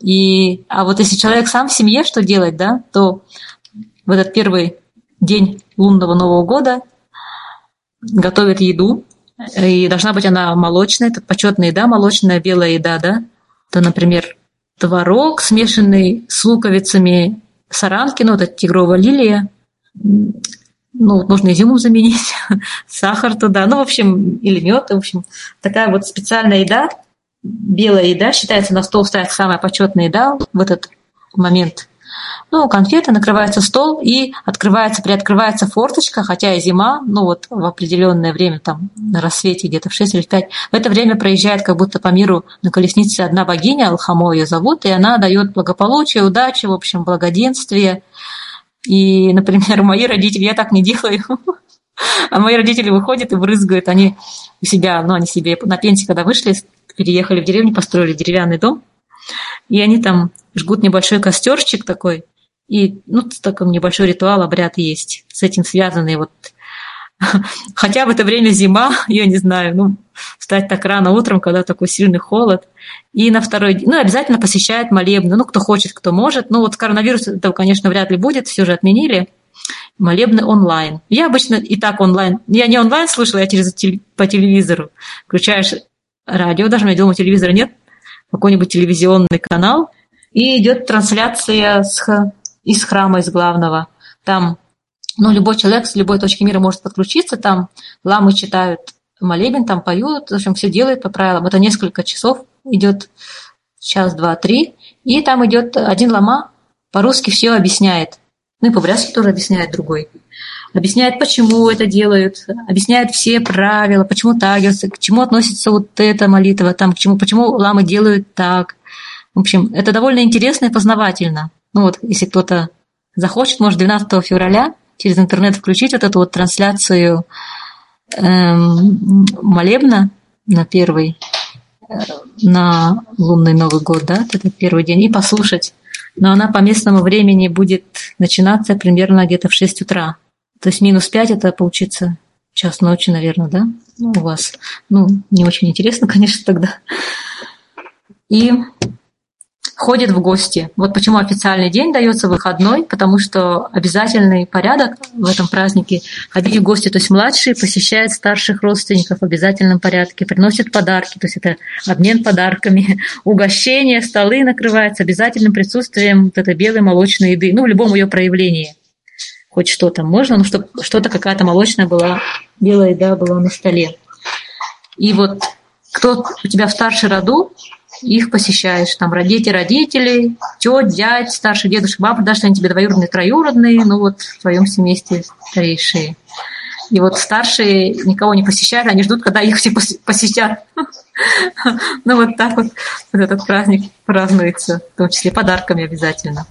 и, а вот если человек сам в семье что делать, да, то в этот первый день лунного Нового года готовит еду, и должна быть она молочная, это почетная еда, молочная белая еда, да, то, например, творог, смешанный с луковицами саранки, ну, это тигровая лилия, ну, нужно изюмом заменить, сахар туда, ну, в общем, или мед, в общем, такая вот специальная еда, белая еда, считается на стол ставится самая почетная еда в этот момент. Ну, конфеты, накрывается стол и открывается, приоткрывается форточка, хотя и зима, ну вот в определенное время, там на рассвете где-то в 6 или в 5, в это время проезжает как будто по миру на колеснице одна богиня, Алхамо ее зовут, и она дает благополучие, удачи, в общем, благоденствие. И, например, мои родители, я так не делаю, а мои родители выходят и брызгают, они у себя, ну, они себе на пенсии, когда вышли, переехали в деревню, построили деревянный дом, и они там жгут небольшой костерчик такой, и, ну, такой небольшой ритуал, обряд есть, с этим связанный вот Хотя в это время зима, я не знаю, ну, встать так рано утром, когда такой сильный холод. И на второй день, ну, обязательно посещает молебны, ну, кто хочет, кто может. Ну, вот с коронавирусом этого, конечно, вряд ли будет, все же отменили. Молебны онлайн. Я обычно и так онлайн, я не онлайн слышала, я через по телевизору. Включаешь радио, даже у меня дома телевизора нет, какой-нибудь телевизионный канал, и идет трансляция с, из храма, из главного. Там, ну, любой человек с любой точки мира может подключиться, там ламы читают молебен, там поют, в общем, все делают по правилам. Это несколько часов идет, час, два, три, и там идет один лама, по-русски все объясняет. Ну и по-брянски тоже объясняет другой объясняет, почему это делают, объясняет все правила, почему так к чему относится вот эта молитва, там, к чему, почему ламы делают так. В общем, это довольно интересно и познавательно. Ну вот, если кто-то захочет, может 12 февраля через интернет включить вот эту вот трансляцию эм, молебна на первый, э, на лунный Новый год, да, это первый день, и послушать. Но она по местному времени будет начинаться примерно где-то в 6 утра. То есть минус 5 это получится час ночи, наверное, да, ну, у вас. Ну, не очень интересно, конечно, тогда. И ходит в гости. Вот почему официальный день дается выходной, потому что обязательный порядок в этом празднике ходить в гости, то есть младшие посещают старших родственников в обязательном порядке, приносят подарки, то есть это обмен подарками, угощение, столы накрываются обязательным присутствием вот этой белой молочной еды, ну, в любом ее проявлении хоть что-то можно, но чтобы что-то какая-то молочная была, белая еда была на столе. И вот кто у тебя в старшей роду, их посещаешь, там, родители родителей, тетя, дядь, старший дедушка, бабушка, даже если они тебе двоюродные, троюродные, ну вот в твоем семействе старейшие. И вот старшие никого не посещают, они ждут, когда их все посетят. Ну вот так вот этот праздник празднуется, в том числе подарками обязательно.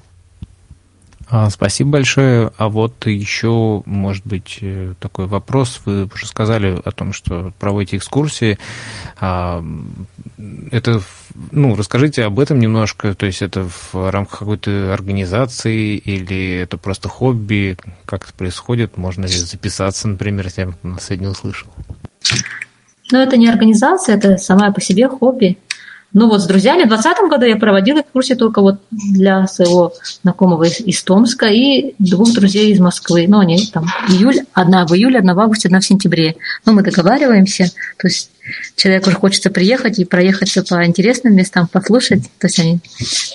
А, спасибо большое. А вот еще, может быть, э, такой вопрос. Вы уже сказали о том, что проводите экскурсии. А, это, ну, расскажите об этом немножко. То есть это в рамках какой-то организации или это просто хобби? Как это происходит? Можно ли записаться, например, если я нас сегодня услышал? Ну, это не организация, это сама по себе хобби. Ну вот с друзьями в 2020 году я проводила экскурсии только вот для своего знакомого из, из Томска и двух друзей из Москвы. Ну, они там июль, одна в июле, одна в августе, одна в сентябре. Ну, мы договариваемся, то есть человеку уже хочется приехать и проехаться по интересным местам, послушать. То есть они,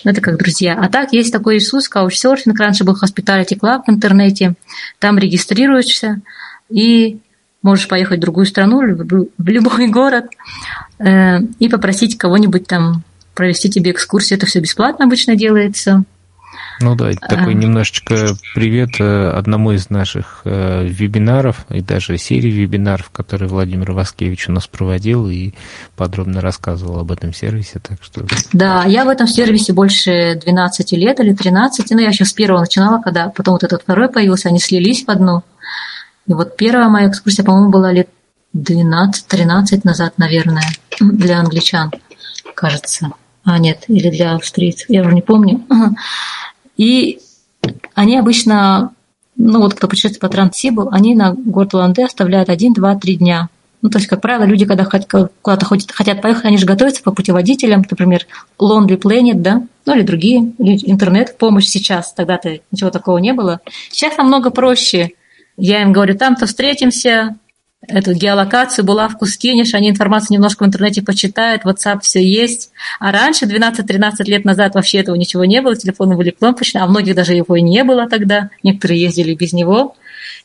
ну, это как друзья. А так есть такой ресурс, Couchsurfing, раньше был Hospitality Club в интернете. Там регистрируешься и можешь поехать в другую страну, в любой город и попросить кого-нибудь там провести тебе экскурсию. Это все бесплатно обычно делается. Ну да, такой а... немножечко привет э, одному из наших э, вебинаров и даже серии вебинаров, которые Владимир Васкевич у нас проводил и подробно рассказывал об этом сервисе, так что... Да, я в этом сервисе больше 12 лет или 13, ну я еще с первого начинала, когда потом вот этот второй появился, они слились в одну. И вот первая моя экскурсия, по-моему, была лет 12-13 назад, наверное, для англичан, кажется. А, нет, или для австрийцев, я уже не помню. И они обычно, ну вот кто путешествует по Транссибу, они на город Уланде оставляют один, два, три дня. Ну, то есть, как правило, люди, когда куда-то хотят поехать, они же готовятся по путеводителям, например, Lonely Planet, да, ну или другие, интернет, помощь сейчас, тогда-то ничего такого не было. Сейчас намного проще. Я им говорю, там-то встретимся, эту геолокацию, булавку скинешь, они информацию немножко в интернете почитают, WhatsApp все есть. А раньше, 12-13 лет назад, вообще этого ничего не было, телефоны были кнопочные, а многих даже его и не было тогда, некоторые ездили без него.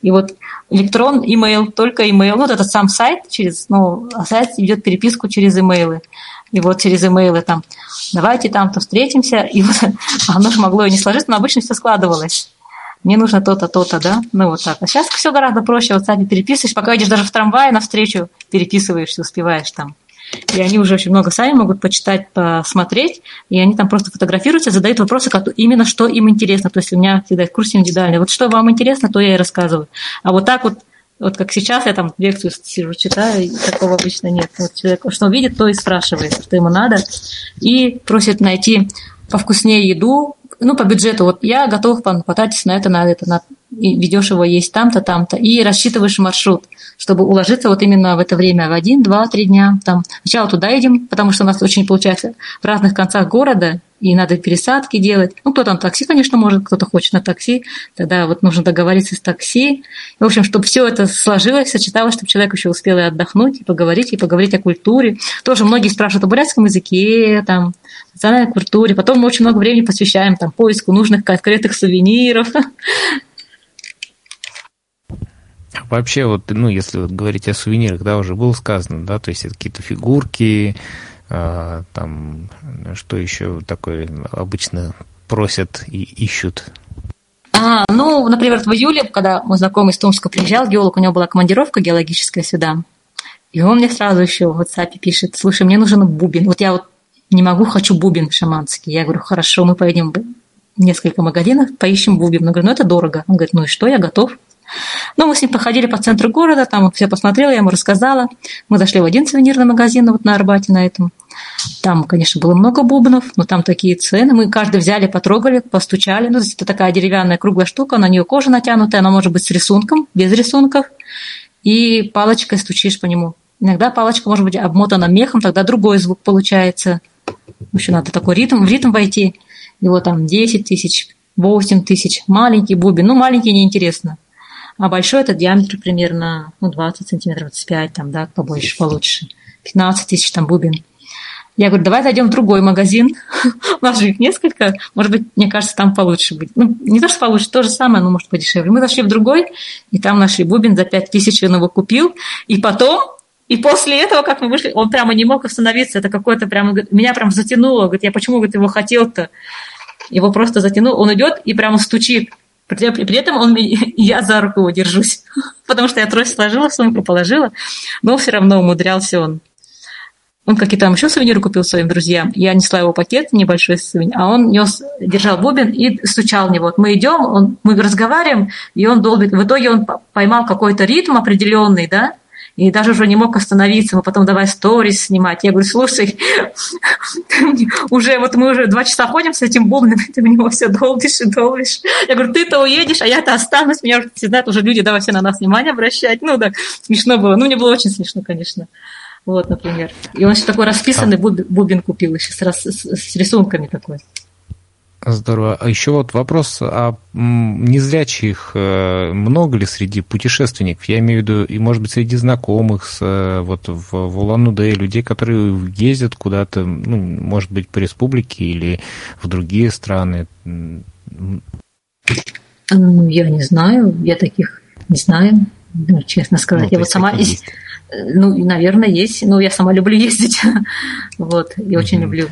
И вот электрон, имейл, только имейл, вот этот сам сайт, через, ну, сайт идет переписку через имейлы. И вот через имейлы там, давайте там-то встретимся, и вот оно же могло и не сложиться, но обычно все складывалось мне нужно то-то, то-то, да, ну вот так. А сейчас все гораздо проще, вот сами переписываешь, пока идешь даже в трамвае навстречу, переписываешься, успеваешь там. И они уже очень много сами могут почитать, посмотреть, и они там просто фотографируются, задают вопросы, как, именно что им интересно. То есть у меня всегда в курсе индивидуальный. Вот что вам интересно, то я и рассказываю. А вот так вот, вот как сейчас я там лекцию сижу, читаю, и такого обычно нет. Вот человек что увидит, то и спрашивает, что ему надо, и просит найти повкуснее еду, ну, по бюджету, вот я готов потратиться на это, на это, на, и ведешь его есть там-то, там-то, и рассчитываешь маршрут, чтобы уложиться вот именно в это время, в один, два, три дня. Там. Сначала туда едем, потому что у нас очень получается в разных концах города, и надо пересадки делать. Ну, кто там такси, конечно, может, кто-то хочет на такси, тогда вот нужно договориться с такси. В общем, чтобы все это сложилось, сочеталось, чтобы человек еще успел и отдохнуть, и поговорить, и поговорить о культуре. Тоже многие спрашивают о бурятском языке, там, национальной культуре. Потом мы очень много времени посвящаем там, поиску нужных конкретных сувениров. Вообще, вот, ну, если вот говорить о сувенирах, да, уже было сказано, да, то есть это какие-то фигурки, а, там, что еще такое обычно просят и ищут? А, ну, например, в июле, когда мой знакомый из Томска приезжал, геолог, у него была командировка геологическая сюда, и он мне сразу еще в WhatsApp пишет, слушай, мне нужен бубен. Вот я вот не могу, хочу бубен шаманский. Я говорю, хорошо, мы поедем в несколько магазинов, поищем бубен. Он говорит, ну это дорого. Он говорит, ну и что, я готов. Ну, мы с ним походили по центру города, там он все посмотрел, я ему рассказала. Мы зашли в один сувенирный магазин вот на Арбате на этом. Там, конечно, было много бубнов, но там такие цены. Мы каждый взяли, потрогали, постучали. Ну, это такая деревянная круглая штука, на нее кожа натянутая, она может быть с рисунком, без рисунков. И палочкой стучишь по нему. Иногда палочка может быть обмотана мехом, тогда другой звук получается. Еще надо такой ритм, в ритм войти. Его там 10 тысяч, 8 тысяч. Маленький бубен. Ну, маленький неинтересно. А большой это диаметр примерно ну, 20 сантиметров, 25, там, да, побольше, получше. 15 тысяч там бубен. Я говорю, давай зайдем в другой магазин. У нас же их несколько. Может быть, мне кажется, там получше будет. Ну, не то, что получше, то же самое, но может подешевле. Мы зашли в другой, и там нашли бубен за 5 тысяч, он его купил. И потом, и после этого, как мы вышли, он прямо не мог остановиться. Это какое-то прямо, меня прям затянуло. Говорит, я почему, говорит, его хотел-то? Его просто затянул. Он идет и прямо стучит. При, при этом он, я за руку его держусь, потому что я трость сложила, в сумку положила, но все равно умудрялся он. Он какие-то там еще сувениры купил своим друзьям. Я несла его пакет небольшой сувенир, а он нес, держал бубен и стучал в него. Вот мы идем, он, мы разговариваем, и он долбит. В итоге он поймал какой-то ритм определенный, да, и даже уже не мог остановиться. Мы потом давай сторис снимать. Я говорю, слушай, уже вот мы уже два часа ходим с этим бубном, ты в него все долбишь и долбишь. Я говорю, ты-то уедешь, а я-то останусь. Меня уже всегда уже люди давай все на нас внимание обращать. Ну да, смешно было. Ну, мне было очень смешно, конечно. Вот, например. И он еще такой расписанный бубен купил еще с, с рисунками такой. Здорово. А еще вот вопрос, а незрячих э, много ли среди путешественников? Я имею в виду, и может быть среди знакомых с, э, вот в, в Улан-Удэ, людей, которые ездят куда-то, ну, может быть, по республике или в другие страны? Ну, я не знаю, я таких не знаю, ну, честно сказать. Ну, я вот сама... Есть. Ну, наверное, есть. Ну, я сама люблю ездить. вот, я очень люблю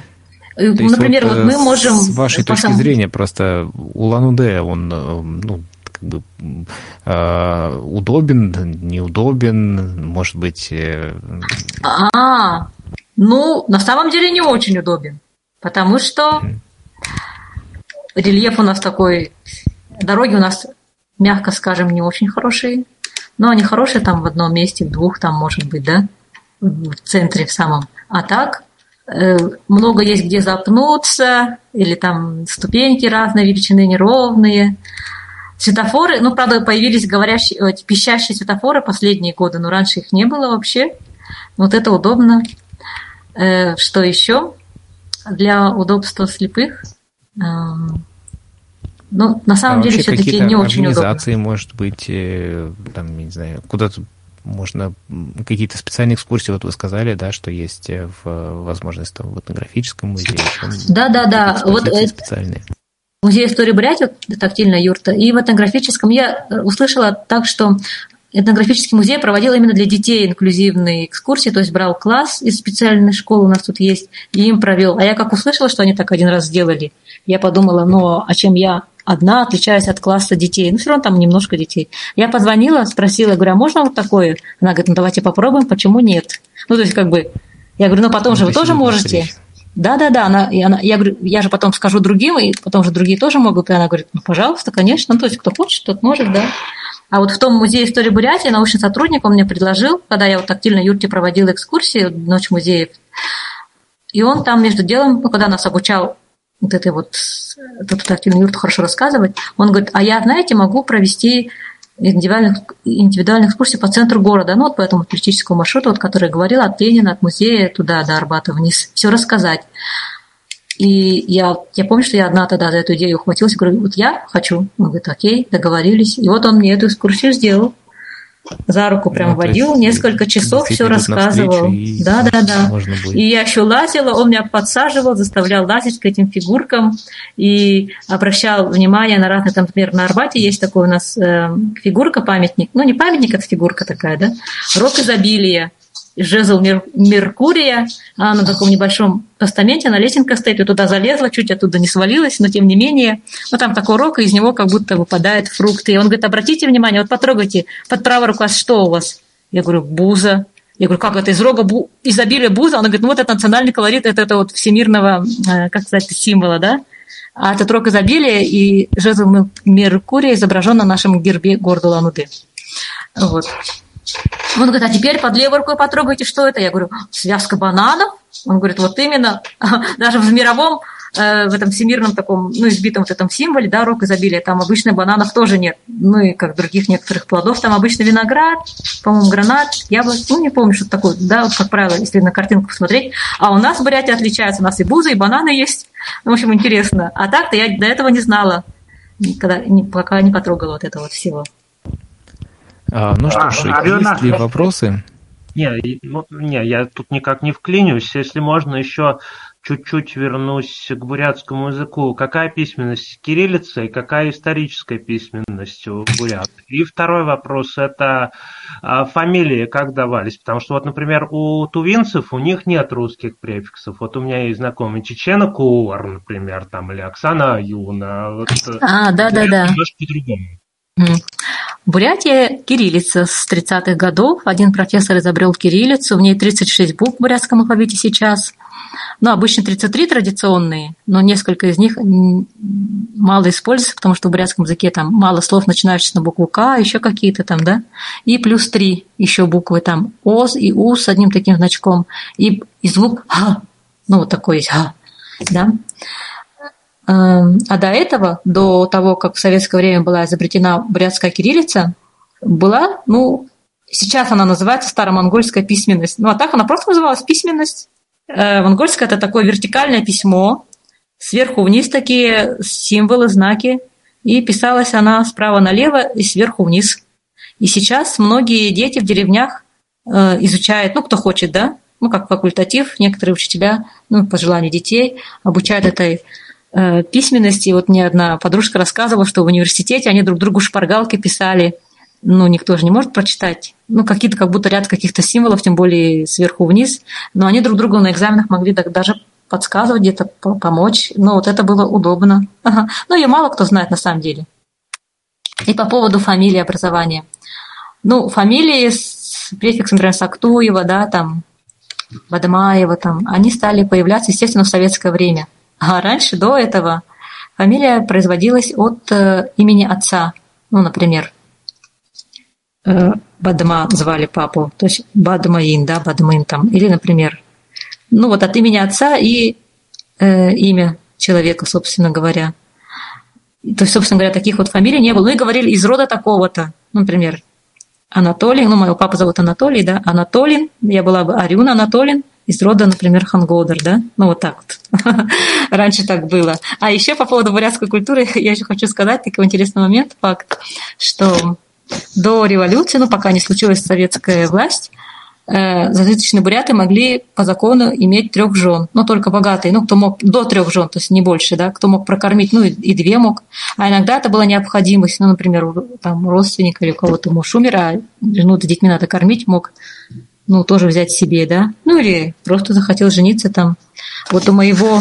Например, вот, вот мы можем... С вашей точки сам... зрения, просто Улан-Удэ, он ну, как бы э, удобен, неудобен, может быть... Э... А, ну, на самом деле не очень удобен, потому что рельеф у нас такой, дороги у нас, мягко скажем, не очень хорошие, но они хорошие там в одном месте, в двух там, может быть, да, в центре в самом. А так э, много есть где запнуться, или там ступеньки разной величины, неровные. Светофоры, ну, правда, появились говорящие, пищащие светофоры последние годы, но раньше их не было вообще. Вот это удобно. Э, что еще? Для удобства слепых. Ну, на самом а деле, все-таки не очень удобно. может быть, э, там, не знаю, куда-то можно какие-то специальные экскурсии, вот вы сказали, да, что есть э, в, возможность там, в этнографическом музее. Да, да, да. Вот специальные. Музей истории Бурятии, тактильная юрта, и в этнографическом я услышала так, что этнографический музей проводил именно для детей инклюзивные экскурсии, то есть брал класс из специальной школы, у нас тут есть, и им провел. А я как услышала, что они так один раз сделали, я подумала, ну, а чем я одна отличаюсь от класса детей? Ну, все равно там немножко детей. Я позвонила, спросила, говорю, а можно вот такое? Она говорит, ну, давайте попробуем, почему нет? Ну, то есть, как бы, я говорю, ну, потом ну, же вы тоже можете. Да, да, да. Она, и она, я говорю, я же потом скажу другим, и потом же другие тоже могут. И она говорит, ну, пожалуйста, конечно. Ну, то есть, кто хочет, тот может, да. А вот в том музее истории Бурятии научный сотрудник он мне предложил, когда я вот тактильно Юрте проводила экскурсии, ночь музеев, и он там между делом, когда нас обучал вот этой вот, этот тактильный Юрту хорошо рассказывать, он говорит, а я, знаете, могу провести индивидуальных, индивидуальных экскурсий по центру города, ну вот по этому туристическому маршруту, вот, который я говорила, от Ленина, от музея туда, до Арбата вниз, все рассказать. И я, я помню, что я одна тогда за эту идею ухватилась, говорю, вот я хочу. Он говорит, окей, договорились. И вот он мне эту экскурсию сделал. За руку прям ну, водил, несколько часов все рассказывал. Да, да, да. И я еще лазила, он меня подсаживал, заставлял лазить к этим фигуркам и обращал внимание на разные, там, например, на Арбате есть такой у нас э, фигурка, памятник, ну не памятник, это фигурка такая, да, рок изобилия жезл Мер- Меркурия, а на таком небольшом постаменте, она лесенка стоит, и туда залезла, чуть оттуда не свалилась, но тем не менее, ну там такой рог, и из него как будто выпадают фрукты. И он говорит, обратите внимание, вот потрогайте, под правой рукой, что у вас? Я говорю, буза. Я говорю, как это из рога бу... изобилия буза? Он говорит, ну вот это национальный колорит, это, это вот всемирного, э, как сказать, символа, да? А этот рог изобилия и жезл Меркурия изображен на нашем гербе города Лануды. Вот. Он говорит, а теперь под левой рукой потрогайте, что это? Я говорю, связка бананов. Он говорит, вот именно, даже в мировом, э, в этом всемирном таком, ну, избитом вот этом символе, да, рок изобилия, там обычно бананов тоже нет, ну, и как других некоторых плодов, там обычно виноград, по-моему, гранат, яблок, ну, не помню, что такое, да, вот, как правило, если на картинку посмотреть, а у нас в Бурятии отличается, у нас и бузы, и бананы есть, ну, в общем, интересно, а так-то я до этого не знала, никогда, пока не потрогала вот этого вот всего. А, ну что ж, а, есть ли вопросы? Не, ну, не, я тут никак не вклинюсь. Если можно, еще чуть-чуть вернусь к бурятскому языку. Какая письменность кириллица и какая историческая письменность у бурят? И второй вопрос – это а, фамилии как давались? Потому что вот, например, у тувинцев у них нет русских префиксов. Вот у меня есть знакомый Чечена Куар, например, там, или Оксана Юна. Вот, а, да-да-да. Немножко по-другому. Бурятия – кириллица с 30-х годов. Один профессор изобрел кириллицу, в ней 36 букв в бурятском алфавите сейчас. Ну, обычно 33 традиционные, но несколько из них мало используются, потому что в бурятском языке там мало слов, начинающихся на букву К, еще какие-то там, да. И плюс три еще буквы там ОЗ и У с одним таким значком. И, и звук Х, ну, вот такой есть Х, да. Эм, а до этого, до того, как в советское время была изобретена бурятская кириллица, была, ну, сейчас она называется старомонгольская письменность. Ну, а так она просто называлась письменность. Э, монгольская – это такое вертикальное письмо, сверху вниз такие символы, знаки, и писалась она справа налево и сверху вниз. И сейчас многие дети в деревнях э, изучают, ну, кто хочет, да, ну, как факультатив, некоторые учителя, ну, по желанию детей, обучают этой письменности. Вот мне одна подружка рассказывала, что в университете они друг другу шпаргалки писали. Ну, никто же не может прочитать. Ну, какие-то как будто ряд каких-то символов, тем более сверху вниз. Но они друг другу на экзаменах могли даже подсказывать где-то, помочь. Ну, вот это было удобно. Ага. Ну, ее мало кто знает на самом деле. И по поводу фамилии образования. Ну, фамилии с префиксом, например, Сактуева, да, там, Бадмаева, там, они стали появляться, естественно, в советское время. А раньше, до этого, фамилия производилась от э, имени отца. Ну, например, э, Бадма звали папу, то есть Бадмаин, да, Бадмин там. Или, например, ну вот от имени отца и э, имя человека, собственно говоря. То есть, собственно говоря, таких вот фамилий не было. Ну и говорили из рода такого-то. Ну, например, Анатолий, ну, моего папу зовут Анатолий, да, Анатолин, я была бы Арюна Анатолин, из рода, например, Хангодер, да? Ну, вот так вот. Раньше так было. А еще по поводу бурятской культуры я еще хочу сказать такой интересный момент, факт, что до революции, ну, пока не случилась советская власть, э, зажиточные буряты могли по закону иметь трех жен, но только богатые, ну, кто мог до трех жен, то есть не больше, да, кто мог прокормить, ну, и две мог. А иногда это была необходимость, ну, например, там родственник или у кого-то муж умер, а жену с детьми надо кормить, мог ну, тоже взять себе, да, ну или просто захотел жениться там. Вот у моего,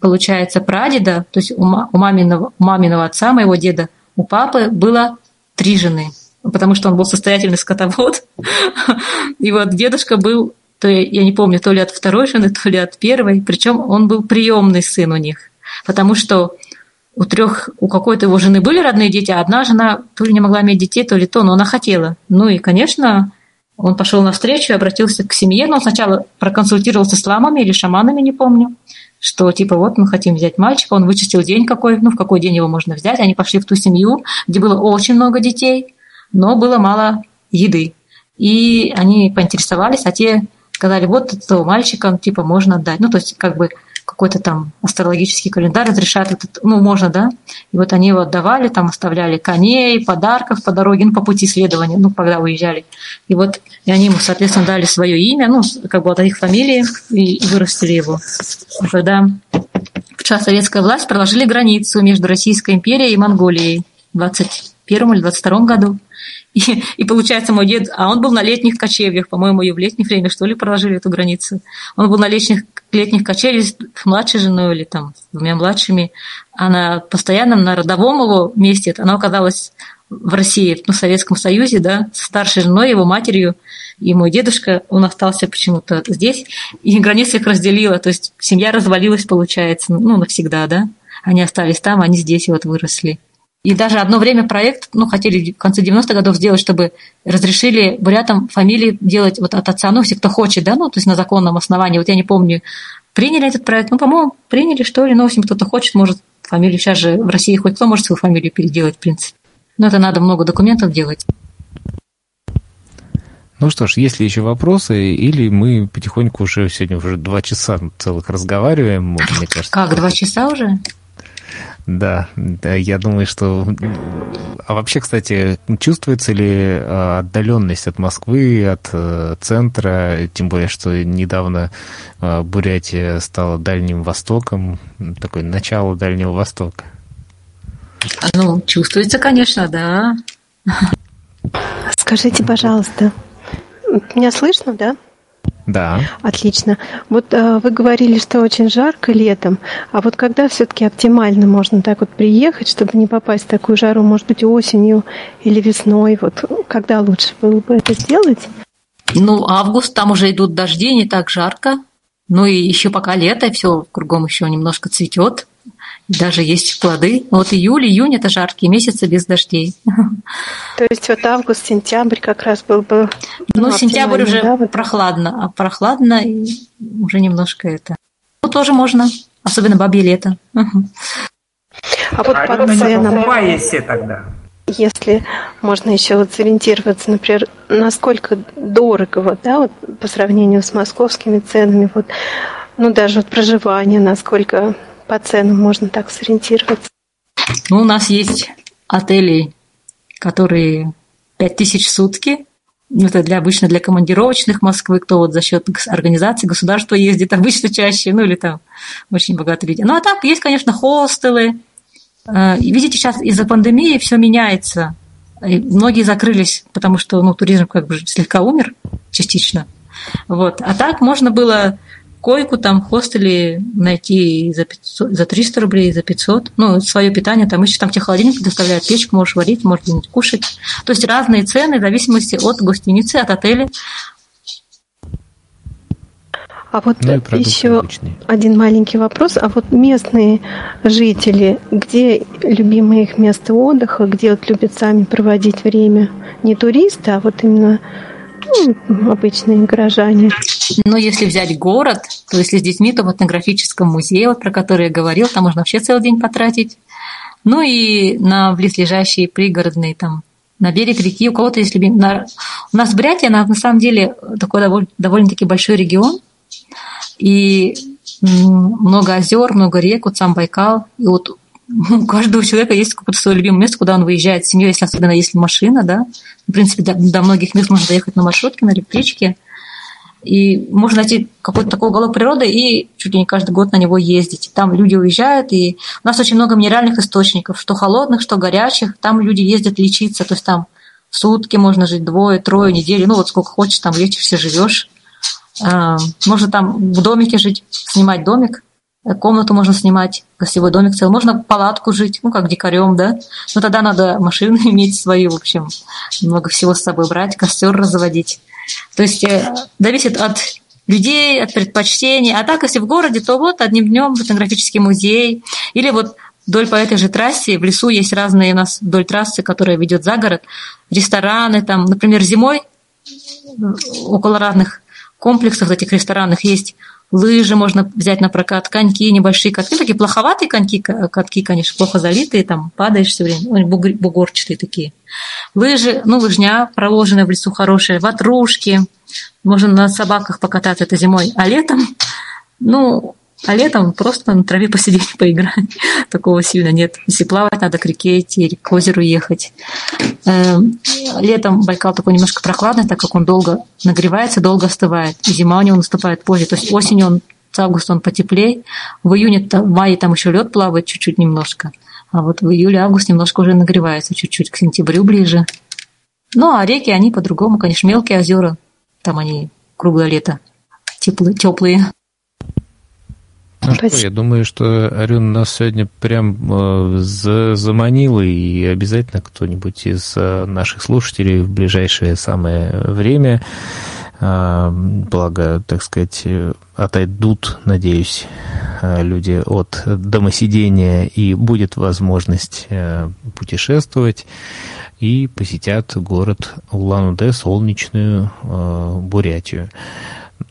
получается, прадеда, то есть у, маминого, у маминого отца, моего деда, у папы было три жены, потому что он был состоятельный скотовод. И вот дедушка был, то я не помню, то ли от второй жены, то ли от первой, причем он был приемный сын у них, потому что у трех, у какой-то его жены были родные дети, а одна жена то ли не могла иметь детей, то ли то, но она хотела. Ну и, конечно, он пошел навстречу и обратился к семье, но сначала проконсультировался с ламами или шаманами, не помню, что типа вот мы хотим взять мальчика, он вычистил день какой, ну в какой день его можно взять, они пошли в ту семью, где было очень много детей, но было мало еды. И они поинтересовались, а те сказали, вот этого мальчика типа можно отдать. Ну, то есть как бы какой-то там астрологический календарь разрешает этот, ну, можно, да. И вот они его отдавали, там оставляли коней, подарков по дороге, ну, по пути следования, ну, когда уезжали. И вот и они ему, соответственно, дали свое имя, ну, как бы от их фамилии, и, вырастили его. И когда час советская власть проложили границу между Российской империей и Монголией в 21 или 22 году. И, и получается, мой дед, а он был на летних кочевьях, по-моему, ее в летнее время, что ли, проложили эту границу. Он был на летних, летних кочевьях с младшей женой или там с двумя младшими. А на постоянном, на родовом его месте, она оказалась в России, ну, в Советском Союзе, да, с старшей женой, его матерью, и мой дедушка, он остался почему-то здесь, и граница их разделила, то есть семья развалилась, получается, ну, навсегда, да. Они остались там, они здесь и вот выросли. И даже одно время проект, ну, хотели в конце 90-х годов сделать, чтобы разрешили бурятам фамилии делать вот от отца, ну, все, кто хочет, да, ну, то есть на законном основании. Вот я не помню, приняли этот проект, ну, по-моему, приняли, что ли, но, в общем, кто-то хочет, может фамилию, сейчас же в России хоть кто может свою фамилию переделать, в принципе. Но это надо много документов делать. Ну что ж, есть ли еще вопросы, или мы потихоньку уже сегодня уже два часа целых разговариваем, мне кажется. Как, два часа уже? Да, да, я думаю, что... А вообще, кстати, чувствуется ли а, отдаленность от Москвы, от э, центра, тем более, что недавно а, Бурятия стала Дальним Востоком, такое начало Дальнего Востока? Ну, чувствуется, конечно, да. Скажите, пожалуйста, меня слышно, да? Да. Отлично. Вот э, вы говорили, что очень жарко летом, а вот когда все-таки оптимально можно так вот приехать, чтобы не попасть в такую жару, может быть, осенью или весной, вот когда лучше было бы это сделать? Ну, август, там уже идут дожди, не так жарко. Ну и еще пока лето, все кругом еще немножко цветет даже есть плоды. Вот июль, июнь – это жаркие месяцы без дождей. То есть вот август, сентябрь как раз был бы... Ну, ну сентябрь уже да, вот. прохладно, а прохладно и уже немножко это... Ну, тоже можно, особенно бабье лето. А вот по ценам... все тогда. Если можно еще вот сориентироваться, например, насколько дорого, вот, да, вот по сравнению с московскими ценами, вот, ну даже вот проживание, насколько по ценам можно так сориентироваться? Ну, у нас есть отели, которые 5000 в сутки. Ну, это для, обычно для командировочных Москвы, кто вот за счет организации государства ездит обычно чаще, ну или там очень богатые люди. Ну а так есть, конечно, хостелы. Э, видите, сейчас из-за пандемии все меняется. И многие закрылись, потому что ну, туризм как бы слегка умер частично. Вот. А так можно было койку там в хостеле найти за, 500, за 300 рублей, за 500. Ну, свое питание, там еще там тебе холодильник предоставляют, печку можешь варить, можешь где-нибудь кушать. То есть разные цены в зависимости от гостиницы, от отеля. А вот ну, еще обычные. один маленький вопрос. А вот местные жители, где любимое их место отдыха, где вот любят сами проводить время? Не туристы, а вот именно ну, обычные горожане. Но если взять город, то если с детьми, то в этнографическом музее, вот про который я говорил, там можно вообще целый день потратить. Ну и на близлежащие пригородные там на берег реки, у кого-то есть любимый. На... У нас Бурятия, она на самом деле такой довольно, довольно-таки большой регион, и много озер, много рек, вот сам Байкал. И вот у каждого человека есть какое-то свое любимое место, куда он выезжает с семьей, если особенно если машина, да. В принципе, до, до многих мест можно доехать на маршрутке, на электричке. И можно найти какой-то такой уголок природы и чуть ли не каждый год на него ездить. Там люди уезжают, и у нас очень много минеральных источников, что холодных, что горячих. Там люди ездят лечиться, то есть там сутки можно жить, двое, трое, неделю, ну вот сколько хочешь, там лечишься, живешь. А, можно там в домике жить, снимать домик, комнату можно снимать, гостевой домик целый. Можно палатку жить, ну, как дикарем, да. Но тогда надо машину иметь свою, в общем, много всего с собой брать, костер разводить. То есть э, зависит от людей, от предпочтений. А так, если в городе, то вот одним днем в этнографический музей. Или вот вдоль по этой же трассе, в лесу есть разные у нас вдоль трассы, которая ведет за город, рестораны там, например, зимой около разных комплексов этих ресторанных есть лыжи можно взять на прокат, коньки небольшие, ну, такие плоховатые коньки, катки, конечно, плохо залитые, там падаешь все время, бугорчатые такие. Лыжи, ну, лыжня проложенная в лесу хорошая, ватрушки, можно на собаках покататься это зимой, а летом, ну, а летом просто на траве посидеть, поиграть. Такого сильно нет. Если плавать, надо к реке идти, к озеру ехать. Эм, летом Байкал такой немножко прохладный, так как он долго нагревается, долго остывает. И зима у него наступает позже. То есть осенью он, с августа он потеплее. В июне, в мае там еще лед плавает чуть-чуть немножко. А вот в июле-август немножко уже нагревается, чуть-чуть к сентябрю ближе. Ну, а реки, они по-другому, конечно, мелкие озера. Там они круглое лето теплые. теплые. Ну что, я думаю, что Арюн нас сегодня прям э, заманил, и обязательно кто-нибудь из э, наших слушателей в ближайшее самое время, э, благо, так сказать, отойдут, надеюсь, люди от домосидения, и будет возможность путешествовать, и посетят город Улан-Удэ, солнечную Бурятию.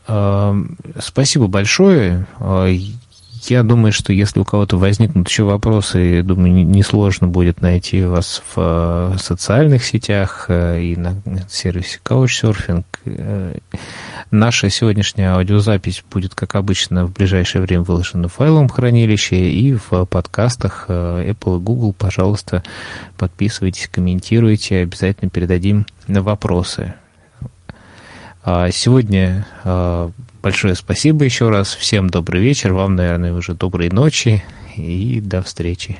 Спасибо большое. Я думаю, что если у кого-то возникнут еще вопросы, думаю, несложно будет найти вас в э, социальных сетях э, и на сервисе Couchsurfing. Э, наша сегодняшняя аудиозапись будет, как обычно, в ближайшее время выложена в файловом хранилище и в подкастах Apple и Google. Пожалуйста, подписывайтесь, комментируйте, обязательно передадим вопросы. А сегодня Большое спасибо еще раз. Всем добрый вечер. Вам, наверное, уже доброй ночи. И до встречи.